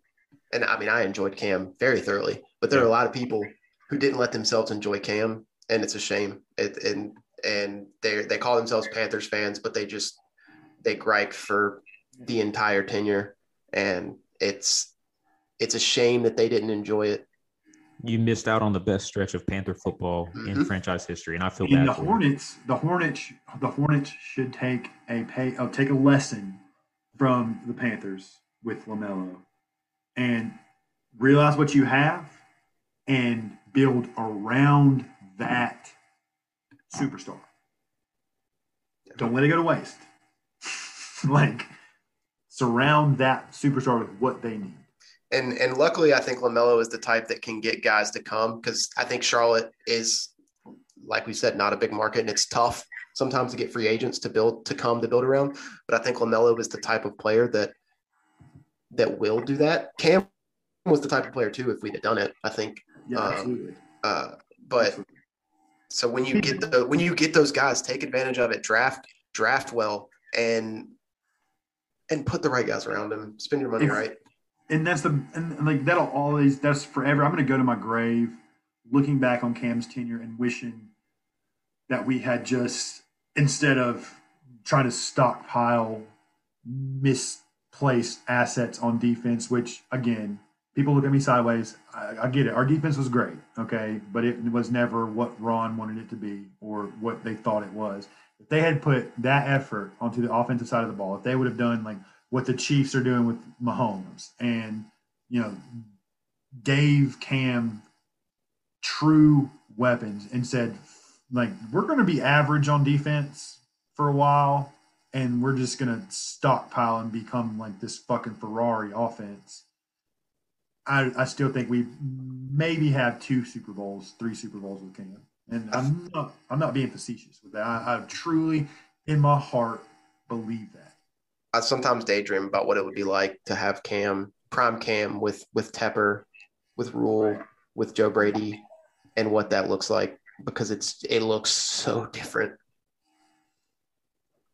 and I mean I enjoyed Cam very thoroughly, but there are a lot of people who didn't let themselves enjoy Cam, and it's a shame. It and and they they call themselves Panthers fans, but they just they gripe for the entire tenure, and it's it's a shame that they didn't enjoy it. you missed out on the best stretch of Panther football in Mhm. franchise history, and I feel And bad the for you. Hornets, the Hornets, the Hornets should take a pay, uh, take a lesson from the Panthers with Lamelo, and realize what you have, and build around that superstar. Don't let it go to waste. like surround that superstar with what they need. and and luckily, I think Lamelo is the type that can get guys to come because I think Charlotte is, like we said, not a big market, and it's tough sometimes to get free agents to build to come to build around. But I think Lamelo is the type of player that that will do that. Cam was the type of player too if we'd have done it. I think, Yeah, Um, absolutely. uh, but so when you get the when you get those guys, take advantage of it. Draft draft well and and put the right guys around him. Spend your money right. and that's the and like that'll always that's forever. I'm gonna go to my grave looking back on Cam's tenure and wishing that we had just instead of trying to stockpile misplaced assets on defense, which again, people look at me sideways. I, I get it. Our defense was great, okay, but it was never what Ron wanted it to be or what they thought it was. If they had put that effort onto the offensive side of the ball, if they would have done like what the Chiefs are doing with Mahomes and you know gave Cam true weapons and said like we're going to be average on defense for a while and we're just going to stockpile and become like this fucking Ferrari offense. I, I still think we maybe have two Super Bowls, three Super Bowls with Cam, and I'm not I'm not being facetious with that. I, I truly, in my heart, believe that. I sometimes daydream about what it would be like to have Cam, prime Cam with with Tepper, with Rhule, with Joe Brady, and what that looks like because it's it looks so different.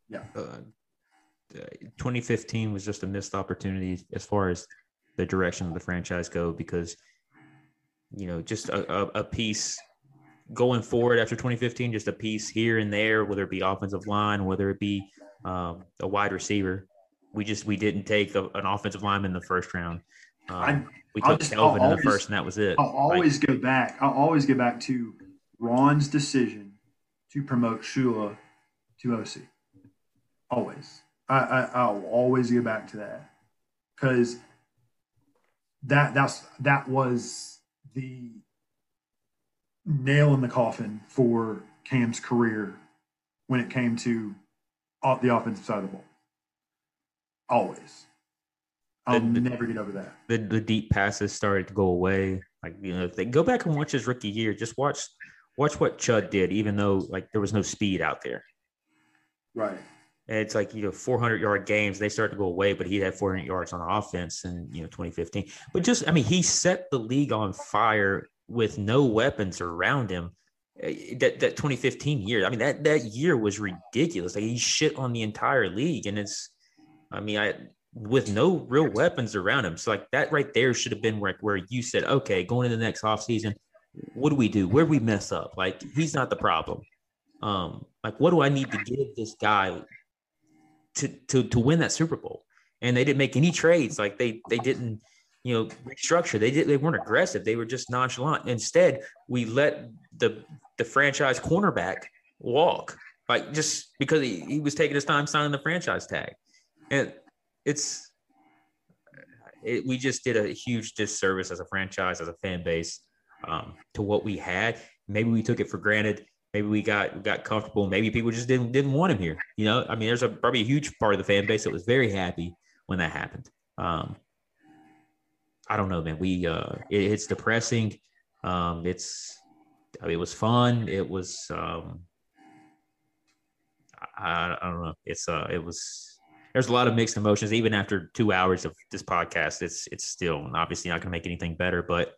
Yeah. Uh, 2015 was just a missed opportunity as far as the direction of the franchise go because you know just a, a, a piece going forward after 2015 just a piece here and there whether it be offensive line whether it be um, a wide receiver we just we didn't take a, an offensive lineman in the first round um, I- we took just- Kelvin I'll in the first and that was it I'll Like, always go back. I'll always go back to Ron's decision to promote Shula to OC. Always. I, I I'll always go back to that because that that's that was the nail in the coffin for Cam's career when it came to off the offensive side of the ball. Always. I'll The- never get over that. the, the deep passes started to go away. Like you know, if they go back and watch his rookie year, just watch watch what Chud did, even though like there was no speed out there. Right. And it's like you know, 400 yard games they start to go away, but he had 400 yards on offense in you know 2015. But just I mean, he set the league on fire with no weapons around him. Eh, That that 2015 year, I mean that that year was ridiculous. Like he shit on the entire league, and it's, I mean, I with no real weapons around him. So like that right there should have been where where you said, okay, going into the next offseason, what do we do? Where do we mess up? Like he's not the problem. Um, like what do I need to give this guy to to to win that Super Bowl, and they didn't make any trades. Like they they didn't you know restructure. They did they weren't aggressive. They were just nonchalant. Instead, we let the the franchise cornerback walk, like just because he, he was taking his time signing the franchise tag, and it's it, we just did a huge disservice as a franchise, as a fan base, um, to what we had. Maybe we took it for granted. Maybe we got got comfortable. Maybe people just didn't didn't want him here. You know, I mean, there's a probably a huge part of the fan base that was very happy when that happened. Um, I don't know, man. We uh, it, it's depressing. Um, it's I mean, it was fun. It was um, I, I don't know. It's uh, it was there's a lot of mixed emotions even after two hours of this podcast it's it's still obviously not going to make anything better but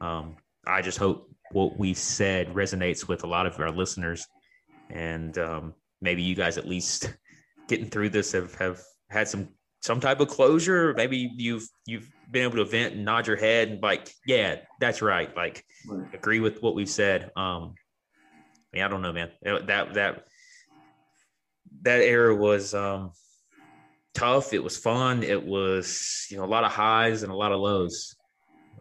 um, i just hope what we've said resonates with a lot of our listeners and um, maybe you guys at least getting through this have, have had some some type of closure maybe you've you've been able to vent and nod your head and like yeah that's right like right. agree with what we've said um I, mean, I don't know man that that that era was um tough. It was fun. It was you know a lot of highs and a lot of lows.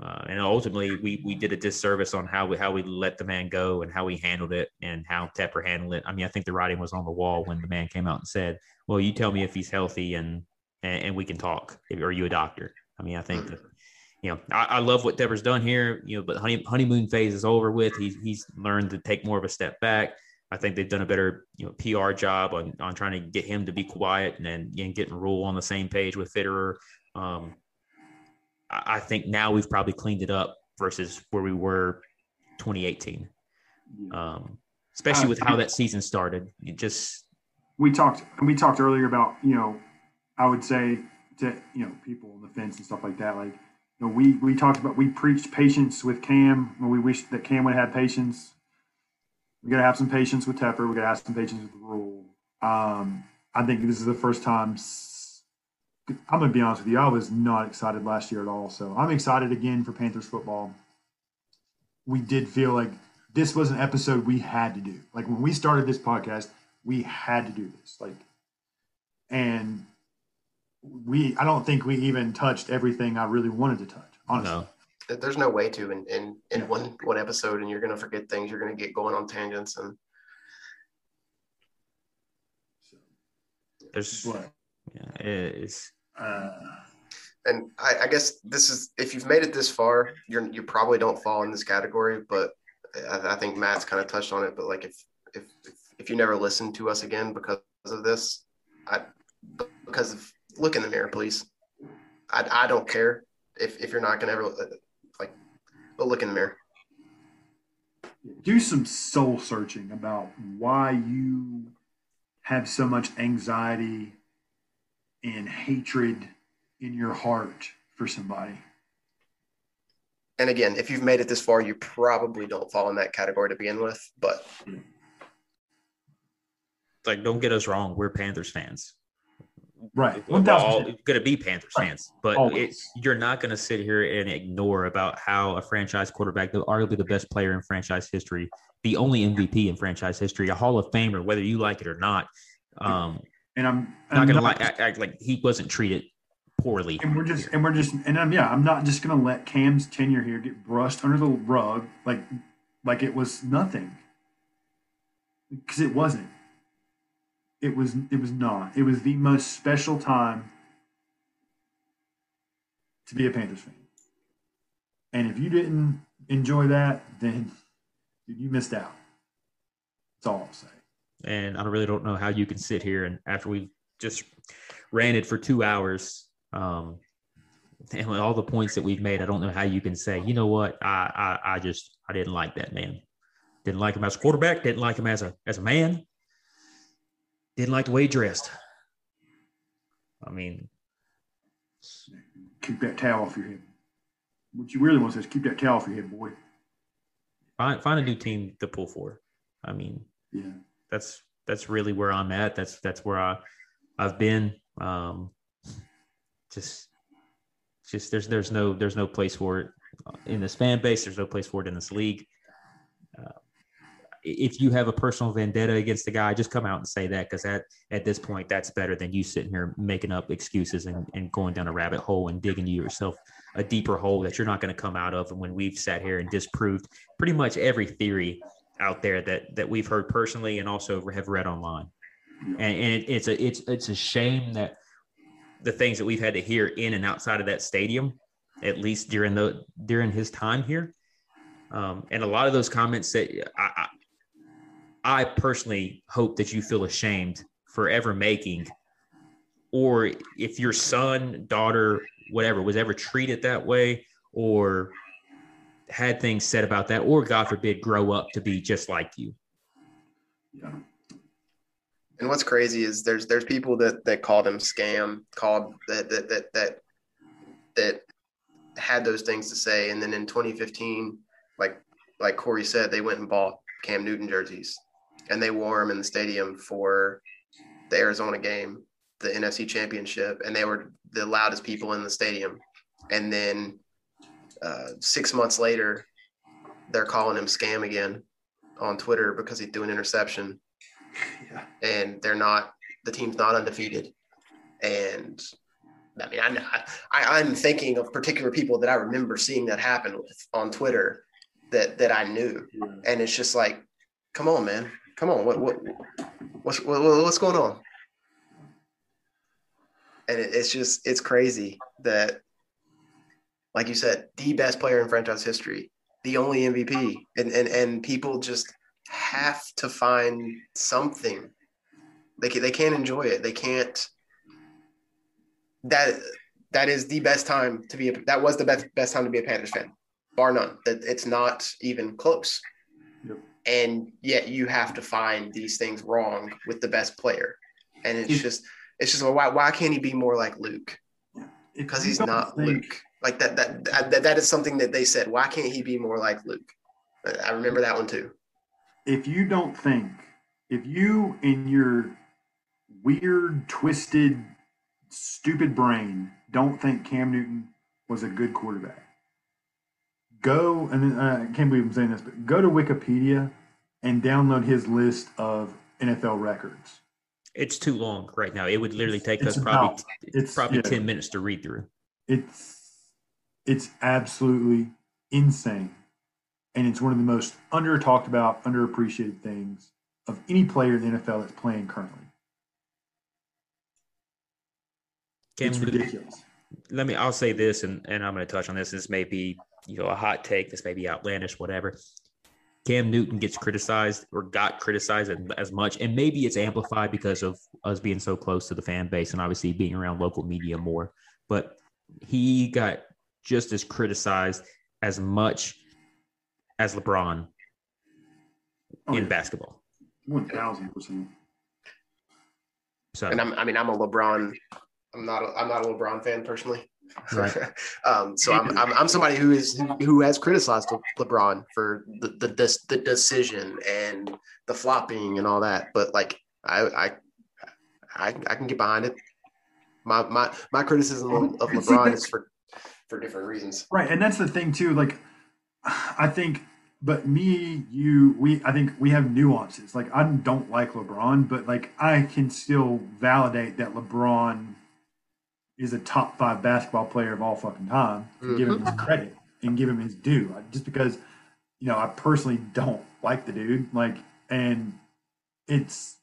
Uh, and ultimately, we we did a disservice on how we how we let the man go and how we handled it and how Tepper handled it. I mean, I think the writing was on the wall when the man came out and said, "Well, you tell me if he's healthy and and, and we can talk. Are you a doctor?" I mean, I think that you know I, I love what Tepper's done here. You know, but honey, honeymoon phase is over with. He's he's learned to take more of a step back. I think they've done a better you know PR job on on trying to get him to be quiet and then and getting Rhule on the same page with Fitterer. Um, I, I think now we've probably cleaned it up versus where we were 2018. Um, especially uh, with how that season started. You just we talked we talked earlier about you know I would say to you know people on the fence and stuff like that like you know we we talked about we preached patience with Cam and we wish that Cam would have patience we got to have some patience with Tepper. We got to have some patience with Rhule. Um, I think this is the first time. I'm to be honest with you. I was not excited last year at all. So I'm excited again for Panthers football. We did feel like this was an episode we had to do. Like when we started this podcast, we had to do this. Like, and we, I don't think we even touched everything I really wanted to touch. Honestly. No there's no way to in in, in one one episode and you're gonna forget things you're gonna get going on tangents and there's yeah it's uh and I, I, guess this is if you've made it this far you're you probably don't fall in this category but I, I think matt's kind of touched on it but like if if if you never listen to us again because of this i because of look in the mirror please i, I don't care if, if you're not going to ever like, but look in the mirror. Do some soul searching about why you have so much anxiety and hatred in your heart for somebody. And again, if you've made it this far, you probably don't fall in that category to begin with. But like, don't get us wrong, we're Panthers fans. Right. We're all going to be Panthers right. fans, but it, you're not going to sit here and ignore about how a franchise quarterback, the arguably the best player in franchise history, the only MVP in franchise history, a Hall of Famer, whether you like it or not. Um, and I'm, I'm not going to like act, act, like he wasn't treated poorly. And we're just, and we're just, and I'm, yeah, I'm not just going to let Cam's tenure here get brushed under the rug like, like it was nothing, because it wasn't it was it was not. It was the most special time to be a Panthers fan. And if you didn't enjoy that, then you missed out. That's all I'll say. And I really don't know how you can sit here and after we've just ranted for two hours, um, and with all the points that we've made, I don't know how you can say, you know what, I, I, I just I didn't like that man. Didn't like him as a quarterback. Didn't like him as a as a man. Didn't like the way he dressed. I mean, keep that towel off your head. What you really want to say is keep that towel off your head, boy. Find find a new team to pull for. I mean, yeah, that's that's really where I'm at. That's that's where I I've been. Um, just just there's there's no there's no place for it in this fan base. There's no place for it in this league. Uh, if you have a personal vendetta against the guy, just come out and say that because that at this point that's better than you sitting here making up excuses and, and going down a rabbit hole and digging yourself a deeper hole that you're not going to come out of. And when we've sat here and disproved pretty much every theory out there that that we've heard personally and also have read online, and, and it, it's a it's it's a shame that the things that we've had to hear in and outside of that stadium, at least during the during his time here, um, and a lot of those comments that I, I personally hope that you feel ashamed for ever making, or if your son, daughter, whatever was ever treated that way, or had things said about that, or God forbid, grow up to be just like you. Yeah. And what's crazy is there's there's people that that called him scam, called that that that that that had those things to say, and then in 2015, like like Corey said, they went and bought Cam Newton jerseys and they wore them in the stadium for the Arizona game, the NFC Championship, and they were the loudest people in the stadium. And then uh, six months later, they're calling him scam again on Twitter because he threw an interception. Yeah. And they're not the team's not undefeated. And I mean, I, I I'm thinking of particular people that I remember seeing that happen with on Twitter that that I knew, yeah. and it's just like, come on, man, Come on, what what what's what, what's going on? And it, it's just it's crazy that, like you said, the best player in franchise history, the only MVP, and and and people just have to find something. They can, they can't enjoy it. They can't. That that is the best time to be a. That was the best best time to be a Panthers fan, bar none. That it's not even close. Yep and yet you have to find these things wrong with the best player. And it's if, just it's just why why can't he be more like luke? Because he's not think, luke. Like that, that that that is something that they said why can't he be more like luke? I remember that one too. If you don't think if you in your weird twisted stupid brain don't think cam newton was a good quarterback go and uh, I can't believe I'm saying this, but go to Wikipedia and download his list of NFL records. It's too long right now. It would literally take it's us probably about, it's probably yeah, ten minutes to read through. It's it's absolutely insane, and it's one of the most under talked about, underappreciated things of any player in the NFL that's playing currently. Cam, it's ridiculous. Let me. I'll say this, and and I'm going to touch on this. This may be you know a hot take. This may be outlandish, whatever. Cam Newton gets criticized or got criticized as much, and maybe it's amplified because of us being so close to the fan base and obviously being around local media more. But he got just as criticized as much as LeBron oh, in yeah. basketball. One thousand percent. So, and I'm, I mean, I'm a LeBron. I'm not. A, I'm not a LeBron fan personally. Right. um, so I'm, I'm, I'm somebody who is who has criticized LeBron for the the, the decision and the flopping and all that, but like I I I, I can get behind it. My my my criticism of, of LeBron is for for different reasons. Right, and that's the thing too. Like I think but me, you, we, I think we have nuances. Like I don't like LeBron, but like I can still validate that LeBron is a top five basketball player of all fucking time. Mm-hmm. Give him his credit and give him his due. Just because, you know, I personally don't like the dude. Like, and it's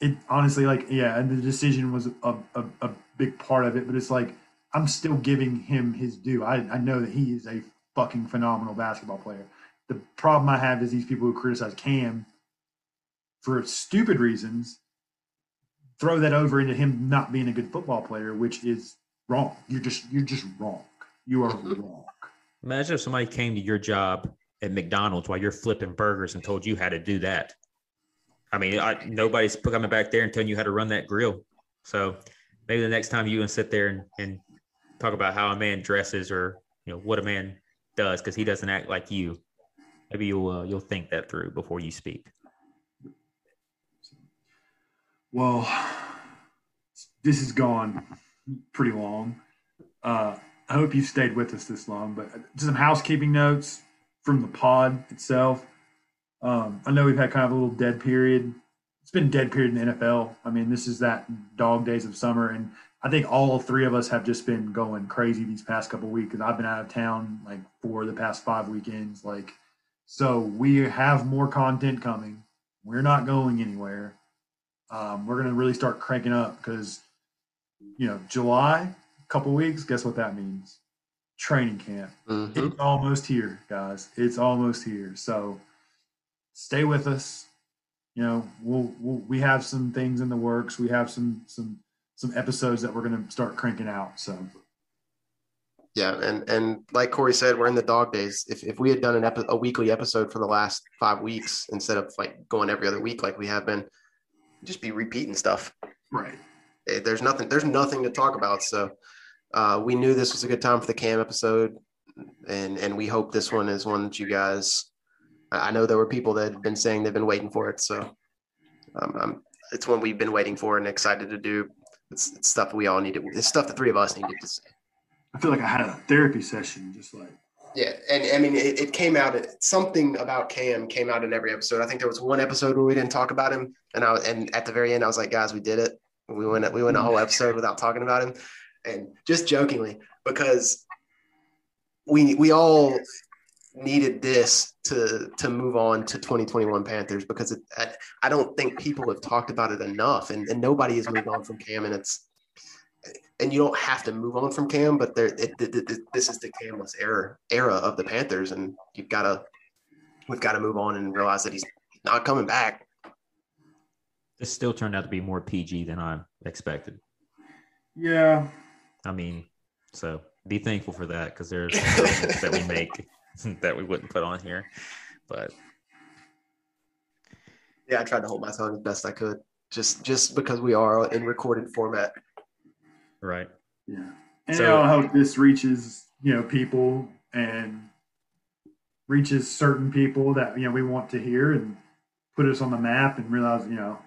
it honestly like yeah, and the decision was a, a, a big part of it. But it's like I'm still giving him his due. I, I know that he is a fucking phenomenal basketball player. The problem I have is these people who criticize Cam for stupid reasons throw that over into him not being a good football player, which is wrong. You're just you're just wrong. You are mm-hmm. wrong. Imagine if somebody came to your job at McDonald's while you're flipping burgers and told you how to do that. I mean, I, nobody's coming back there and telling you how to run that grill. So maybe the next time you and sit there and, and talk about how a man dresses or you know what a man does because he doesn't act like you. Maybe you'll uh, you'll think that through before you speak. Well, this has gone pretty long. Uh, I hope you've stayed with us this long, but some housekeeping notes from the pod itself. Um, I know we've had kind of a little dead period. It's been dead period in the NFL. I mean, this is that dog days of summer, and I think all three of us have just been going crazy these past couple weeks because I've been out of town like for the past five weekends. Like, so we have more content coming. We're not going anywhere. Um, we're gonna really start cranking up because, you know, July, a couple weeks. Guess what that means? Training camp. Mhm. It's almost here, guys. It's almost here. So stay with us. You know, we'll, we'll we have some things in the works. We have some some some episodes that we're gonna start cranking out. So Yeah, and and like Corey said, we're in the dog days. If if we had done an epi- a weekly episode for the last five weeks instead of like going every other week like we have been, just be repeating stuff. right. Eh, There's nothing. There's nothing to talk about. So uh, we knew this was a good time for the Cam episode, and and we hope this one is one that you guys. I know there were people that had been saying they've been waiting for it, so um, um, it's one we've been waiting for and excited to do. It's, it's stuff we all needed. It's stuff the three of us needed to say. I feel like I had a therapy session, just like Yeah, and I mean, it, it came out. Something about Cam came out in every episode. I think there was one episode where we didn't talk about him, and I and at the very end, I was like, guys, we did it. We went we went a whole episode without talking about him, and just jokingly because we we all needed this to to move on to 2021 Panthers because it, I, I don't think people have talked about it enough, and, and nobody has moved on from Cam, and it's and you don't have to move on from Cam, but there, it, it, it, this is the Camless era era of the Panthers, and you've got to we've got to move on and realize that he's not coming back. This still turned out to be more PG than I expected. yeah. I mean, so be thankful for that because there's that we make that we wouldn't put on here. But Yeah, I tried to hold my tongue as best I could, just just because we are in recorded format. Right. Yeah. And So- I hope this reaches, you know, people and reaches certain people that, you know, we want to hear and put us on the map and realize, you know,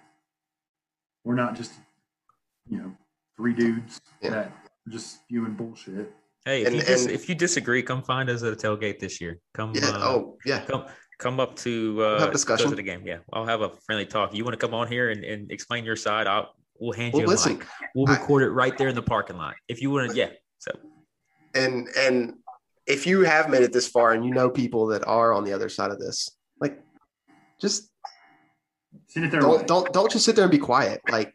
we're not just, you know, three dudes Yeah. that are just spewing bullshit. Hey, if, And- you dis- and- if you disagree, come find us at a tailgate this year. Come, Yeah. uh, oh, yeah. come, come up to uh, have discussion. close to the game. Yeah, I'll have a friendly talk. You want to come on here and, and explain your side? I'll we'll hand Well, you a listen, mic. We'll I- record it right there in the parking lot. If you want to, yeah. So and and if you have made it this far and you know people that are on the other side of this, like, just Send it their way. don't don't don't just sit there and be quiet. Like,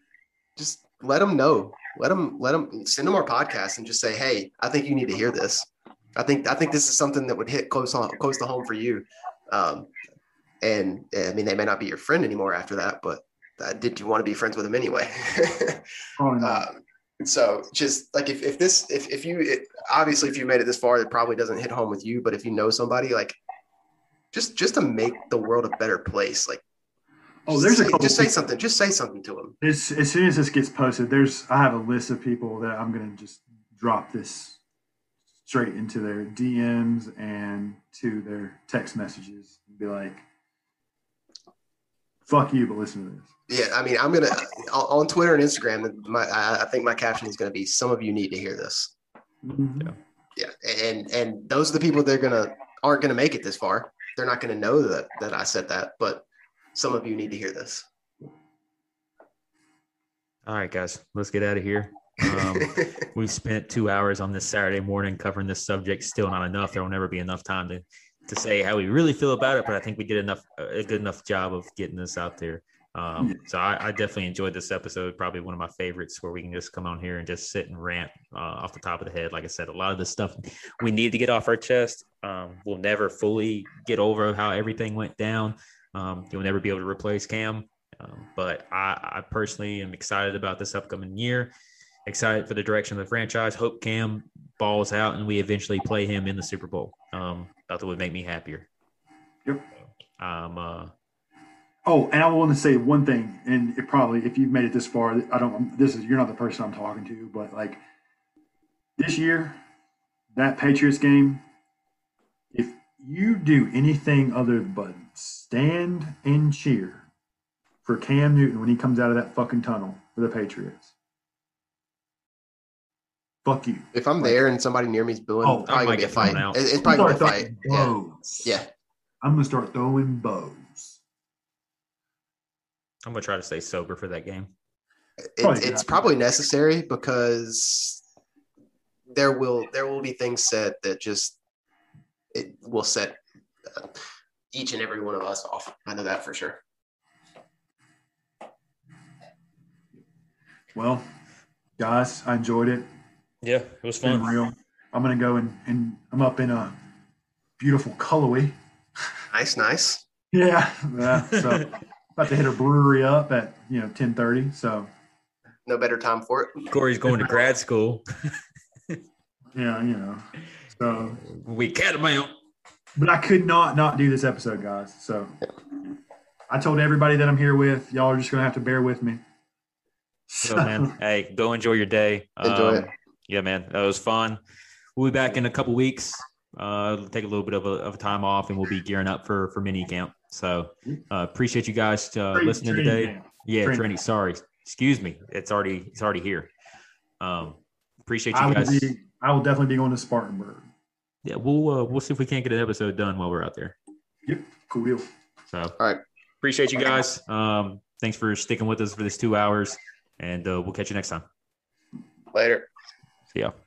just let them know. Let them let them send them our podcast and just say, hey, I think you need to hear this. I think I think this is something that would hit close on close to home for you. Um, and I mean, they may not be your friend anymore after that, but uh, did you want to be friends with them anyway? Probably not. Um, so just like if, if this if, if you it, obviously if you made it this far it probably doesn't hit home with you but if you know somebody like just just to make the world a better place like oh, there's a couple just say people- something just say something to them As, as soon as this gets posted, there's I have a list of people that I'm gonna just drop this straight into their DMs and to their text messages and be like, "Fuck you," but listen to this. yeah i mean i'm gonna on, on twitter and instagram my I, I think my caption is gonna be some of you need to hear this Yeah. yeah and and those are the people that are gonna aren't gonna make it this far they're not gonna know that that i said that but some of you need to hear this all right, guys, let's get out of here. Um, we've spent two hours on this Saturday morning covering this subject. Still not enough. There will never be enough time to to say how we really feel about it. But I think we did enough a good enough job of getting this out there. Um, so I, I definitely enjoyed this episode. Probably one of my favorites, where we can just come on here and just sit and rant uh, off the top of the head. Like I said, a lot of the stuff we need to get off our chest. Um, we'll never fully get over how everything went down. Um, you'll never be able to replace Cam. Um, but I, I personally am excited about this upcoming year. Excited for the direction of the franchise. Hope Cam balls out and we eventually play him in the Super Bowl. Um, that would make me happier. Yep. Um, uh, Oh, and I want to say one thing, and it probably if you've made it this far, I don't. This is you're not the person I'm talking to, but like this year, that Patriots game, if you do anything other but stand and cheer for Cam Newton when he comes out of that fucking tunnel for the Patriots, fuck you. if i'm there and somebody near me is booing Oh, it's probably I gonna might be a get fight out. It- it's probably gonna be a fight throwing yeah yeah I'm gonna start throwing bows. I'm gonna try to stay sober for that game. It, Probably it's not. probably necessary because there will there will be things said that just it will set uh, each and every one of us off. I know that for sure. Well, guys, I enjoyed it. Yeah, it was It's real. I'm gonna go and, and I'm up in a beautiful Cullowhee. Nice, nice. Yeah, yeah. So about to hit a brewery up at you know 10:30. So No better time for it. Corey's going to grad school. yeah, you know. So, We catamount. but I could not not do this episode, guys. So I told everybody that I'm here with. Y'all are just gonna have to bear with me. So, man, hey, go enjoy your day. Enjoy Um, it. Yeah, man, that was fun. We'll be back in a couple weeks. Uh, take a little bit of a, of a time off, and we'll be gearing up for for mini camp. So, uh, appreciate you guys uh, Training- listening training today. camp. Yeah, Training training. Sorry, excuse me. It's already it's already here. Um, appreciate you will guys. be. I will definitely be going to Spartanburg. Yeah, we'll uh, we'll see if we can't get an episode done while we're out there. Yep, cool deal. So, All right. appreciate you guys. Um, thanks for sticking with us for this two hours, and uh, we'll catch you next time. Later. See ya.